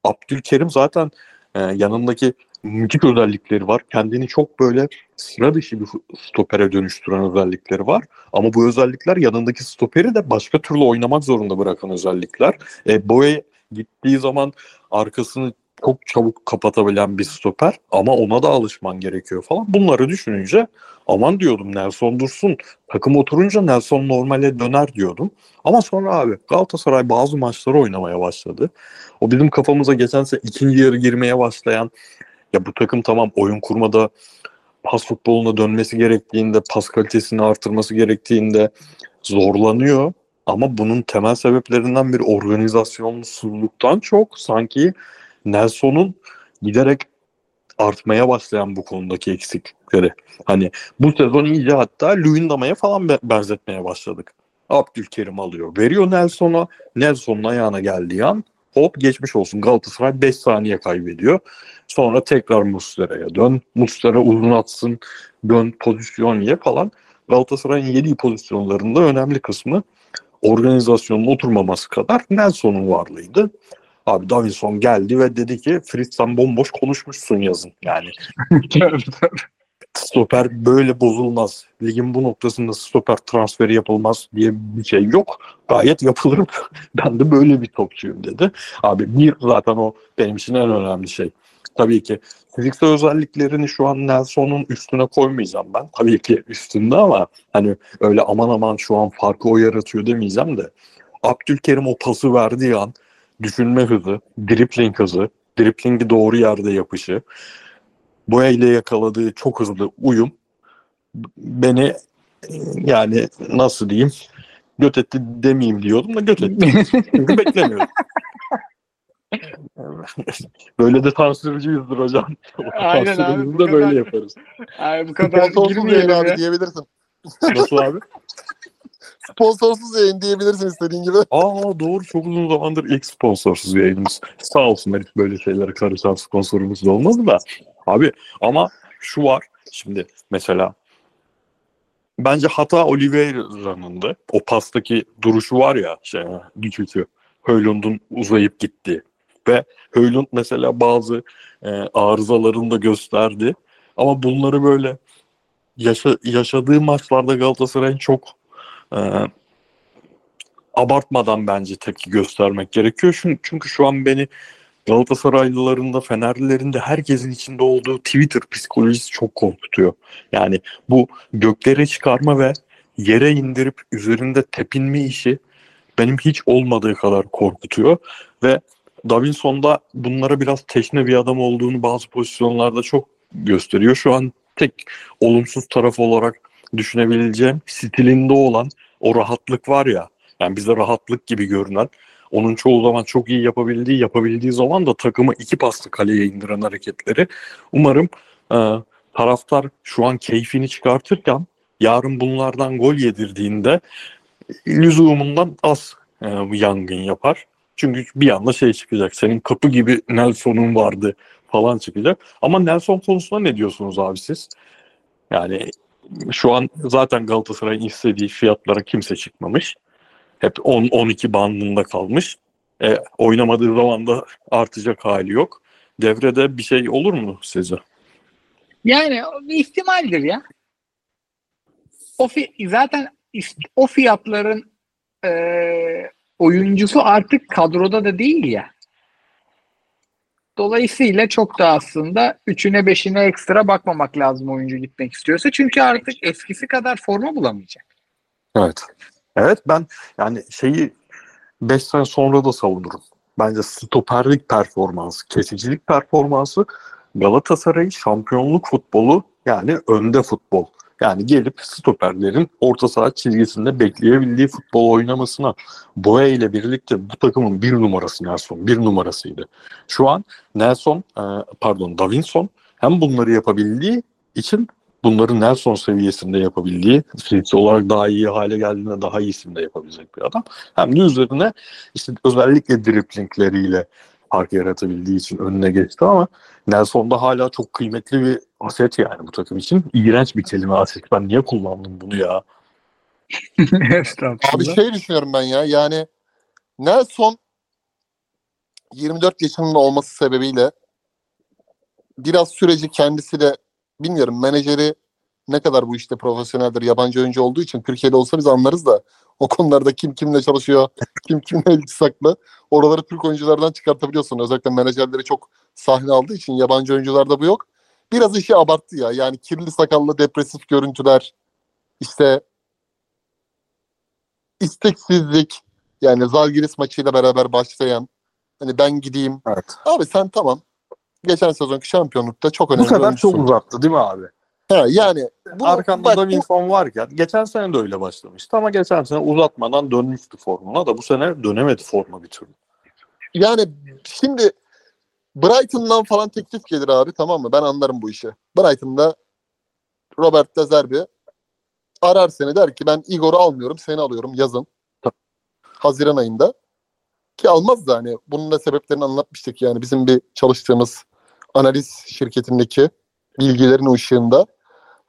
Abdülkerim zaten e, yanındaki müthiş özellikleri var. Kendini çok böyle sıra dışı bir stopere dönüştüren özellikleri var. Ama bu özellikler yanındaki stoperi de başka türlü oynamak zorunda bırakan özellikler. E, Boye gittiği zaman arkasını çok çabuk kapatabilen bir stoper ama ona da alışman gerekiyor falan. Bunları düşününce aman diyordum Nelson dursun. Takım oturunca Nelson normale döner diyordum. Ama sonra abi Galatasaray bazı maçları oynamaya başladı. O bizim kafamıza geçen sene ikinci yarı girmeye başlayan ya bu takım tamam oyun kurmada pas futboluna dönmesi gerektiğinde, pas kalitesini artırması gerektiğinde zorlanıyor. Ama bunun temel sebeplerinden bir organizasyonsuzluktan çok sanki Nelson'un giderek artmaya başlayan bu konudaki eksiklikleri. Hani bu sezon iyice hatta Luyendama'ya falan benzetmeye başladık. Abdülkerim alıyor. Veriyor Nelson'a. Nelson'un ayağına geldiği an hop geçmiş olsun. Galatasaray 5 saniye kaybediyor. Sonra tekrar Muslera'ya dön. Muslera uzun atsın. Dön pozisyon ye falan. Galatasaray'ın yediği pozisyonlarında önemli kısmı organizasyonun oturmaması kadar Nelson'un varlığıydı. Abi Davinson geldi ve dedi ki Fritz sen bomboş konuşmuşsun yazın yani. (laughs) stoper böyle bozulmaz. Ligin bu noktasında stoper transferi yapılmaz diye bir şey yok. Gayet yapılır. (laughs) ben de böyle bir topçuyum dedi. Abi bir zaten o benim için en önemli şey. Tabii ki fiziksel özelliklerini şu an Nelson'un üstüne koymayacağım ben. Tabii ki üstünde ama hani öyle aman aman şu an farkı o yaratıyor demeyeceğim de. Abdülkerim o pası verdiği an düşünme hızı, dripling hızı, driplingi doğru yerde yapışı, Boya ile yakaladığı çok hızlı uyum beni yani nasıl diyeyim göt etti demeyeyim diyordum da göt etti. Çünkü beklemiyorum. (laughs) böyle de tansürcüyüzdür hocam. Aynen abi. Bu da kadar, böyle yaparız. Abi bu kadar girmeyelim abi diyebilirsin. Nasıl abi? Sponsorsuz yayın diyebilirsin istediğin gibi. Aa doğru çok uzun zamandır ilk sponsorsuz yayınımız. Sağ olsun herif böyle şeylere karışan sponsorumuz da olmadı da. Abi ama şu var şimdi mesela bence hata Oliveira'nındı. O pastaki duruşu var ya şey güçlü. Höylund'un uzayıp gitti. Ve Höylund mesela bazı e, arızalarını da gösterdi. Ama bunları böyle yaşa, yaşadığı maçlarda Galatasaray'ın çok e, abartmadan bence tepki göstermek gerekiyor. Çünkü, çünkü şu an beni Galatasaraylıların da Fenerlilerin de herkesin içinde olduğu Twitter psikolojisi çok korkutuyor. Yani bu göklere çıkarma ve yere indirip üzerinde tepinme işi benim hiç olmadığı kadar korkutuyor ve Davinson da bunlara biraz teşne bir adam olduğunu bazı pozisyonlarda çok gösteriyor. Şu an tek olumsuz taraf olarak düşünebileceğim stilinde olan o rahatlık var ya yani bize rahatlık gibi görünen onun çoğu zaman çok iyi yapabildiği yapabildiği zaman da takımı iki paslı kaleye indiren hareketleri umarım e, taraftar şu an keyfini çıkartırken yarın bunlardan gol yedirdiğinde lüzumundan az e, yangın yapar. Çünkü bir anda şey çıkacak. Senin kapı gibi Nelson'un vardı falan çıkacak. Ama Nelson konusunda ne diyorsunuz abi siz? Yani şu an zaten Galatasaray'ın istediği fiyatlara kimse çıkmamış. Hep 10-12 bandında kalmış. E, oynamadığı zaman da artacak hali yok. Devrede bir şey olur mu sizce? Yani bir ihtimaldir ya. O fi- zaten o fiyatların e, oyuncusu artık kadroda da değil ya. Dolayısıyla çok da aslında üçüne beşine ekstra bakmamak lazım oyuncu gitmek istiyorsa. Çünkü artık eskisi kadar forma bulamayacak. Evet. Evet ben yani şeyi 5 sene sonra da savunurum. Bence stoperlik performansı, kesicilik performansı Galatasaray'ın şampiyonluk futbolu yani önde futbol. Yani gelip stoperlerin orta saha çizgisinde bekleyebildiği futbol oynamasına Boya ile birlikte bu takımın bir numarası Nelson, bir numarasıydı. Şu an Nelson, e, pardon Davinson hem bunları yapabildiği için bunları Nelson seviyesinde yapabildiği, fiziksel olarak daha iyi hale geldiğinde daha iyisini de yapabilecek bir adam. Hem de üzerine işte özellikle driplingleriyle fark yaratabildiği için önüne geçti ama Nelson da hala çok kıymetli bir aset yani bu takım için. İğrenç bir kelime aset. Ben niye kullandım bunu ya? (laughs) Abi şey düşünüyorum ben ya yani Nelson 24 yaşında olması sebebiyle biraz süreci kendisi de bilmiyorum menajeri ne kadar bu işte profesyoneldir yabancı oyuncu olduğu için Türkiye'de olsa biz anlarız da o konularda kim kimle çalışıyor, kim kimle ilgisaklı oraları Türk oyunculardan çıkartabiliyorsun. Özellikle menajerleri çok sahne aldığı için yabancı oyuncularda bu yok. Biraz işi abarttı ya. Yani kirli sakallı depresif görüntüler işte isteksizlik yani Zalgiris maçıyla beraber başlayan hani ben gideyim. Evet. Abi sen tamam. Geçen sezonki şampiyonlukta çok önemli Bu oyuncusun. çok uzattı değil mi abi? Ha, yani bu, Arkanda bak, da Wilson varken geçen sene de öyle başlamıştı ama geçen sene uzatmadan dönmüştü formuna da bu sene dönemedi forma bir türlü. yani şimdi Brighton'dan falan teklif gelir abi tamam mı? Ben anlarım bu işi. Brighton'da Robert De Zerbi arar seni der ki ben Igor'u almıyorum seni alıyorum yazın. Haziran ayında. Ki almaz da hani bunun da sebeplerini anlatmıştık yani bizim bir çalıştığımız analiz şirketindeki bilgilerin ışığında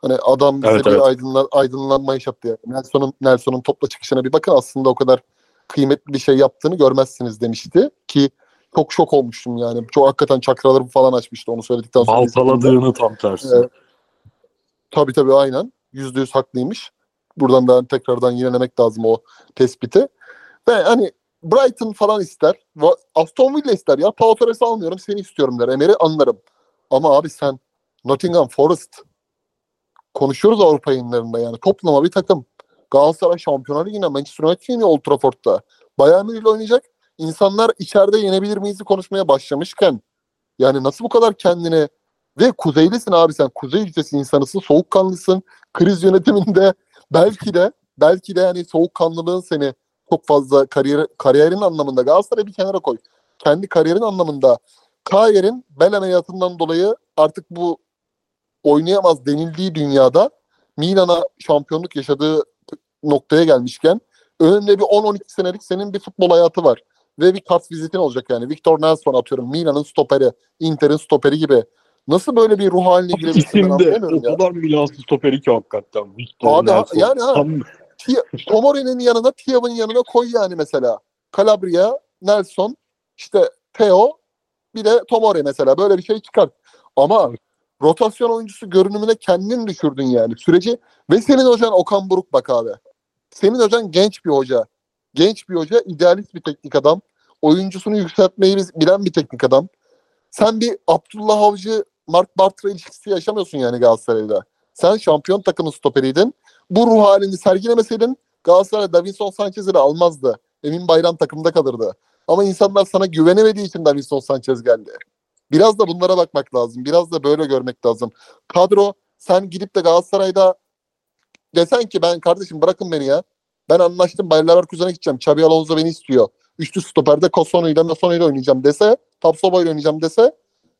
hani adam bize Evet, bir evet. aydınlan, aydınlanma yaşattı yani. Nelson'un Nelson'un topla çıkışına bir bakın aslında o kadar kıymetli bir şey yaptığını görmezsiniz demişti ki çok şok olmuştum yani. Çok hakikaten çakralarımı falan açmıştı onu söyledikten sonra. Baltaladığını tam tersi. Evet. Tabii tabii aynen. Yüzde yüz haklıymış. Buradan da tekrardan yinelemek lazım o tespiti. Ve hani Brighton falan ister. Aston Villa ister ya. Pau Torres'i almıyorum seni istiyorum der. Emer'i anlarım. Ama abi sen Nottingham Forest konuşuyoruz Avrupa yayınlarında yani. Toplama bir takım. Galatasaray Şampiyonlar Ligi'nde Manchester United yeniyor Old Trafford'da. Bayern Münih oynayacak. İnsanlar içeride yenebilir miyiz konuşmaya başlamışken yani nasıl bu kadar kendine ve kuzeylisin abi sen. Kuzey ülkesi insanısın. Soğukkanlısın. Kriz yönetiminde (laughs) belki de belki de yani soğukkanlılığın seni çok fazla kariyer, kariyerin anlamında Galatasaray'ı bir kenara koy. Kendi kariyerin anlamında Kayer'in bel ameliyatından dolayı artık bu oynayamaz denildiği dünyada Milan'a şampiyonluk yaşadığı noktaya gelmişken önünde bir 10-12 senelik senin bir futbol hayatı var. Ve bir kart vizitin olacak yani. Victor Nelson atıyorum. Milan'ın stoperi, Inter'in stoperi gibi. Nasıl böyle bir ruh haline girebilirsin ben İsimde anlayamıyorum o ya. kadar Milan'sı stoperi ki hakikaten. Victor Abi, Nelson. yani ha. Tomore'nin yanına Tiav'ın yanına koy yani mesela. Calabria, Nelson, işte Theo bir de Tomori mesela böyle bir şey çıkar. Ama rotasyon oyuncusu görünümüne kendin düşürdün yani süreci ve senin hocan Okan Buruk bak abi. Senin hocan genç bir hoca. Genç bir hoca, idealist bir teknik adam. Oyuncusunu yükseltmeyi bilen bir teknik adam. Sen bir Abdullah Avcı, Mark Bartra ilişkisi yaşamıyorsun yani Galatasaray'da. Sen şampiyon takımın stoperiydin. Bu ruh halini sergilemeseydin Galatasaray Davinson Sanchez'i de almazdı. Emin Bayram takımda kalırdı. Ama insanlar sana güvenemediği için Davinson Sanchez geldi. Biraz da bunlara bakmak lazım. Biraz da böyle görmek lazım. Kadro sen gidip de Galatasaray'da desen ki ben kardeşim bırakın beni ya. Ben anlaştım Bayer Leverkusen'e gideceğim. Xabi Alonso beni istiyor. Üçlü stoperde Kosonu ile Masonu ile oynayacağım dese, Tapsoba ile oynayacağım dese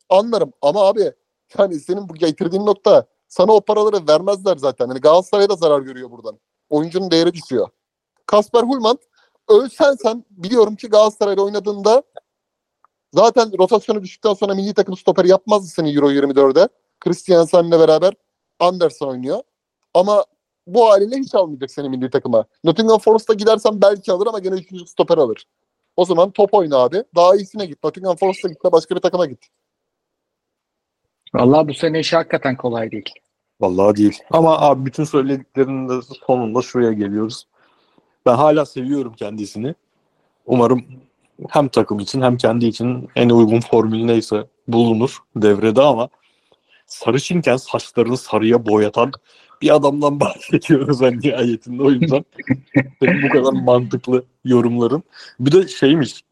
anlarım. Ama abi yani senin bu getirdiğin nokta sana o paraları vermezler zaten. Yani Galatasaray da zarar görüyor buradan. Oyuncunun değeri düşüyor. Kasper Hulman ölsen sen biliyorum ki Galatasaray'da oynadığında zaten rotasyonu düştükten sonra milli takım stoperi yapmazdı seni Euro 24'de. Christiansen'le beraber Anderson oynuyor. Ama bu haliyle hiç almayacak seni milli takıma. Nottingham Forest'a gidersen belki alır ama gene 3. stoper alır. O zaman top oyna abi. Daha iyisine git. Nottingham Forest'a git de başka bir takıma git. Vallahi bu sene işi hakikaten kolay değil. Vallahi değil. Ama abi bütün söylediklerinin de sonunda şuraya geliyoruz. Ben hala seviyorum kendisini. Umarım hem takım için hem kendi için en uygun formül neyse bulunur devrede ama sarışınken saçlarını sarıya boyatan bir adamdan (laughs) bahsediyoruz en nihayetinde. O yüzden bu kadar mantıklı yorumların. Bir de şeymiş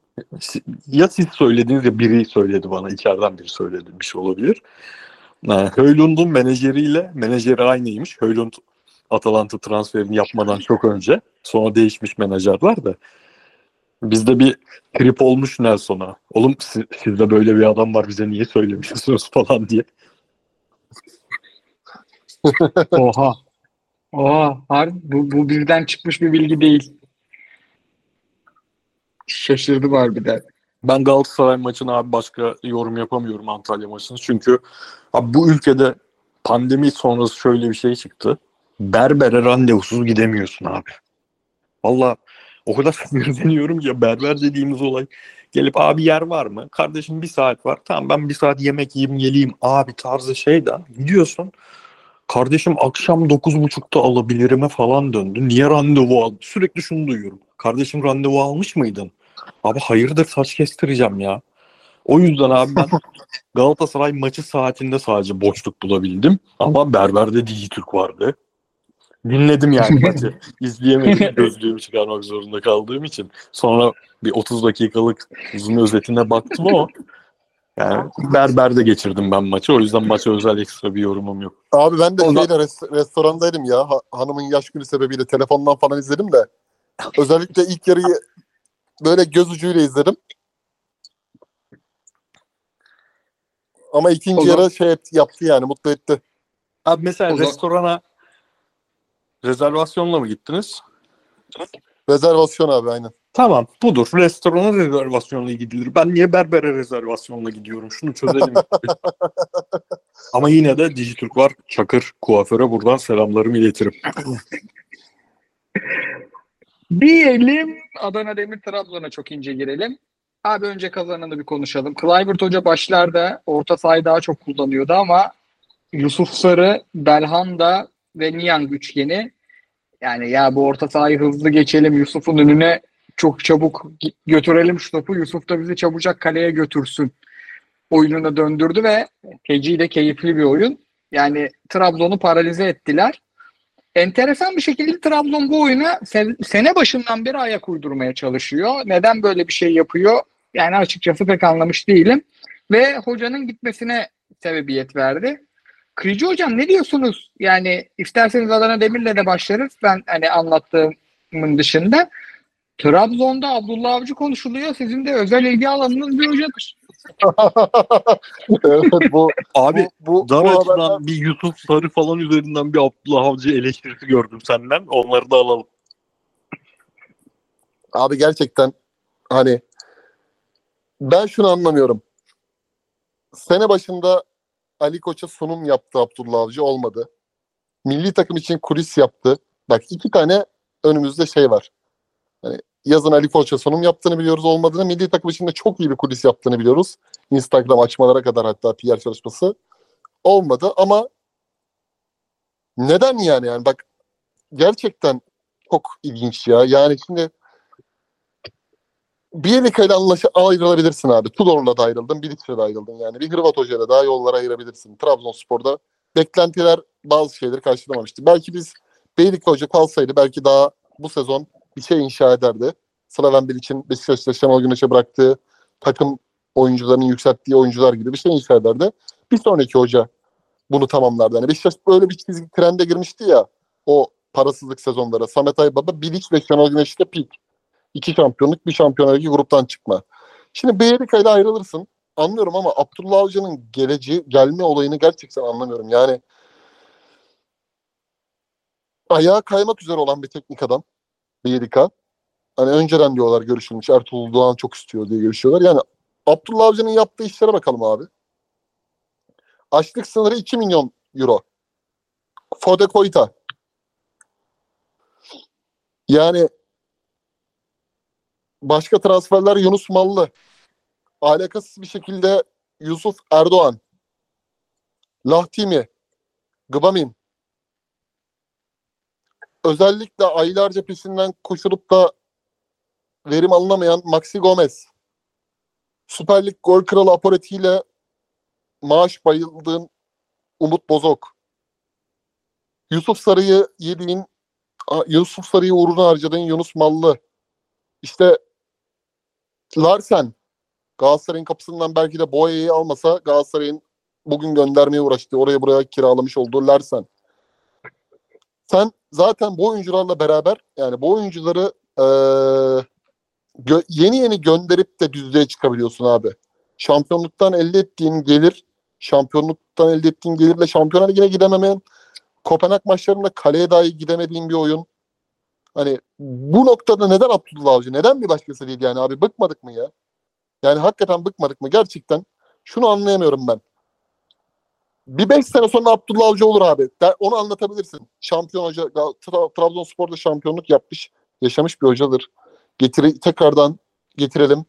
ya siz söylediniz ya biri söyledi bana içeriden biri söyledi bir şey olabilir. Yani Höylund'un menajeriyle menajeri aynıymış. Höylund Atalanta transferini yapmadan çok önce. Sonra değişmiş menajerler de. Bizde bir trip olmuş Nelson'a. Oğlum siz, sizde böyle bir adam var bize niye söylemiyorsunuz (laughs) falan diye. (laughs) Oha. Oha. Harbi, bu, bu birden çıkmış bir bilgi değil. Şaşırdı harbiden. Ben Galatasaray maçına abi başka yorum yapamıyorum Antalya maçını. Çünkü abi bu ülkede pandemi sonrası şöyle bir şey çıktı. Berbere randevusuz gidemiyorsun abi. Valla o kadar (laughs) sinirleniyorum ki ya berber dediğimiz olay gelip abi yer var mı? Kardeşim bir saat var. Tamam ben bir saat yemek yiyeyim geleyim abi tarzı şeyden gidiyorsun. Kardeşim akşam 9.30'da alabilirime falan döndü. Niye randevu aldın? Sürekli şunu duyuyorum. Kardeşim randevu almış mıydın? Abi hayırdır saç kestireceğim ya. O yüzden abi ben (laughs) Galatasaray maçı saatinde sadece boşluk bulabildim. Ama berberde Dijitürk vardı. Dinledim yani (laughs) maçı. İzleyemedim. (laughs) Gözlüğümü çıkarmak zorunda kaldığım için. Sonra bir 30 dakikalık uzun özetine baktım ama yani berberde geçirdim ben maçı. O yüzden maça özel ekstra bir yorumum yok. Abi ben de Ondan- şeyde res- restorandaydım ya. Ha- hanımın yaş günü sebebiyle telefondan falan izledim de. Özellikle ilk yarıyı böyle göz ucuyla izledim. Ama ikinci zaman- yarı şey yaptı yani mutlu etti. Abi mesela O restorana rezervasyonla mı gittiniz? Rezervasyon abi aynen. Tamam budur. Restorana rezervasyonla gidilir. Ben niye berbere rezervasyonla gidiyorum? Şunu çözelim. (laughs) Ama yine de Dijitürk var. Çakır kuaföre buradan selamlarımı iletirim. Diyelim Adana Demir Trabzon'a çok ince girelim. Abi önce kazananı bir konuşalım. Kluivert Hoca başlarda orta sahayı daha çok kullanıyordu ama Yusuf Sarı, Belhanda ve Niang üçgeni yani ya bu orta sahayı hızlı geçelim Yusuf'un önüne çok çabuk götürelim şu topu. Yusuf da bizi çabucak kaleye götürsün. Oyununa döndürdü ve feci de keyifli bir oyun. Yani Trabzon'u paralize ettiler enteresan bir şekilde Trabzon bu oyuna se- sene başından beri ayak uydurmaya çalışıyor. Neden böyle bir şey yapıyor? Yani açıkçası pek anlamış değilim. Ve hocanın gitmesine sebebiyet verdi. Kırıcı hocam ne diyorsunuz? Yani isterseniz Adana Demir'le de başlarız. Ben hani anlattığımın dışında. Trabzon'da Abdullah Avcı konuşuluyor. Sizin de özel ilgi alanınız bir hocadır. (laughs) evet bu Abi bu, bu, dar bu açıdan bir Yusuf Sarı falan üzerinden bir Abdullah Avcı eleştirisi gördüm senden. Onları da alalım. Abi gerçekten hani ben şunu anlamıyorum. Sene başında Ali Koç'a sunum yaptı Abdullah Avcı olmadı. Milli takım için kulis yaptı. Bak iki tane önümüzde şey var. Hani yazın Ali Koç'a sunum yaptığını biliyoruz olmadığını. Milli takım için de çok iyi bir kulis yaptığını biliyoruz. Instagram açmalara kadar hatta PR çalışması olmadı ama neden yani yani bak gerçekten çok ilginç ya. Yani şimdi Bielika ile anlaşı ayrılabilirsin abi. Tudor'la da ayrıldın, Bilic'le de ayrıldın. Yani bir Hırvat hocayla daha yollara ayırabilirsin. Trabzonspor'da beklentiler bazı şeyleri karşılamamıştı. Belki biz Bielika hoca kalsaydı belki daha bu sezon bir şey inşa ederdi. Slaven Bilic'in Beşiktaş'ta Şenol Güneş'e bıraktığı takım oyuncularının yükselttiği oyuncular gibi bir şey inşa ederdi. Bir sonraki hoca bunu tamamlardı. Yani Beşiktaş böyle bir çizgi trende girmişti ya o parasızlık sezonlara. Samet Aybaba, Bilic ve Şenol Güneş'te pik. İki şampiyonluk, bir şampiyonlar ligi gruptan çıkma. Şimdi Beyerika ile ayrılırsın. Anlıyorum ama Abdullah Avcı'nın geleceği, gelme olayını gerçekten anlamıyorum. Yani ayağa kaymak üzere olan bir teknik adam Beyerika. Hani önceden diyorlar görüşülmüş. Ertuğrul Doğan çok istiyor diye görüşüyorlar. Yani Abdullah Avcı'nın yaptığı işlere bakalım abi. Açlık sınırı 2 milyon euro. Fode Koita. Yani başka transferler Yunus Mallı. Alakasız bir şekilde Yusuf Erdoğan. Lahtimi, Gbamin. Özellikle aylarca peşinden koşulup da verim alınamayan Maxi Gomez. Süper Lig gol kralı Aporeti ile maaş bayıldığın Umut Bozok. Yusuf Sarı'yı yediğin Yusuf Sarı'yı uğruna harcadığın Yunus Mallı. İşte Larsen Galatasaray'ın kapısından belki de Boya'yı almasa Galatasaray'ın bugün göndermeye uğraştı. Oraya buraya kiralamış olduğu Larsen. Sen zaten bu oyuncularla beraber yani bu oyuncuları ee, gö- yeni yeni gönderip de düzlüğe çıkabiliyorsun abi. Şampiyonluktan elde ettiğin gelir, şampiyonluktan elde ettiğin gelirle Şampiyonlar Ligi'ne gidememen, Kopenhag maçlarında kaleye dahi gidemediğin bir oyun. Hani bu noktada neden Abdullah Avcı? Neden bir başkası değil yani abi? Bıkmadık mı ya? Yani hakikaten bıkmadık mı? Gerçekten şunu anlayamıyorum ben. Bir beş sene sonra Abdullah Avcı olur abi. Onu anlatabilirsin. Şampiyon hoca, Tra- Trabzonspor'da şampiyonluk yapmış, yaşamış bir hocadır. Getiri, tekrardan getirelim.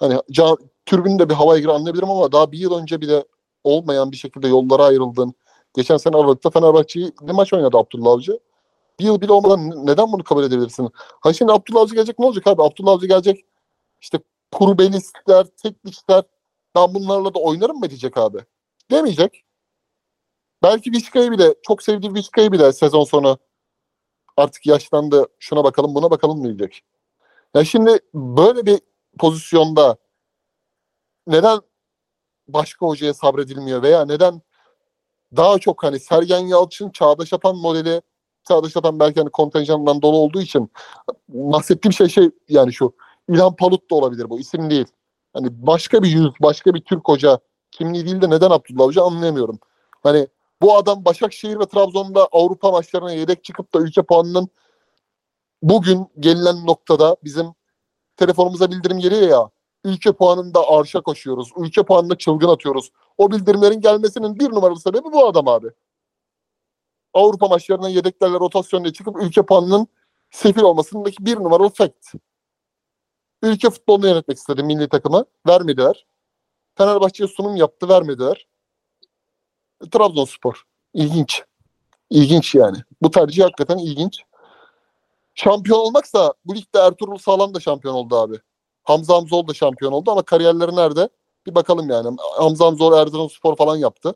Hani can, türbünün de bir havaya gir anlayabilirim ama daha bir yıl önce bile olmayan bir şekilde yollara ayrıldın. Geçen sene Aralık'ta Fenerbahçe'yi ne maç oynadı Abdullah Avcı? Bir yıl bile olmadan neden bunu kabul edebilirsin? Ha şimdi Abdullah Avcı gelecek ne olacak abi? Abdullah Avcı gelecek işte kurubelistler, teknikler ben bunlarla da oynarım mı diyecek abi? Demeyecek. Belki Vizca'yı bile, çok sevdiği Vizca'yı bile sezon sonu artık yaşlandı, şuna bakalım buna bakalım diyecek. Ya şimdi böyle bir pozisyonda neden başka hocaya sabredilmiyor veya neden daha çok hani Sergen Yalçın, Çağdaş Apan modeli Çağdaş Apan belki hani kontenjanından dolu olduğu için bahsettiğim şey şey yani şu İlhan Palut da olabilir bu isim değil. Hani başka bir yüz, başka bir Türk hoca kimliği değil de neden Abdullah Hoca anlayamıyorum. Hani bu adam Başakşehir ve Trabzon'da Avrupa maçlarına yedek çıkıp da ülke puanının bugün gelinen noktada bizim telefonumuza bildirim geliyor ya ülke puanında arşa koşuyoruz. Ülke puanında çılgın atıyoruz. O bildirimlerin gelmesinin bir numaralı sebebi bu adam abi. Avrupa maçlarına yedeklerle rotasyonla çıkıp ülke puanının sefil olmasındaki bir numaralı fact. Ülke futbolunu yönetmek istedi milli takıma. Vermediler. Fenerbahçe'ye sunum yaptı. Vermediler. Trabzonspor. İlginç. İlginç yani. Bu tercih hakikaten ilginç. Şampiyon olmaksa bu ligde Ertuğrul Sağlam da şampiyon oldu abi. Hamza Hamzoğlu da şampiyon oldu ama kariyerleri nerede? Bir bakalım yani. Hamza Hamzoğlu Erzurumspor falan yaptı.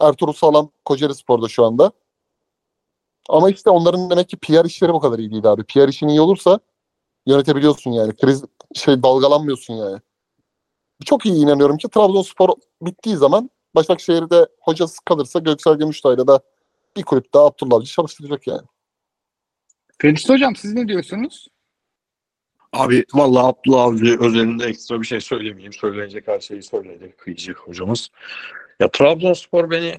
Ertuğrul Sağlam Kocaeli Spor'da şu anda. Ama işte onların demek ki PR işleri bu kadar iyi değil abi. PR işin iyi olursa yönetebiliyorsun yani. Kriz şey dalgalanmıyorsun yani. Çok iyi inanıyorum ki Trabzonspor bittiği zaman Başakşehir'de hocası kalırsa Göksel Gümüştay'la da bir kulüp daha Abdullah Avcı çalıştıracak yani. Ferit Hocam siz ne diyorsunuz? Abi vallahi Abdullah Avcı özelinde ekstra bir şey söylemeyeyim. Söylenecek her şeyi söyledi kıyıcı hocamız. Ya Trabzonspor beni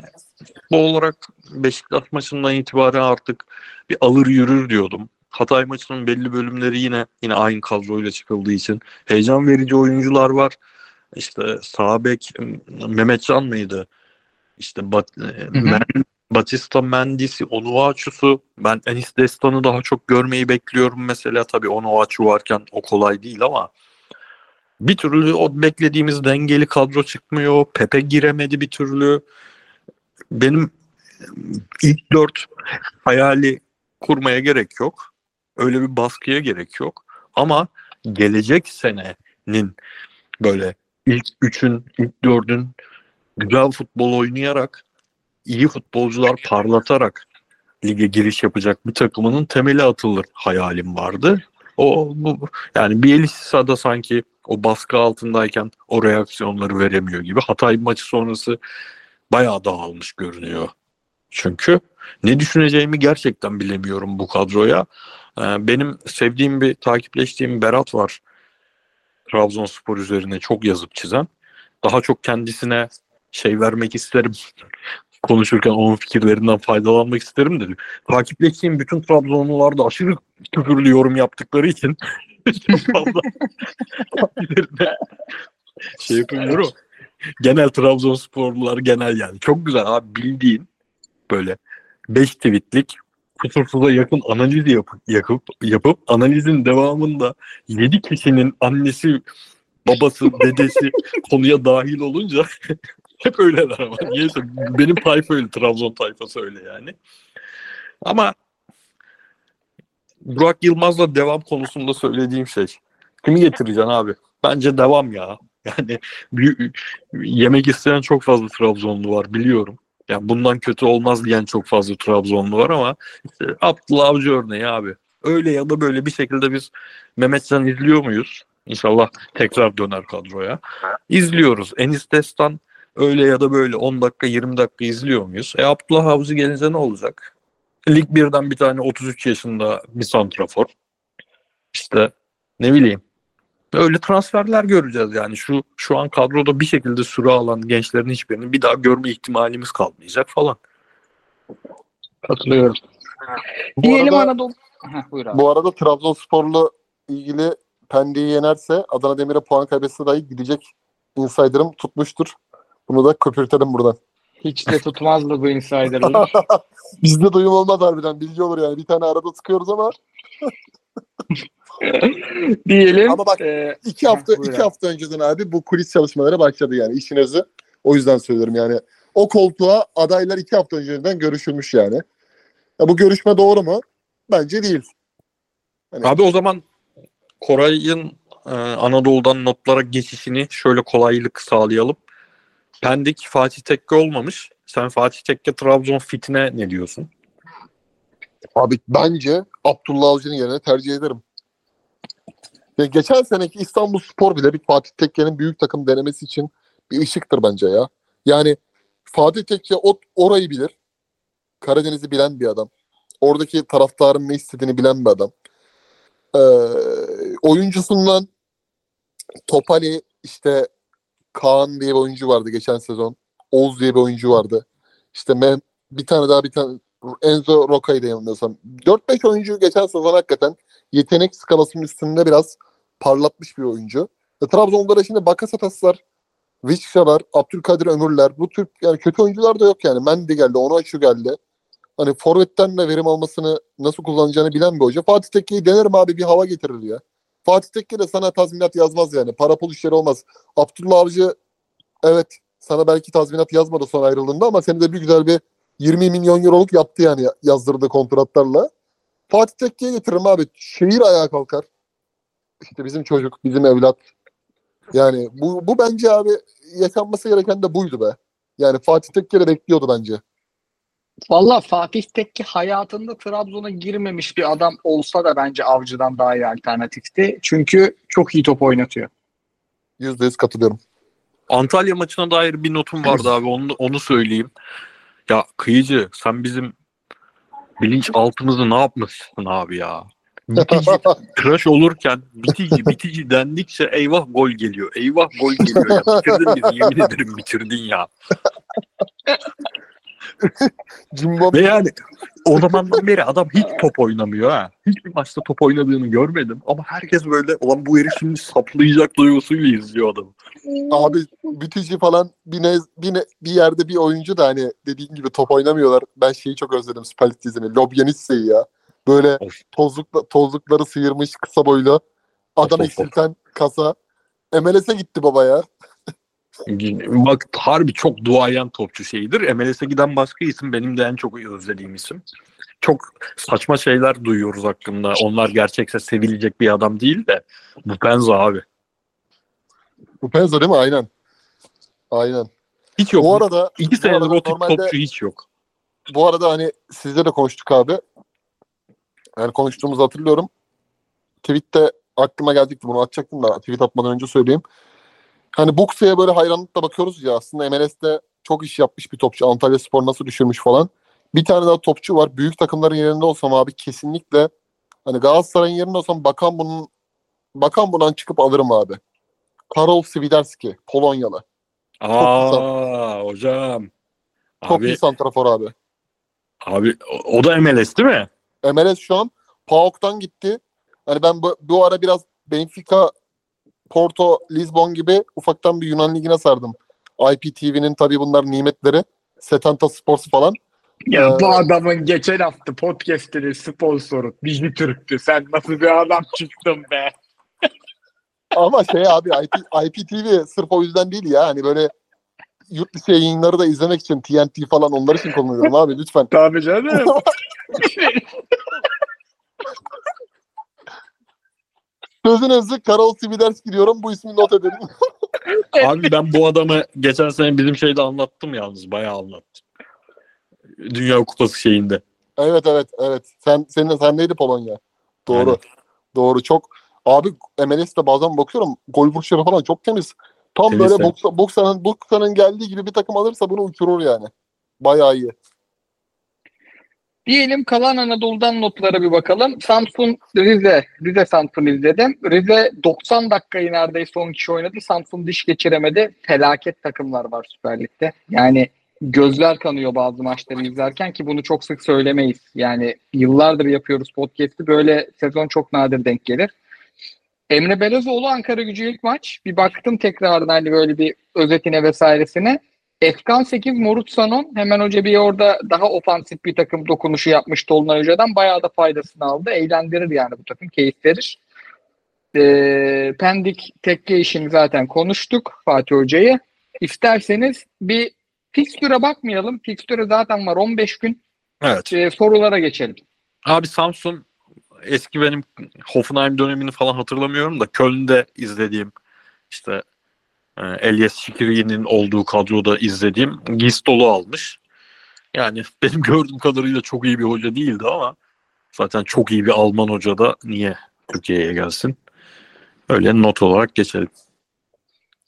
bu olarak Beşiktaş maçından itibaren artık bir alır yürür diyordum. Hatay maçının belli bölümleri yine yine aynı kadroyla çıkıldığı için heyecan verici oyuncular var. İşte sağ bek Mehmetcan mıydı? İşte Bat, Men, Batista Mendis'i, Onuachu'su. Ben Enis Destan'ı daha çok görmeyi bekliyorum mesela. Tabii Onuachu varken o kolay değil ama bir türlü o beklediğimiz dengeli kadro çıkmıyor. Pepe giremedi bir türlü. Benim ilk dört hayali kurmaya gerek yok. Öyle bir baskıya gerek yok. Ama gelecek senenin böyle ilk üçün, ilk dördün güzel futbol oynayarak, iyi futbolcular parlatarak lige giriş yapacak bir takımının temeli atılır hayalim vardı. O bu yani Bielsa da sanki o baskı altındayken o reaksiyonları veremiyor gibi. Hatay maçı sonrası bayağı dağılmış görünüyor. Çünkü ne düşüneceğimi gerçekten bilemiyorum bu kadroya. Benim sevdiğim bir takipleştiğim Berat var. Trabzonspor üzerine çok yazıp çizen. Daha çok kendisine şey vermek isterim. (laughs) Konuşurken onun fikirlerinden faydalanmak isterim dedi. Takipleştiğim bütün Trabzonlular da aşırı küfürlü yorum yaptıkları için fazla şey yapıyorum. Genel Trabzonsporlular genel yani. Çok güzel abi bildiğin böyle 5 tweetlik kusursuza yakın analiz yapıp, yapıp, yapıp analizin devamında 7 kişinin annesi, babası, dedesi (laughs) konuya dahil olunca (laughs) Hep öyleler ama. Niyeyse benim tayfa öyle. Trabzon tayfası öyle yani. Ama Burak Yılmaz'la devam konusunda söylediğim şey. Kimi getireceksin abi? Bence devam ya. Yani yemek isteyen çok fazla Trabzonlu var biliyorum. Yani bundan kötü olmaz diyen çok fazla Trabzonlu var ama işte Abdullah Avcı örneği abi. Öyle ya da böyle bir şekilde biz Mehmetcan izliyor muyuz? İnşallah tekrar döner kadroya. İzliyoruz. Enis Destan öyle ya da böyle 10 dakika 20 dakika izliyor muyuz? E Abdullah Avcı gelince ne olacak? Lig birden bir tane 33 yaşında bir santrafor. İşte ne bileyim. Öyle transferler göreceğiz yani. Şu şu an kadroda bir şekilde süre alan gençlerin hiçbirini bir daha görme ihtimalimiz kalmayacak falan. Katılıyorum. Bu Diyelim arada, Anadolu. Heh, buyur abi. bu arada Trabzonspor'la ilgili Pendik'i yenerse Adana Demir'e puan kaybetse dahi gidecek insider'ım tutmuştur. Bunu da köpürtelim buradan. Hiç de tutmazdı bu insider'lar. (laughs) Bizde duyum olmaz harbiden. Bilgi olur yani. Bir tane arada sıkıyoruz ama (laughs) Diyelim. Ama bak, e, iki hafta Heh, iki hafta önceden abi bu kulis çalışmaları başladı yani işin özü. O yüzden söylüyorum yani. O koltuğa adaylar iki hafta önceden görüşülmüş yani. Ya bu görüşme doğru mu? Bence değil. Abi o zaman Koray'ın e, Anadolu'dan notlara geçişini şöyle kolaylık sağlayalım. Pendik Fatih Tekke olmamış. Sen Fatih Tekke Trabzon fitine ne diyorsun? Abi bence Abdullah Avcı'nın yerine tercih ederim. Ya geçen seneki İstanbul Spor bile bir Fatih Tekke'nin büyük takım denemesi için bir ışıktır bence ya. Yani Fatih Tekke o, orayı bilir. Karadeniz'i bilen bir adam. Oradaki taraftarın ne istediğini bilen bir adam. Ee, oyuncusundan Topali işte Kaan diye bir oyuncu vardı geçen sezon. Oğuz diye bir oyuncu vardı. İşte Meh- bir tane daha bir tane Enzo Roca'yı da yanılmıyorsam. 4-5 oyuncu geçen sezon hakikaten yetenek skalasının üstünde biraz parlatmış bir oyuncu. E, Trabzon'da şimdi Bakasetaslar, Vişçalar, Abdülkadir Ömürler bu tür yani kötü oyuncular da yok yani. Mendy geldi, Onuachu geldi. Hani forvetten de verim almasını nasıl kullanacağını bilen bir hoca. Fatih Tekke'yi denerim abi bir hava getirir ya. Fatih Tekke de sana tazminat yazmaz yani. Para pul işleri olmaz. Abdullah Avcı evet sana belki tazminat yazmadı son ayrıldığında ama seni de bir güzel bir 20 milyon euroluk yaptı yani yazdırdığı kontratlarla. Fatih Tekke'ye getiririm abi. Şehir ayağa kalkar. İşte bizim çocuk, bizim evlat. Yani bu, bu bence abi yaşanması gereken de buydu be. Yani Fatih Tekke de bekliyordu bence. Valla Fatih Tekke hayatında Trabzon'a girmemiş bir adam olsa da bence Avcı'dan daha iyi alternatifti. Çünkü çok iyi top oynatıyor. Yüzde yüz katılıyorum. Antalya maçına dair bir notum vardı abi onu, onu söyleyeyim. Ya Kıyıcı sen bizim bilinç altımızı ne yapmışsın abi ya? Bitici, (laughs) tıraş olurken bitici bitici dendikçe eyvah gol geliyor. Eyvah gol geliyor ya. Bitirdin bizi yemin ederim bitirdin ya. (laughs) Jimbo Ve yani o zamandan beri adam hiç top oynamıyor ha. Hiçbir maçta top oynadığını görmedim. Ama herkes böyle ulan bu herif şimdi saplayacak duygusuyla izliyor adamı. abi Bütücü falan bir, ne, bir, ne- bir yerde bir oyuncu da hani dediğin gibi top oynamıyorlar. Ben şeyi çok özledim Süper Lig dizimi. Lobyanitse'yi ya. Böyle tozlukla, tozlukları sıyırmış kısa boylu. Adam eksilten kasa. MLS'e gitti baba ya. Bak harbi çok duayen topçu şeyidir. MLS'e giden başka isim benim de en çok özlediğim isim. Çok saçma şeyler duyuyoruz hakkında. Onlar gerçekse sevilecek bir adam değil de bu Penza abi. Bu Penza değil mi? Aynen. Aynen. Hiç yok. Bu arada İki senedir arada o tip normalde- topçu hiç yok. bu arada hani sizle de konuştuk abi. Yani konuştuğumuzu hatırlıyorum. Tweet'te aklıma geldikti bunu atacaktım da tweet atmadan önce söyleyeyim. Hani Buksa'ya böyle hayranlıkla bakıyoruz ya aslında MLS'te çok iş yapmış bir topçu. Antalya Spor nasıl düşürmüş falan. Bir tane daha topçu var. Büyük takımların yerinde olsam abi kesinlikle hani Galatasaray'ın yerinde olsam bakan bunun bakan bundan çıkıp alırım abi. Karol Swiderski Polonyalı. Aa hocam. Çok Abi, iyi santrafor abi. abi o- o da MLS değil mi? MLS şu an PAOK'tan gitti. Hani ben bu, bu ara biraz Benfica, Porto, Lisbon gibi ufaktan bir Yunan ligine sardım. IPTV'nin tabii bunlar nimetleri. Setanta Sports falan. Ya Ee, bu adamın geçen hafta podcast'inin sponsoru Dijitürk'tü. Sen nasıl bir adam çıktın be? (laughs) Ama şey abi IP, IPTV sırf o yüzden değil ya. Hani böyle yurt dışı yayınları da izlemek için TNT falan onlar için kullanıyorum abi lütfen. Tabii canım. (laughs) Sözün özü Karol Sividers gidiyorum bu ismi not edelim. (laughs) Abi ben bu adamı geçen sene bizim şeyde anlattım yalnız. Bayağı anlattım. Dünya Kupası şeyinde. evet evet evet. Sen senin sen neydi Polonya? Doğru. Aynen. Doğru çok. Abi MLS'te bazen bakıyorum gol vuruşları falan çok temiz. Tam Temiz, böyle evet. Boksa, Boksa'nın Boksa'nın geldiği gibi bir takım alırsa bunu uçurur yani. Bayağı iyi. Diyelim kalan Anadolu'dan notlara bir bakalım. Samsun Rize. Rize Samsun izledim. Rize 90 dakikayı neredeyse 10 kişi oynadı. Samsun diş geçiremedi. Felaket takımlar var Süper Lig'de. Yani gözler kanıyor bazı maçları izlerken ki bunu çok sık söylemeyiz. Yani yıllardır yapıyoruz podcast'i. Böyle sezon çok nadir denk gelir. Emre Belezoğlu Ankara gücü ilk maç. Bir baktım tekrardan hani böyle bir özetine vesairesine. Efkan 8 Morut Sanon hemen hoca bir orada daha ofansif bir takım dokunuşu yapmıştı Tolunay Hoca'dan. Bayağı da faydasını aldı. Eğlendirir yani bu takım. Keyif verir. Ee, Pendik tekke işini zaten konuştuk Fatih Hoca'yı. İsterseniz bir fikstüre bakmayalım. Fikstüre zaten var 15 gün. Evet. Ee, sorulara geçelim. Abi Samsun eski benim Hoffenheim dönemini falan hatırlamıyorum da Köln'de izlediğim işte e, Elias Şikiri'nin olduğu kadroda izlediğim Gistol'u almış. Yani (laughs) benim gördüğüm kadarıyla çok iyi bir hoca değildi ama zaten çok iyi bir Alman hoca da niye Türkiye'ye gelsin? Öyle not olarak geçelim.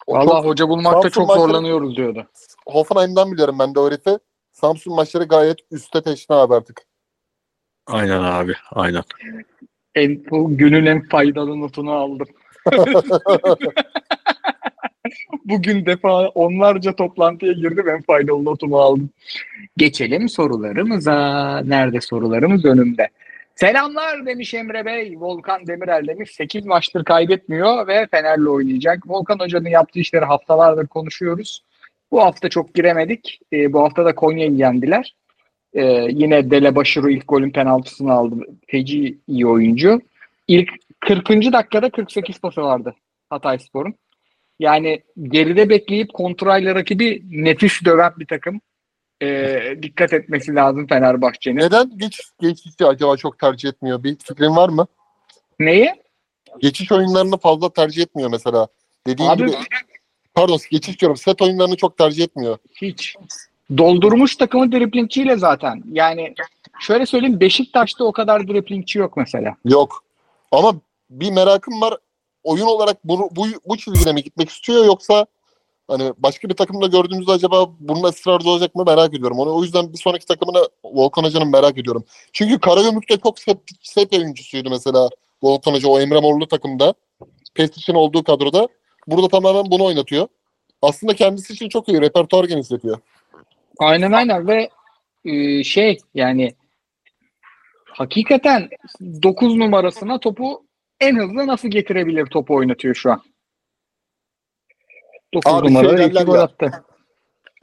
Valla hoca bulmakta Samsun çok maçları- zorlanıyoruz diyordu. Hoffenheim'den biliyorum ben de o herifi. Samsun maçları gayet üstte teşne abi artık. Aynen abi, aynen. En, bu günün en faydalı notunu aldım. (laughs) (laughs) Bugün defa onlarca toplantıya girdim en faydalı notumu aldım. Geçelim sorularımıza. Nerede sorularımız önümde. Selamlar demiş Emre Bey. Volkan Demirel demiş. 8 maçtır kaybetmiyor ve Fener'le oynayacak. Volkan Hoca'nın yaptığı işleri haftalardır konuşuyoruz. Bu hafta çok giremedik. Ee, bu hafta da Konya'yı yendiler. Ee, yine Dele Başarı ilk golün penaltısını aldı. Feci iyi oyuncu. İlk 40. dakikada 48 pası vardı Hatay Spor'un. Yani geride bekleyip kontrayla rakibi nefis döven bir takım. Ee, dikkat etmesi lazım Fenerbahçe'nin. Neden geç, geçişi acaba çok tercih etmiyor? Bir fikrin var mı? Neyi? Geçiş oyunlarını fazla tercih etmiyor mesela. Dediğim Abi gibi pardon geçiş diyorum. Set oyunlarını çok tercih etmiyor. hiç. Doldurmuş takımı driplingçiyle zaten. Yani şöyle söyleyeyim Beşiktaş'ta o kadar driplingçi yok mesela. Yok. Ama bir merakım var. Oyun olarak bu, bu, bu çizgide mi gitmek istiyor yoksa hani başka bir takımda gördüğümüzde acaba bunun ısrarda olacak mı merak ediyorum. Onu o yüzden bir sonraki takımını Volkan Hoca'nın merak ediyorum. Çünkü Karagümrük'te çok set, set oyuncusuydu mesela Volkan Hoca o Emre Morlu takımda. Pestic'in olduğu kadroda. Burada tamamen bunu oynatıyor. Aslında kendisi için çok iyi. Repertuar genişletiyor. Aynen aynen ve e, şey yani hakikaten 9 numarasına topu en hızlı nasıl getirebilir topu oynatıyor şu an. 9 Abi numara iki gol attı.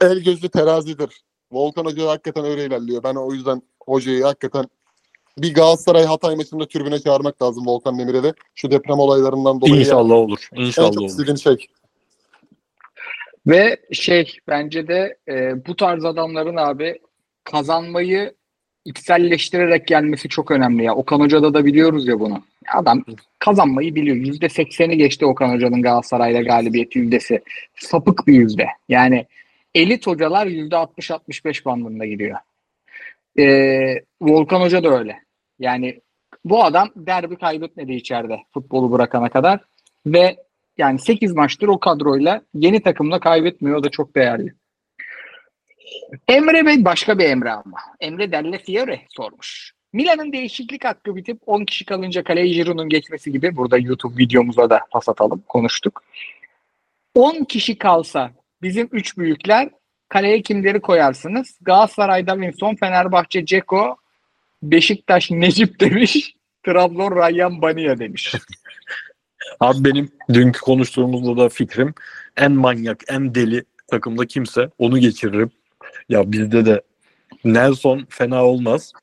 El gözlü terazidir. Volkan Hoca hakikaten öyle ilerliyor. Ben o yüzden hocayı hakikaten bir Galatasaray Hatay maçında tribüne çağırmak lazım Volkan Demirel'i. Şu deprem olaylarından dolayı. İnşallah olur. En İnşallah çok olur. şey. Ve şey bence de e, bu tarz adamların abi kazanmayı içselleştirerek gelmesi çok önemli ya. Okan Hoca'da da biliyoruz ya bunu. Adam kazanmayı biliyor. Yüzde sekseni geçti Okan Hoca'nın Galatasaray'la galibiyeti yüzdesi. Sapık bir yüzde. Yani elit hocalar yüzde 60-65 bandında gidiyor. Ee, Volkan Hoca da öyle. Yani bu adam derbi kaybetmedi içeride futbolu bırakana kadar ve yani 8 maçtır o kadroyla yeni takımla kaybetmiyor. O da çok değerli. Emre Bey başka bir Emre ama. Emre Delle Fiore sormuş. Milan'ın değişiklik hakkı bitip 10 kişi kalınca kaleye Giroud'un geçmesi gibi burada YouTube videomuza da pas atalım konuştuk. 10 kişi kalsa bizim 3 büyükler kaleye kimleri koyarsınız? Galatasaray Davinson, Fenerbahçe Ceko, Beşiktaş Necip demiş. Trabzon Rayyan Bania demiş. (laughs) Abi benim dünkü konuştuğumuzda da fikrim en manyak, en deli takımda kimse onu geçiririm. Ya bizde de Nelson fena olmaz.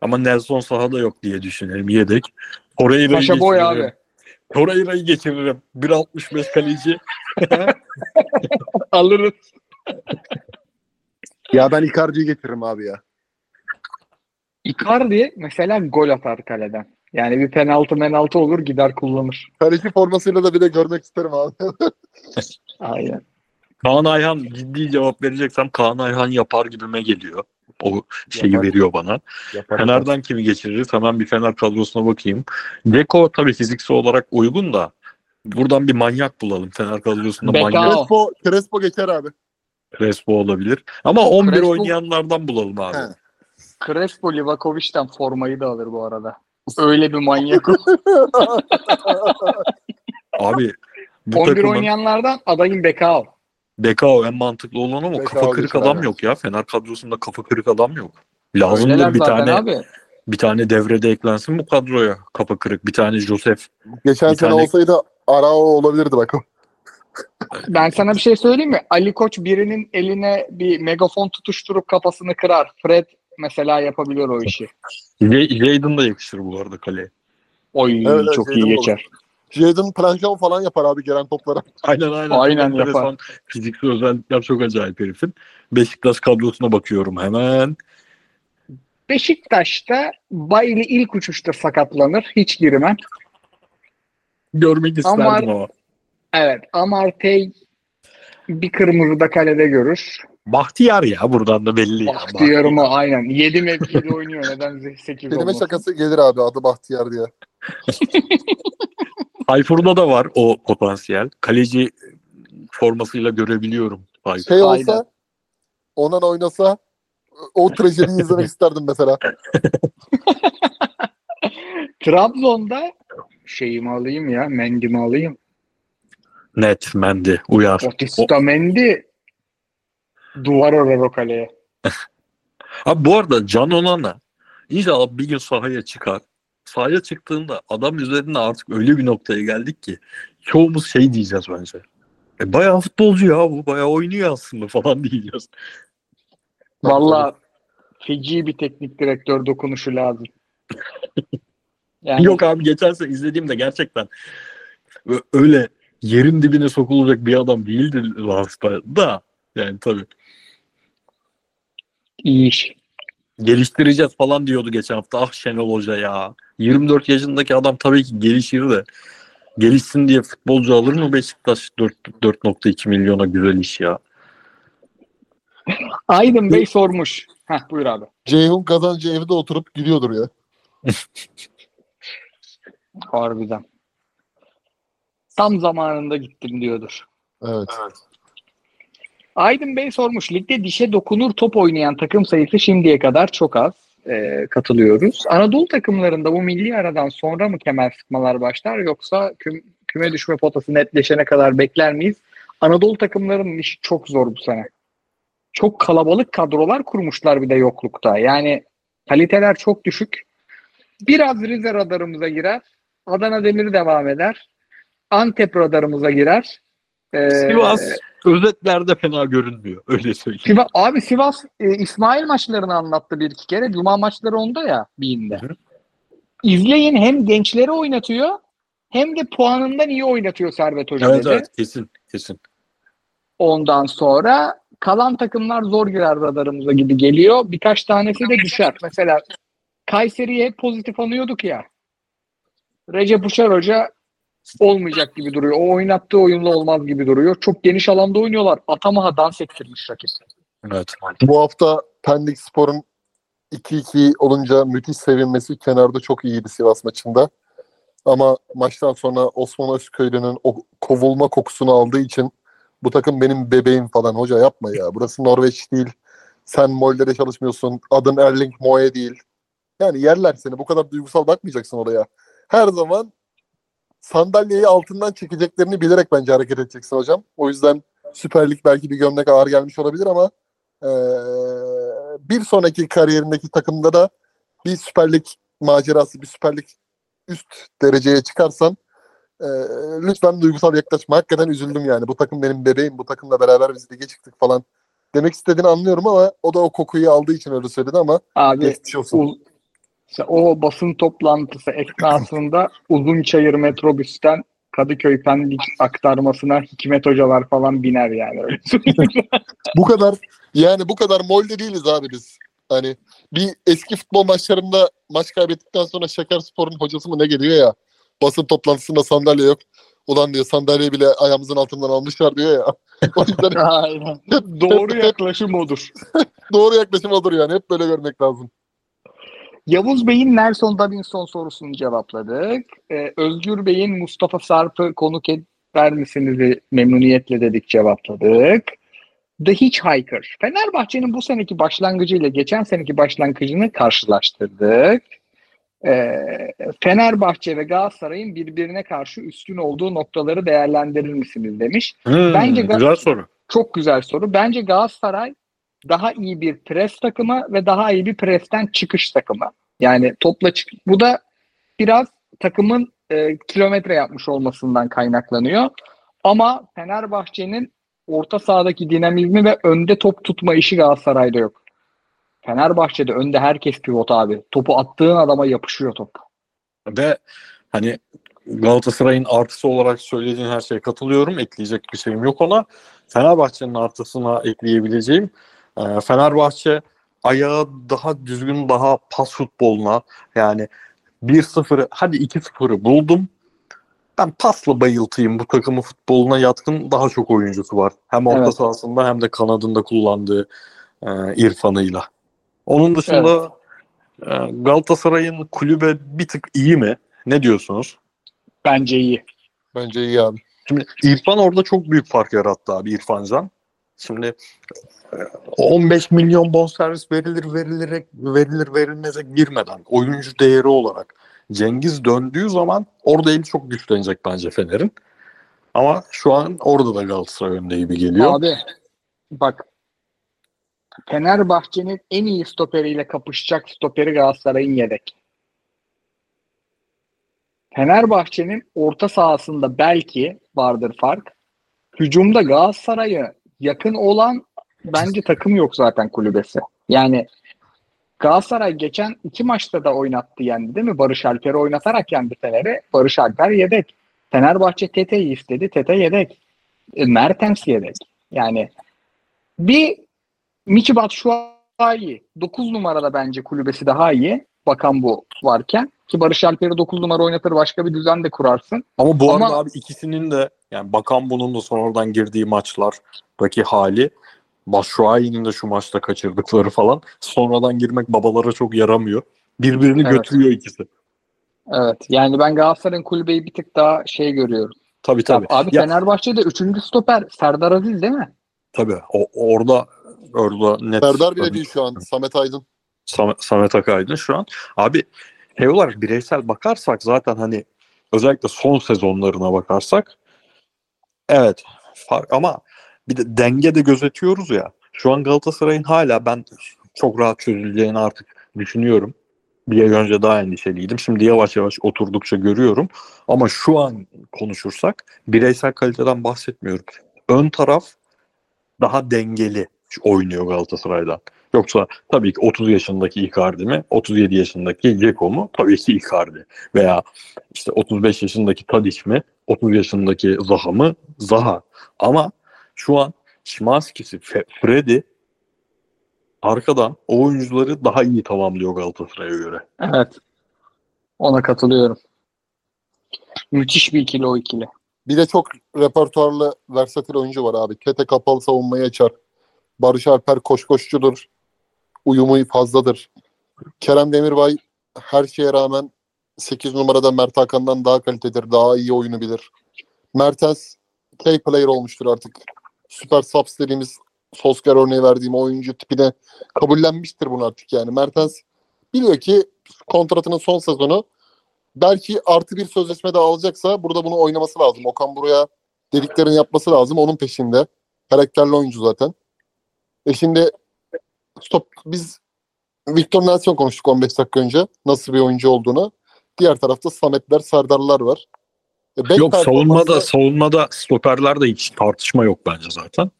Ama Nelson sahada yok diye düşünelim yedek. Torreira'yı Paşa boy abi. Torreira'yı geçiririm. 1.65 kaleci. (laughs) Alırız. Ya ben Icardi'yi getiririm abi ya. Icardi mesela gol atar kaleden. Yani bir penaltı menaltı olur gider kullanır. Kaleci formasıyla da bir de görmek isterim abi. Aynen. Kaan Ayhan ciddi cevap vereceksem Kaan Ayhan yapar gibime geliyor. O şeyi Yapar. veriyor bana. Fener'den kimi geçiririz? Hemen bir Fener kadrosuna bakayım. Deko tabii fiziksel olarak uygun da buradan bir manyak bulalım. Fener kadrosunda Bekao. manyak Crespo, Crespo geçer abi. Crespo olabilir. Ama 11 Crespo- oynayanlardan bulalım abi. He. Crespo Livakovic'ten formayı da alır bu arada. Öyle bir manyak. o. (laughs) Abi bu 11 takımın oynayanlardan adayın Bekao. Bekao en mantıklı olan ama Bekao kafa kırık adam abi. yok ya. Fener kadrosunda kafa kırık adam yok. Lazımdır Öyleler bir tane abi. bir tane devrede eklensin bu kadroya. Kafa kırık bir tane Josef. Geçen sene tane- olsaydı Arao olabilirdi bak. (laughs) Ben sana bir şey söyleyeyim mi? Ali Koç birinin eline bir megafon tutuşturup kafasını kırar. Fred mesela yapabiliyor o işi. J- Jadon da yakışır bu arada kaleye. Oy Evet, evet, çok iyi geçer. Jadon Planchon falan yapar abi gelen toplara. (laughs) Aynen aynen. Aynen yapar. Fiziksel özellikler çok acayip herifin. Beşiktaş kadrosuna bakıyorum hemen. Beşiktaş'ta Bayli ilk uçuşta sakatlanır. Hiç girmem. Görmek isterdim Ama- ama. Evet. Amartey bir kırmızı da kalede görür. Bahtiyar ya buradan da belli. ya. Bahtiyar'ımı aynen. 7 mevkide oynuyor. Neden 8 Kelime olmasın? şakası gelir abi adı Bahtiyar diye. (laughs) Tayfur'da da var o potansiyel. Kaleci formasıyla görebiliyorum. Tayfur. Şey Aynen. olsa Onan oynasa o trajediyi izlemek (laughs) isterdim mesela. Trabzon'da şeyimi alayım ya. Mendimi alayım. Net, Mendi, Uyar. Batista Mendy duvar örer o kaleye. (laughs) Abi bu arada Can Onana inşallah bir gün sahaya çıkar. Sahaya çıktığında adam üzerinde artık öyle bir noktaya geldik ki çoğumuz şey diyeceğiz bence. E, bayağı futbolcu ya bu. Bayağı oynuyor aslında (laughs) falan diyeceğiz. Valla feci bir teknik direktör dokunuşu lazım. (laughs) Yani Yok abi geçen sene izlediğimde gerçekten öyle yerin dibine sokulacak bir adam değildi Lans'ta da. Yani tabii iyi iş. Geliştireceğiz falan diyordu geçen hafta. Ah Şenol Hoca ya. 24 yaşındaki adam tabii ki gelişir de gelişsin diye futbolcu alır mı Beşiktaş 4 4.2 milyona güzel iş ya. Aydın Bey sormuş. Heh buyur abi. Ceyhun kazancı evde oturup gülüyordur ya. (laughs) Harbiden. Tam zamanında gittim diyordur. Evet. Aydın Bey sormuş. Ligde dişe dokunur top oynayan takım sayısı şimdiye kadar çok az. Ee, katılıyoruz. Anadolu takımlarında bu milli aradan sonra mı kemer sıkmalar başlar yoksa küm- küme düşme potası netleşene kadar bekler miyiz? Anadolu takımlarının işi çok zor bu sene. Çok kalabalık kadrolar kurmuşlar bir de yoklukta. Yani kaliteler çok düşük. Biraz Rize radarımıza girer. Adana Demir devam eder. Antep radarımıza girer. Ee, Sivas özetlerde fena görünmüyor. Öyle söyleyeyim. Sivas, abi Sivas e, İsmail maçlarını anlattı bir iki kere. Cuma maçları onda ya birinde. Hı. İzleyin hem gençleri oynatıyor hem de puanından iyi oynatıyor Servet Hoca Evet dedi. evet kesin kesin. Ondan sonra kalan takımlar zor girer radarımıza gibi geliyor. Birkaç tanesi de düşer. Mesela Kayseri'ye hep pozitif anıyorduk ya. Recep Uçar Hoca olmayacak gibi duruyor. O oynattığı oyunla olmaz gibi duruyor. Çok geniş alanda oynuyorlar. Atamaha dans ettirmiş rakip. Evet. Bu hafta Pendik Spor'un 2-2 olunca müthiş sevinmesi kenarda çok iyiydi Sivas maçında. Ama maçtan sonra Osman Özköylü'nün o kovulma kokusunu aldığı için bu takım benim bebeğim falan. Hoca yapma ya. Burası Norveç değil. Sen Molde'de çalışmıyorsun. Adın Erling Moe değil. Yani yerler seni. Bu kadar duygusal bakmayacaksın oraya. Her zaman sandalyeyi altından çekeceklerini bilerek bence hareket edeceksin hocam. O yüzden Süper Lig belki bir gömlek ağır gelmiş olabilir ama eee, bir sonraki kariyerindeki takımda da bir Süper Lig macerası, bir Süper Lig üst dereceye çıkarsan eee, lütfen duygusal yaklaşma. Hakikaten üzüldüm yani. Bu takım benim bebeğim. Bu takımla beraber biz lige çıktık falan. Demek istediğini anlıyorum ama o da o kokuyu aldığı için öyle söyledi ama Abi geçmiş olsun. u- işte o basın toplantısı esnasında Uzunçayır metrobüsten Kadıköy Pendik aktarmasına Hikmet hocalar falan biner yani öyle. (laughs) Bu kadar yani bu kadar molde değiliz abi biz. Hani bir eski futbol maçlarında maç kaybettikten sonra Şekerspor'un hocası mı ne geliyor ya basın toplantısında sandalye yok. Ulan diyor sandalyeyi bile ayağımızın altından almışlar diyor ya. (laughs) O yüzden (laughs) Aynen. Doğru yaklaşım odur. doğru yaklaşım odur yani. Hep böyle görmek lazım. Yavuz Bey'in Nelson Davinson sorusunu cevapladık. Ee, Özgür Bey'in Mustafa Sarp'ı konuk eder misiniz memnuniyetle dedik cevapladık. The Hitchhiker. Fenerbahçe'nin bu seneki başlangıcı ile geçen seneki başlangıcını karşılaştırdık. Ee, Fenerbahçe ve Galatasaray'ın birbirine karşı üstün olduğu noktaları değerlendirir misiniz demiş. Hmm, Bence gal- güzel soru. Çok güzel soru. Bence Galatasaray daha iyi bir pres takımı ve daha iyi bir presten çıkış takımı. Yani topla çık. Bu da biraz takımın e, kilometre yapmış olmasından kaynaklanıyor. Ama Fenerbahçe'nin orta sahadaki dinamizmi ve önde top tutma işi Galatasaray'da yok. Fenerbahçe'de önde herkes pivot abi. Topu attığın adama yapışıyor top. Ve hani Galatasaray'ın artısı olarak söylediğin her şeye katılıyorum. Ekleyecek bir şeyim yok ona. Fenerbahçe'nin artısına ekleyebileceğim. e, Fenerbahçe ayağı daha düzgün, daha pas futboluna yani 1-0'ı hadi 2-0'ı buldum. Ben pasla bayıltayım bu takımı futboluna yatkın daha çok oyuncusu var. Hem orta Evet. sahasında hem de kanadında kullandığı e, irfanıyla. Onun dışında e, Galatasaray'ın kulübe bir tık iyi mi? Ne diyorsunuz? Bence iyi. Bence iyi abi. Şimdi İrfan orada çok büyük fark yarattı abi İrfan Can. Şimdi e, 15 milyon bonservis verilir verilerek verilir verilmeze girmeden oyuncu değeri olarak Cengiz döndüğü zaman orada eli çok güçlenecek bence Fener'in. Ama şu an orada da Galatasaray önde gibi geliyor. Abi bak Fenerbahçe'nin en iyi stoperiyle kapışacak stoperi Galatasaray'ın yedek. Fenerbahçe'nin orta sahasında belki vardır fark. Hücumda Galatasaray'a yakın olan bence takım yok zaten kulübesi. Yani Galatasaray geçen iki maçta da oynattı yendi değil mi? Barış Alper'i oynatarak yendi Fener'i. Barış Alper yedek. Fenerbahçe Tete'yi istedi. Tete yedek. E, Mertens yedek. Yani bir Michi Batshuayi 9 numarada bence kulübesi daha iyi. Bakan bu varken. Ki Barış Alper'i 9 numara oynatır başka bir düzen de kurarsın. Ama bu Ama- arada abi ikisinin de yani Bakan bunun da sonradan girdiği maçlardaki hali Başşuayi'nin de şu maçta kaçırdıkları falan sonradan girmek babalara çok yaramıyor. Birbirini Evet. götürüyor ikisi. Evet. Yani ben Galatasaray'ın kulübeyi bir tık daha şey görüyorum. Tabii tabii. Abi Ya, Fenerbahçe'de 3. stoper Serdar Aziz değil mi? tabii. O, orada orada net. Serdar bile tabii. değil şu an. Samet Aydın. Sam- Samet Akaydın şu an. Abi şey olarak bireysel bakarsak zaten hani özellikle son sezonlarına bakarsak evet ama bir de denge de gözetiyoruz ya. Şu an Galatasaray'ın hala ben çok rahat çözüleceğini artık düşünüyorum. Bir ay önce daha endişeliydim. Şimdi yavaş yavaş oturdukça görüyorum. Ama şu an konuşursak bireysel kaliteden bahsetmiyorum. Ön taraf daha dengeli oynuyor Galatasaray'dan. Yoksa tabii ki 30 yaşındaki Icardi mi, 37 yaşındaki Dzeko mu? Tabii ki Icardi. Veya işte 35 yaşındaki Tadic mi, 30 yaşındaki Zaha mı? Zaha. Ama şu an Şimanski'si, Freddy arkadan o oyuncuları daha iyi tamamlıyor Galatasaray'a göre. Evet. Ona katılıyorum. Müthiş bir ikili o ikili. Bir de çok repertuarlı versatil oyuncu var abi. Kete kapalı savunmayı açar. Barış Alper koş koşçudur. Uyumu fazladır. Kerem Demirbay her şeye rağmen 8 numarada Mert Hakan'dan daha kalitedir. Daha iyi oyunu bilir. Mertens key player olmuştur artık. Süper subs dediğimiz Solskjaer örneği verdiğim oyuncu tipine kabullenmiştir bunu artık yani. Mertens biliyor ki kontratının son sezonu belki artı bir sözleşme de alacaksa burada bunu oynaması lazım. Okan buraya dediklerini yapması lazım. Onun peşinde. Karakterli oyuncu zaten. E şimdi stop biz Victor Nelson konuştuk 15 dakika önce. Nasıl bir oyuncu olduğunu. Diğer tarafta Sametler, Serdarlar var. E, Yok savunmada performansı- savunmada stoperlerde hiç tartışma yok bence zaten.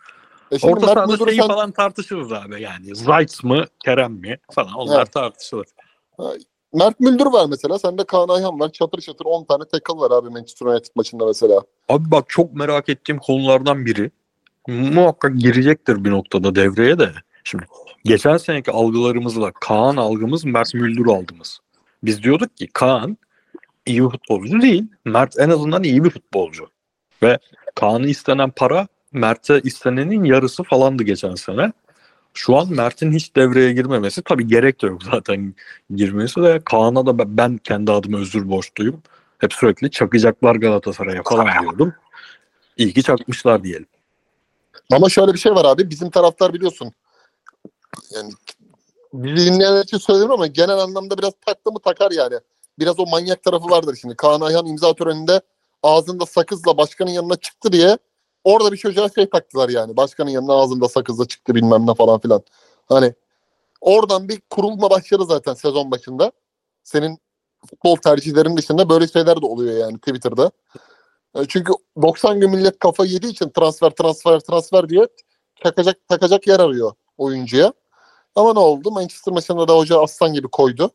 E şimdi Orta sahada şeyi sen- falan tartışırız abi yani. Zayt mı, Kerem mi falan onlar Evet. tartışılır. Mert Müldür var mesela. Sende Kaan Ayhan var. Çatır çatır 10 tane tackle var abi Manchester United maçında mesela. Abi bak çok merak ettiğim konulardan biri. Muhakkak girecektir bir noktada devreye de. Şimdi geçen seneki algılarımızla Kaan algımız Mert Müldür algımız. Biz diyorduk ki Kaan iyi bir futbolcu değil. Mert en azından iyi bir futbolcu. Ve Kaan'ı istenen para Mert'e istenenin yarısı falandı geçen sene. Şu an Mert'in hiç devreye girmemesi tabii gerek de yok zaten girmesi de Kaan'a da ben kendi adıma özür borçluyum. Hep sürekli çakacaklar Galatasaray'a falan diyordum. İyi ki çakmışlar diyelim. Ama şöyle bir şey var abi. Bizim taraftar biliyorsun. Yani bizi dinleyenler söylüyorum ama genel anlamda biraz taktı mı takar yani. Biraz o manyak tarafı vardır şimdi. Kaan Ayhan imza töreninde ağzında sakızla başkanın yanına çıktı diye orada bir çocuğa şey taktılar yani. Başkanın yanına ağzında sakızla çıktı bilmem ne falan filan. Hani oradan bir kurulma başladı zaten sezon başında. Senin futbol tercihlerin dışında böyle şeyler de oluyor yani Twitter'da. E, Çünkü 90 gün millet kafa yediği için transfer transfer transfer diye takacak takacak yer arıyor oyuncuya. Ama ne oldu? Manchester maçında da hoca aslan gibi koydu.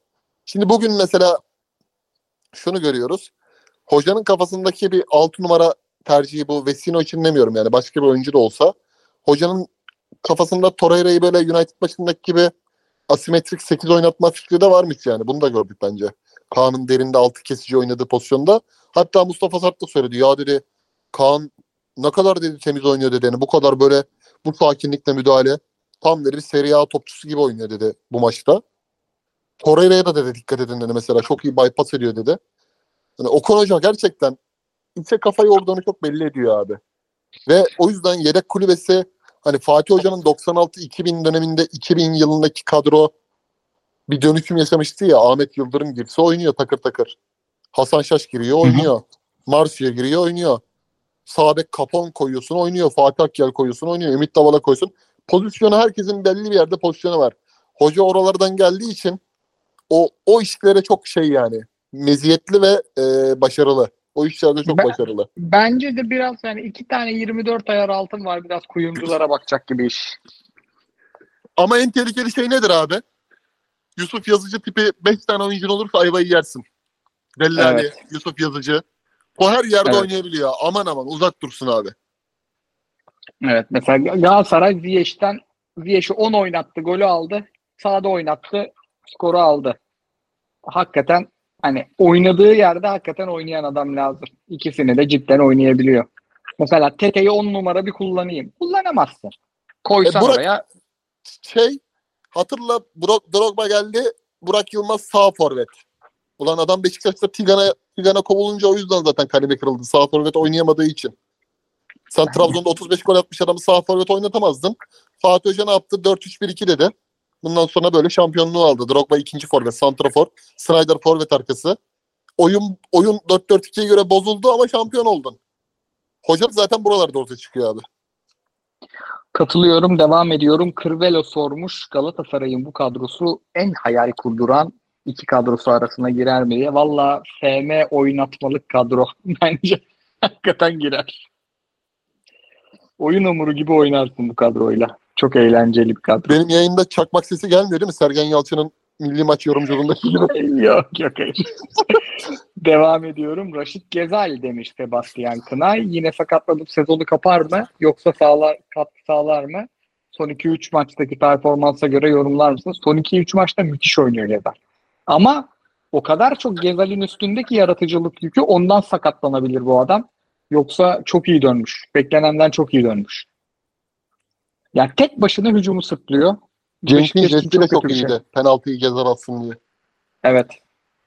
Şimdi bugün mesela şunu görüyoruz. Hocanın kafasındaki bir 6 numara tercihi bu Vesino için demiyorum yani başka bir oyuncu da olsa. Hocanın kafasında Torreira'yı böyle United maçındaki gibi asimetrik 8 oynatma fikri de varmış yani. Bunu da gördük bence. Kaan'ın derinde altı kesici oynadığı pozisyonda. Hatta Mustafa Sart da söyledi. Ya dedi Kaan ne kadar dedi temiz oynuyor dedi. Yani bu kadar böyle bu sakinlikle müdahale. Tam dedi bir Serie A topçusu gibi oynuyor dedi bu maçta. Torreira'ya da dedi dikkat edin dedi mesela. Çok iyi bypass ediyor dedi. Yani Okan Hoca gerçekten içe kafa yorduğunu çok belli ediyor abi. Ve o yüzden yedek kulübesi hani Fatih Hoca'nın 96-2000 döneminde 2000 yılındaki kadro bir dönüşüm yaşamıştı ya. Ahmet Yıldırım girse oynuyor takır takır. Hasan Şaş giriyor oynuyor. Marsiya giriyor oynuyor. Sağ bek Kapon koyuyorsun oynuyor. Fatih Akyel koyuyorsun oynuyor. Ümit Davala koyuyorsun. Pozisyonu herkesin belli bir yerde pozisyonu var. Hoca oralardan geldiği için o o işlere çok şey yani meziyetli ve e, başarılı. O işlerde çok Ben- başarılı. Bence de biraz yani iki tane 24 ayar altın var. Biraz kuyumculara bakacak gibi iş. Ama en tehlikeli şey nedir abi? Yusuf Yazıcı tipi 5 tane oyuncun olursa ayvayı yersin. Dellali, Evet. Yusuf Yazıcı. O her yerde Evet. oynayabiliyor. Aman aman uzak dursun abi. Evet mesela Galatasaray Ziyech'ten Ziyech'i 10 oynattı, golü aldı. Sağda oynattı, skoru aldı. Hakikaten hani oynadığı yerde hakikaten oynayan adam lazım. İkisini de cidden oynayabiliyor. Mesela Tete'yi 10 numara bir kullanayım. Kullanamazsın. Koysan E, Burak- oraya Şey hatırla Burak, Drogba geldi. Burak Yılmaz sağ forvet. Ulan adam Beşiktaş'ta Tigan'a Tigan'a kovulunca o yüzden zaten kalemi kırıldı. Sağ forvet oynayamadığı için. Sen Trabzon'da 35 gol atmış adamı sağ forvet oynatamazdın. Fatih Hoca ne yaptı? 4-3-1-2 dedi. Bundan sonra böyle şampiyonluğu aldı. Drogba ikinci forvet, santrafor. Snyder forvet arkası. Oyun oyun 4-4-2'ye göre bozuldu ama şampiyon oldun. Hoca zaten buralarda ortaya çıkıyor abi. katılıyorum, devam ediyorum. Kırvelo sormuş Galatasaray'ın bu kadrosu en hayal kurduran iki kadrosu arasına girer mi diye. Valla FM oynatmalık kadro (laughs) bence hakikaten girer. Oyun hamuru gibi oynarsın bu kadroyla. Çok eğlenceli bir kadro. Benim yayında çakmak sesi gelmiyor değil mi? Sergen Yalçın'ın milli maç yorumculuğundaki (laughs) gibi. yok yok hayır. (laughs) Devam ediyorum. Raşit Gezal demiş Sebastian Kınay. Yine sakatlanıp sezonu kapar mı? Yoksa sağlar, katkı sağlar mı? Son 2-3 maçtaki performansa göre yorumlar mısınız? Son 2-3 maçta müthiş oynuyor Gezal. Ama o kadar çok Gezal'in üstündeki yaratıcılık yükü ondan sakatlanabilir bu adam. Yoksa çok iyi dönmüş. Beklenenden çok iyi dönmüş. Yani tek başına hücumu sırtlıyor. Cenk'in jesti de çok bir şey. iyiydi. Penaltıyı gezer atsın diye. Evet.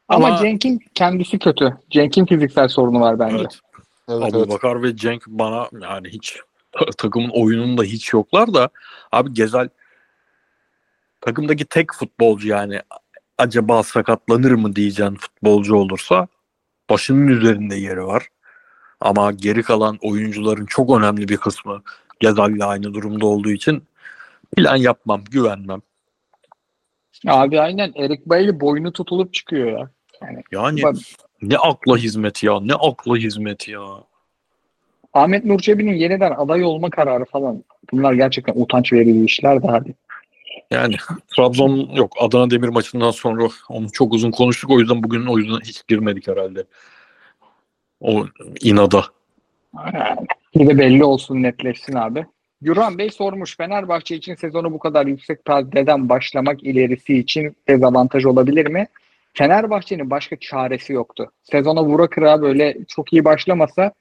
Ama, Ama- Cenk'in kendisi kötü. Cenk'in fiziksel sorunu var bence. Evet. Evet, Abu evet. Bakar ve Cenk bana yani hiç ta- takımın oyununda hiç yoklar da abi Gezal takımdaki tek futbolcu yani acaba sakatlanır mı diyeceğin futbolcu olursa başının üzerinde yeri var. Ama geri kalan oyuncuların çok önemli bir kısmı Gezal ile aynı durumda olduğu için plan yapmam, güvenmem. Abi aynen Erik Bailey boynu tutulup çıkıyor ya. Yani Bak, ne akla hizmet ya, ne akla hizmet ya. Ahmet Nur Çebi'nin yeniden aday olma kararı falan. Bunlar gerçekten utanç verici işler de hadi. Yani Trabzon yok Adana Demir maçından sonra onu çok uzun konuştuk o yüzden bugün o yüzden hiç girmedik herhalde. O inada. Bir de belli olsun netleşsin abi. Yuran Bey sormuş Fenerbahçe için sezonu bu kadar yüksek perdeden başlamak ilerisi için dezavantaj olabilir mi? Fenerbahçe'nin başka çaresi yoktu. Sezona vura kıra böyle çok iyi başlamasa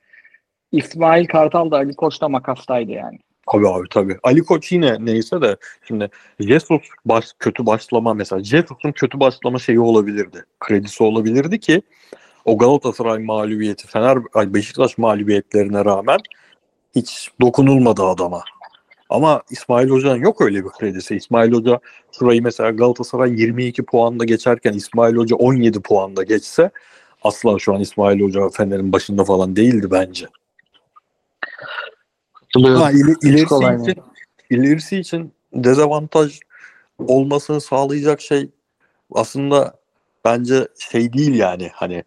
İsmail Kartal da Ali Koç'ta makastaydı yani. Abi abi tabii. Ali Koç yine neyse de şimdi Jesus baş, kötü başlama mesela Jesus'un kötü başlama şeyi olabilirdi. Kredisi olabilirdi ki o Galatasaray mağlubiyeti Fener ay Beşiktaş mağlubiyetlerine rağmen hiç dokunulmadı adama. Ama İsmail Hoca'nın yok öyle bir kredisi. İsmail Hoca şurayı mesela Galatasaray 22 puanda geçerken İsmail Hoca 17 puanda geçse asla şu an İsmail Hoca Fener'in başında falan değildi bence. Ha, ileri- ilerisi, kolay için, ilerisi için dezavantaj olmasını sağlayacak şey aslında bence şey değil yani hani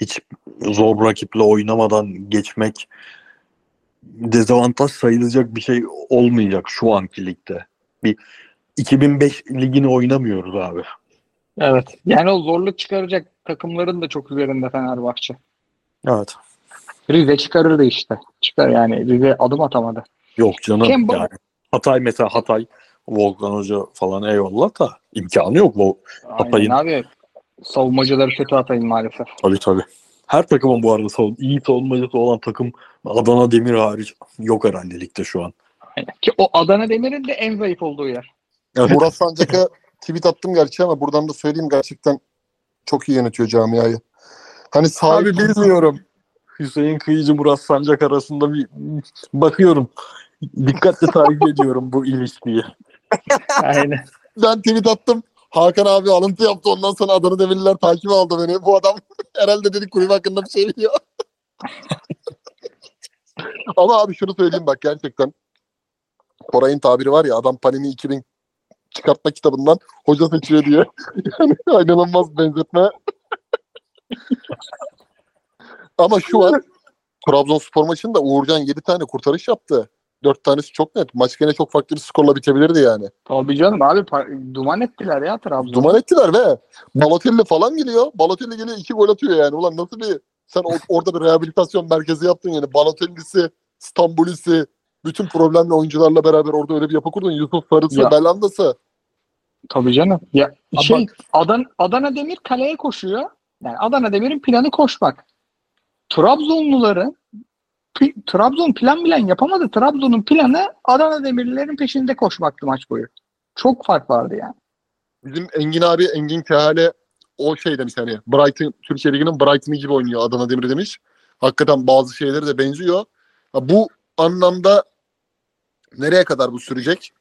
hiç zor rakiple oynamadan geçmek dezavantaj sayılacak bir şey olmayacak şu anki ligde. Bir 2005 ligini oynamıyoruz abi. Evet. Yani o zorluk çıkaracak takımların da çok üzerinde Fenerbahçe. Evet. Rize çıkarırdı işte. Çıkar yani. Rize adım atamadı. Yok canım Kim bu? yani. Hatay mesela Hatay Volkan Hoca falan eyvallah da imkanı yok. Bu Hatay'ın-. Savunmacıları kötü atayın maalesef. Tabii tabii. Her takımın bu arada savun, iyi savunmacısı olan takım Adana Demir hariç yok herhalde ligde şu an. Aynen. Ki o Adana Demir'in de en zayıf olduğu yer. Murat Sancak'a tweet attım gerçi ama buradan da söyleyeyim gerçekten çok iyi yönetiyor camiayı. Hani sahibi Abi bilmiyorum. Hüseyin Kıyıcı Murat Sancak arasında bir bakıyorum. Dikkatle takip ediyorum bu ilişkiyi. (laughs) Aynen. ben tweet attım. Hakan abi alıntı yaptı ondan sonra Adana Demirliler takip aldı beni. Bu adam (laughs) herhalde dedi kulüp hakkında bir şey biliyor. (laughs) Ama abi şunu söyleyeyim bak gerçekten. Koray'ın tabiri var ya adam Panini 2000 çıkartma kitabından hoca seçiyor diye. (laughs) yani inanılmaz benzetme. Ama şu an Trabzonspor maçında Uğurcan 7 tane kurtarış yaptı. 4 tanesi çok net. Maç gene çok farklı bir skorla bitebilirdi yani. Tabii canım abi duman ettiler ya Trabzon'u. Duman ettiler ve Balotelli falan geliyor. Balotelli geliyor iki gol atıyor yani. Ulan nasıl bir sen orada bir rehabilitasyon merkezi yaptın yani. Balotelli'si, İstanbul'isi, bütün problemli oyuncularla beraber orada öyle bir yapı kurdun. Yusuf Sarısı, Ya. Belanda'sı. Tabii canım. Ya şey Adana, Adana Demir kaleye koşuyor. Yani Adana Demir'in planı koşmak. Trabzonluların Trabzon plan bilen yapamadı. Trabzon'un planı Adana Demirlilerin peşinde koşmaktı maç boyu. Çok fark vardı yani. Bizim Engin abi, Engin Kehale o şey demiş hani Brighton, Türkiye Ligi'nin Brighton'ı gibi oynuyor Adana Demir demiş. Hakikaten bazı şeyleri de benziyor. Ha, bu anlamda nereye kadar bu sürecek?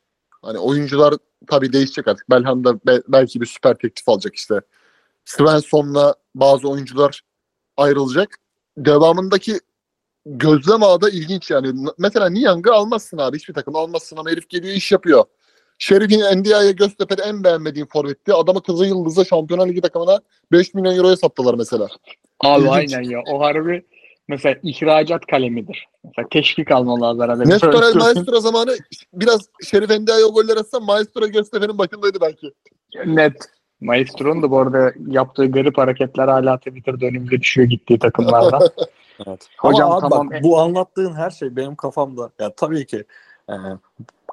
Hani oyuncular tabii değişecek artık. Belhanda be- belki bir süper teklif alacak işte. Svensson'la bazı oyuncular ayrılacak. Devamındaki gözlem ağı da ilginç yani. Mesela Niang'ı almazsın abi. Hiçbir takım almazsın ama herif geliyor iş yapıyor. Şerif'in NDI'ye Göztepe'de en beğenmediğim forvetti. Adamı Kızıl Yıldız'a Şampiyonlar Ligi takımına 5 milyon euroya sattılar mesela. Abi İlginç. aynen ya. O harbi mesela ihracat kalemidir. Mesela teşvik almalı Adana Demir. Nestor El. Maestro zamanı biraz Şerif NDI'ye o goller atsa Maestro Göztepe'nin başındaydı belki. Net. Maestro'nun da bu arada yaptığı garip hareketler hala Twitter döneminde düşüyor gittiği takımlarda. (laughs) Evet. Hocam Ama abi tamam. bak, bu anlattığın her şey benim kafamda. Ya tabii ki e,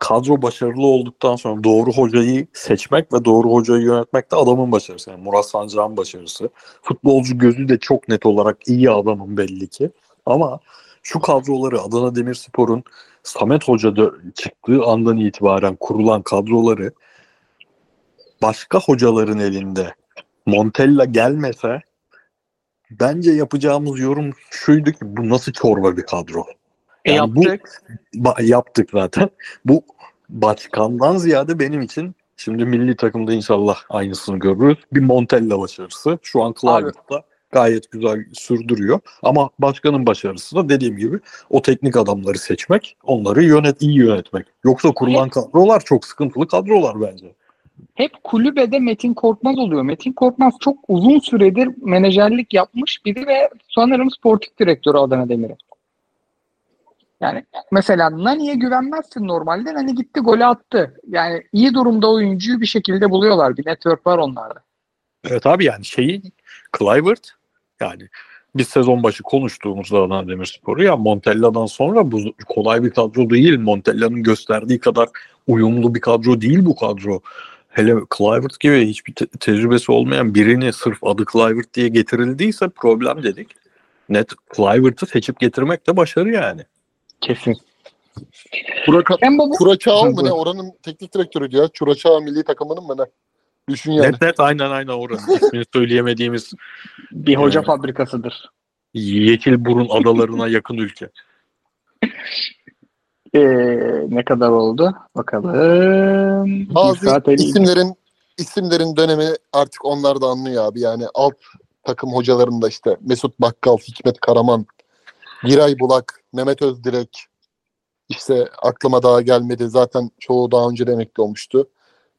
kadro başarılı olduktan sonra doğru hocayı seçmek ve doğru hocayı yönetmek de adamın başarısı. Yani Murat Sancak'ın başarısı. Futbolcu gözü de çok net olarak iyi adamın belli ki. Ama şu kadroları Adana Demirspor'un Samet Hoca dö- çıktığı andan itibaren kurulan kadroları başka hocaların elinde Montella gelmese bence yapacağımız yorum şuydu ki bu nasıl çorba bir kadro. E, Yani bu- yaptık. Ba- yaptık zaten. (laughs) Bu başkandan ziyade benim için şimdi milli takımda inşallah aynısını görürüz. Bir Montella başarısı. Şu an Clivett'da gayet güzel sürdürüyor. Ama başkanın başarısı da dediğim gibi o teknik adamları seçmek, onları yönet iyi yönetmek. Yoksa kurulan kadrolar çok sıkıntılı kadrolar bence. Hep kulübede Metin Korkmaz oluyor. Metin Korkmaz çok uzun süredir menajerlik yapmış biri ve sanırım sportif direktörü Adana Demir'in. Yani mesela Nani'ye güvenmezsin normalde. Nani gitti golü attı. Yani iyi durumda oyuncuyu bir şekilde buluyorlar. Bir network var onlarda. Evet abi yani şeyi Clivert yani biz sezon başı konuştuğumuzda Adana Demirspor'u ya Montella'dan sonra bu kolay bir kadro değil. Montella'nın gösterdiği kadar uyumlu bir kadro değil bu kadro. Hele Clivert gibi hiçbir te- tecrübesi olmayan birini sırf adı Clivert diye getirildiyse problem dedik. Net Clivert'ı seçip getirmek de başarı yani. Kesin. Kuraka. Kuraçao mu ne? Oranın teknik direktörüydü ya. Çuraçao milli takımının mı ne? Düşün yani. Net net aynen aynen oranın (laughs) ismini söyleyemediğimiz Bir hoca Evet. fabrikasıdır. Yeşilburun adalarına yakın ülke. Ee, ne kadar oldu? Bakalım. Bir Bazı isimlerin isimlerin dönemi artık onlar da anlıyor abi. Yani alt takım hocalarının da işte Mesut Bakkal, Hikmet Karaman, Giray Bulak, Mehmet Özdirek işte aklıma daha gelmedi. Zaten çoğu daha önce de emekli olmuştu.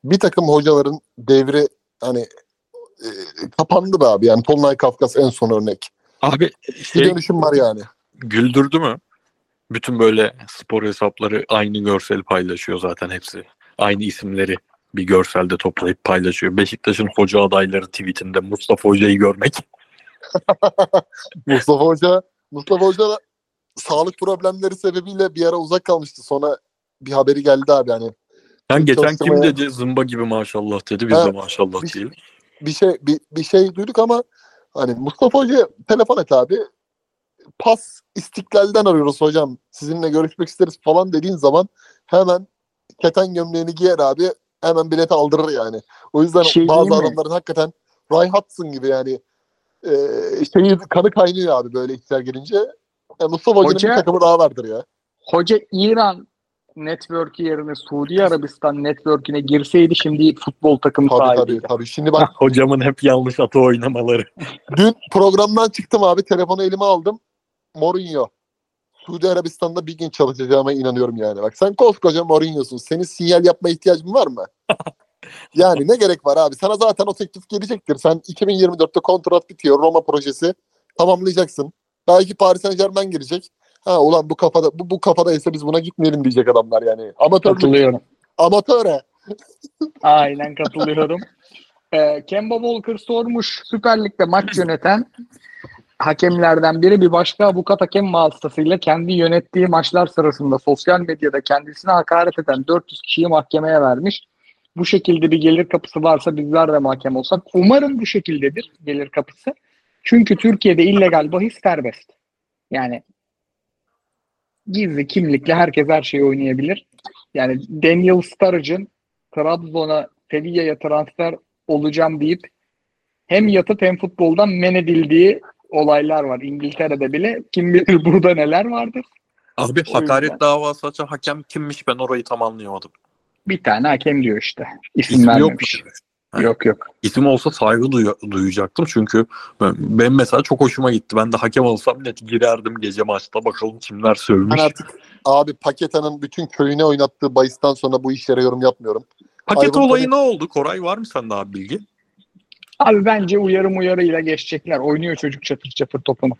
Bir takım hocaların devri hani e, kapandı be abi. Yani Tolunay Kafkas en son örnek. Abi Bir şey dönüşüm var yani. güldürdü mü? Bütün böyle spor hesapları aynı görseli paylaşıyor zaten hepsi. Aynı isimleri bir görselde toplayıp paylaşıyor. Beşiktaş'ın hoca adayları tweetinde Mustafa Hoca'yı görmek. (laughs) Mustafa Hoca Mustafa Hoca da sağlık problemleri sebebiyle bir ara uzak kalmıştı. Sonra bir haberi geldi abi yani. Yani geçen kim Çalıştırmaya- dedi zımba gibi maşallah dedi. Biz Ha, de maşallah bir- diyelim. bir şey bir, bir şey duyduk ama hani Mustafa Hoca telefon et abi. Pas istiklalden arıyoruz hocam. Sizinle görüşmek isteriz falan dediğin zaman hemen keten gömleğini giyer abi. Hemen bileti aldırır yani. O yüzden Şey bazı mi? adamların hakikaten Ray Hudson gibi yani e, şeyi kanı kaynıyor abi böyle işler gelince. Yani Mustafa Hoca'nın Hoca- bir takımı daha vardır ya. Hoca İran network'ü yerine Suudi Arabistan network'üne girseydi şimdi futbol takımı Tabii tabii sahibiydi. tabii. Şimdi bak (laughs) Hocamın hep yanlış atı oynamaları. Dün programdan çıktım abi. Telefonu elime aldım. Mourinho. Suudi Arabistan'da bir gün çalışacağıma inanıyorum yani. Bak sen koskoca Mourinho'sun. Senin sinyal yapma ihtiyacın var mı? (laughs) yani ne gerek var abi? Sana zaten o teklif gelecektir. Sen 2024'te kontrat bitiyor. Roma projesi tamamlayacaksın. Belki Paris Saint Germain girecek. Ha ulan bu kafada bu, bu kafadaysa biz buna gitmeyelim diyecek adamlar yani. Amatör Katılıyorum. amatöre. (laughs) Aynen katılıyorum. Ee, Kemba Walker sormuş Süper Lig'de maç yöneten hakemlerden biri bir başka avukat hakem vasıtasıyla kendi yönettiği maçlar sırasında sosyal medyada kendisine hakaret eden 400 kişiyi mahkemeye vermiş. Bu şekilde bir gelir kapısı varsa bizler de mahkem olsak. Umarım bu şekildedir gelir kapısı. Çünkü Türkiye'de illegal bahis serbest. Yani gizli kimlikle herkes her şeyi oynayabilir. Yani Daniel Sturridge'ın Trabzon'a Sevilla'ya transfer olacağım deyip hem yatıp hem futboldan men edildiği olaylar var. İngiltere'de bile kim bilir burada neler vardır. Abi O hakaret yüzden. davası açan hakem kimmiş ben orayı tam anlayamadım. Bir tane hakem diyor işte. İsim, İsmi yok. Yok yok. İsim olsa saygı duya- duyacaktım çünkü ben, ben mesela çok hoşuma gitti. Ben de hakem olsam net girerdim gece maçta bakalım kimler sövmüş. Ben artık abi Paketa'nın bütün köyüne oynattığı bahistan sonra bu işlere yorum yapmıyorum. Paket olayı Toney- ne oldu? Koray var mı sende abi bilgi? Abi bence uyarım uyarıyla geçecekler. Oynuyor çocuk çatır çatır topunu.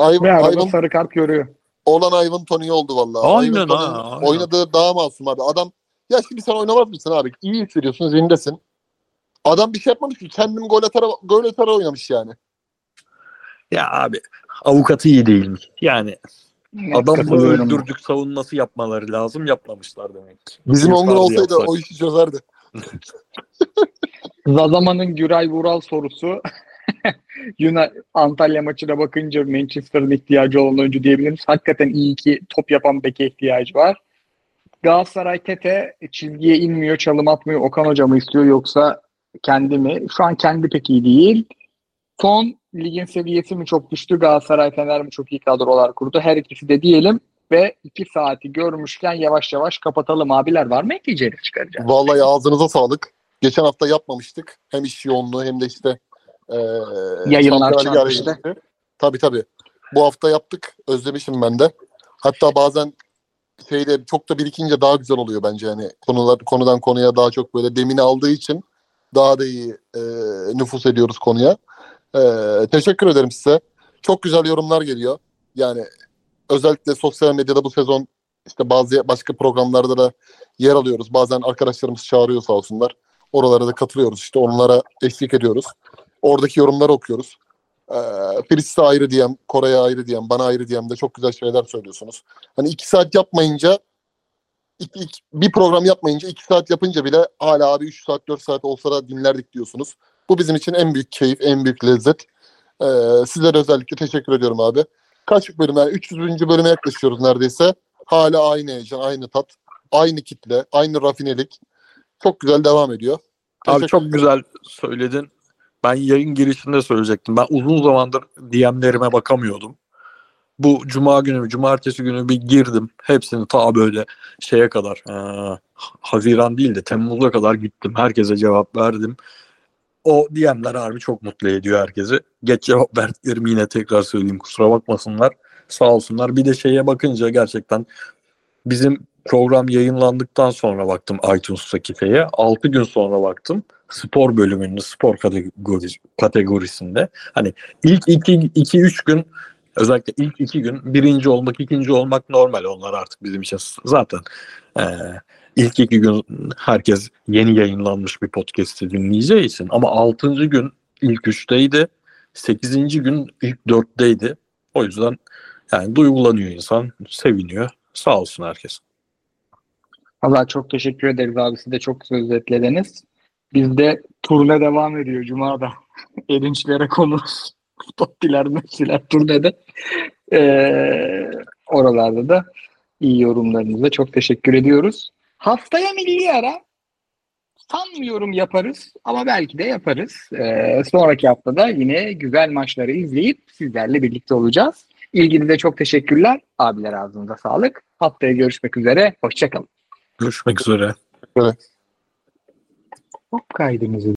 Ivan, Ve arada sarı kart görüyor. olan Ivan Tony oldu vallahi. Aynen Ivan ha, aynen. Oynadığı daha masum abi. Adam ya şimdi sen oynamaz mısın abi? İyi hissediyorsun, zindesin. Adam bir şey yapmamış ki. Kendim gol atara, gol atara oynamış yani. Ya abi avukatı iyi değilmiş. Yani adamı Katılıyorum. öldürdük savunması yapmaları lazım yapmamışlar demek. ki. Bizim farklı olsaydı yapsak. o işi çözerdi. Zazaman'ın Güray Vural sorusu (laughs) Yunan Antalya maçına bakınca Manchester'ın ihtiyacı olan oyuncu diyebiliriz. Hakikaten iyi ki top yapan beke ihtiyacı var. Galatasaray Tete çizgiye inmiyor, çalım atmıyor. Okan Hoca mı istiyor yoksa kendi mi? Şu an kendi pek iyi değil. Son ligin seviyesi mi çok düştü? Galatasaray Fener mi çok iyi kadrolar kurdu? Her ikisi de diyelim ve iki saati görmüşken yavaş yavaş kapatalım abiler. Var mı ekleyeceğiniz çıkaracağız? Vallahi ağzınıza sağlık. Geçen hafta yapmamıştık. Hem iş yoğunluğu hem de işte e, Yayınlar çarpıştı. Tabii tabii. Bu hafta yaptık. Özlemişim ben de. Hatta bazen şeyde çok da birikince daha güzel oluyor bence yani konular konudan konuya daha çok böyle demini aldığı için daha da iyi e, nüfus ediyoruz konuya. E, teşekkür ederim size. Çok güzel yorumlar geliyor. Yani özellikle sosyal medyada bu sezon işte bazı başka programlarda da yer alıyoruz. Bazen arkadaşlarımız çağırıyor sağ olsunlar. Oralara da katılıyoruz. İşte onlara eşlik ediyoruz. Oradaki yorumları okuyoruz. Ee, ayrı diyem, Koray'a ayrı diyem, bana ayrı diyem de çok güzel şeyler söylüyorsunuz. Hani iki saat yapmayınca iki, iki- bir program yapmayınca iki saat yapınca bile hala abi üç saat dört saat olsa da dinlerdik diyorsunuz. Bu bizim için en büyük keyif, en büyük lezzet. Ee, sizlere özellikle teşekkür ediyorum abi. Kaç bölüm yani 300. bölüme yaklaşıyoruz neredeyse. Hala aynı heyecan, aynı tat, aynı kitle, aynı rafinelik. Çok güzel devam ediyor. Abi çok güzel söyledin. Ben yayın girişinde söyleyecektim. Ben uzun zamandır DM'lerime bakamıyordum. Bu cuma günü, cumartesi günü bir girdim. Hepsini ta böyle şeye kadar, eee, Haziran değil de Temmuz'a kadar gittim. Herkese cevap verdim. O DM'ler harbi çok mutlu ediyor herkesi. Geç cevap verdiklerimi yine tekrar söyleyeyim. Kusura bakmasınlar. Sağ olsunlar. Bir de şeye bakınca gerçekten bizim program yayınlandıktan sonra baktım iTunes'taki şeye. 6 gün sonra baktım. Spor bölümünde, spor kategori, kategorisinde. Hani ilk 2-3 gün özellikle ilk 2 gün birinci olmak, ikinci olmak normal onlar artık bizim için. Zaten eee ilk iki gün herkes yeni yayınlanmış bir podcast'i dinleyeceği için. Ama 6. gün ilk 3'teydi. 8. gün ilk 4'teydi. O yüzden yani duygulanıyor insan, seviniyor. Sağ olsun herkes. Allah çok teşekkür ederiz abi. Siz de çok güzel özetlediniz. Bizde turne devam ediyor Cuma'da. (laughs) Erinçlere konu. (laughs) Tottiler, Messi'ler turnede. Ee, oralarda da iyi yorumlarınıza çok teşekkür ediyoruz. Haftaya milli ara sanmıyorum yaparız ama belki de yaparız. Ee, sonraki haftada yine güzel maçları izleyip sizlerle birlikte olacağız. İlginize çok teşekkürler. Abiler ağzınıza sağlık. Haftaya görüşmek üzere. Hoşçakalın. Görüşmek üzere. Hop kaydımızı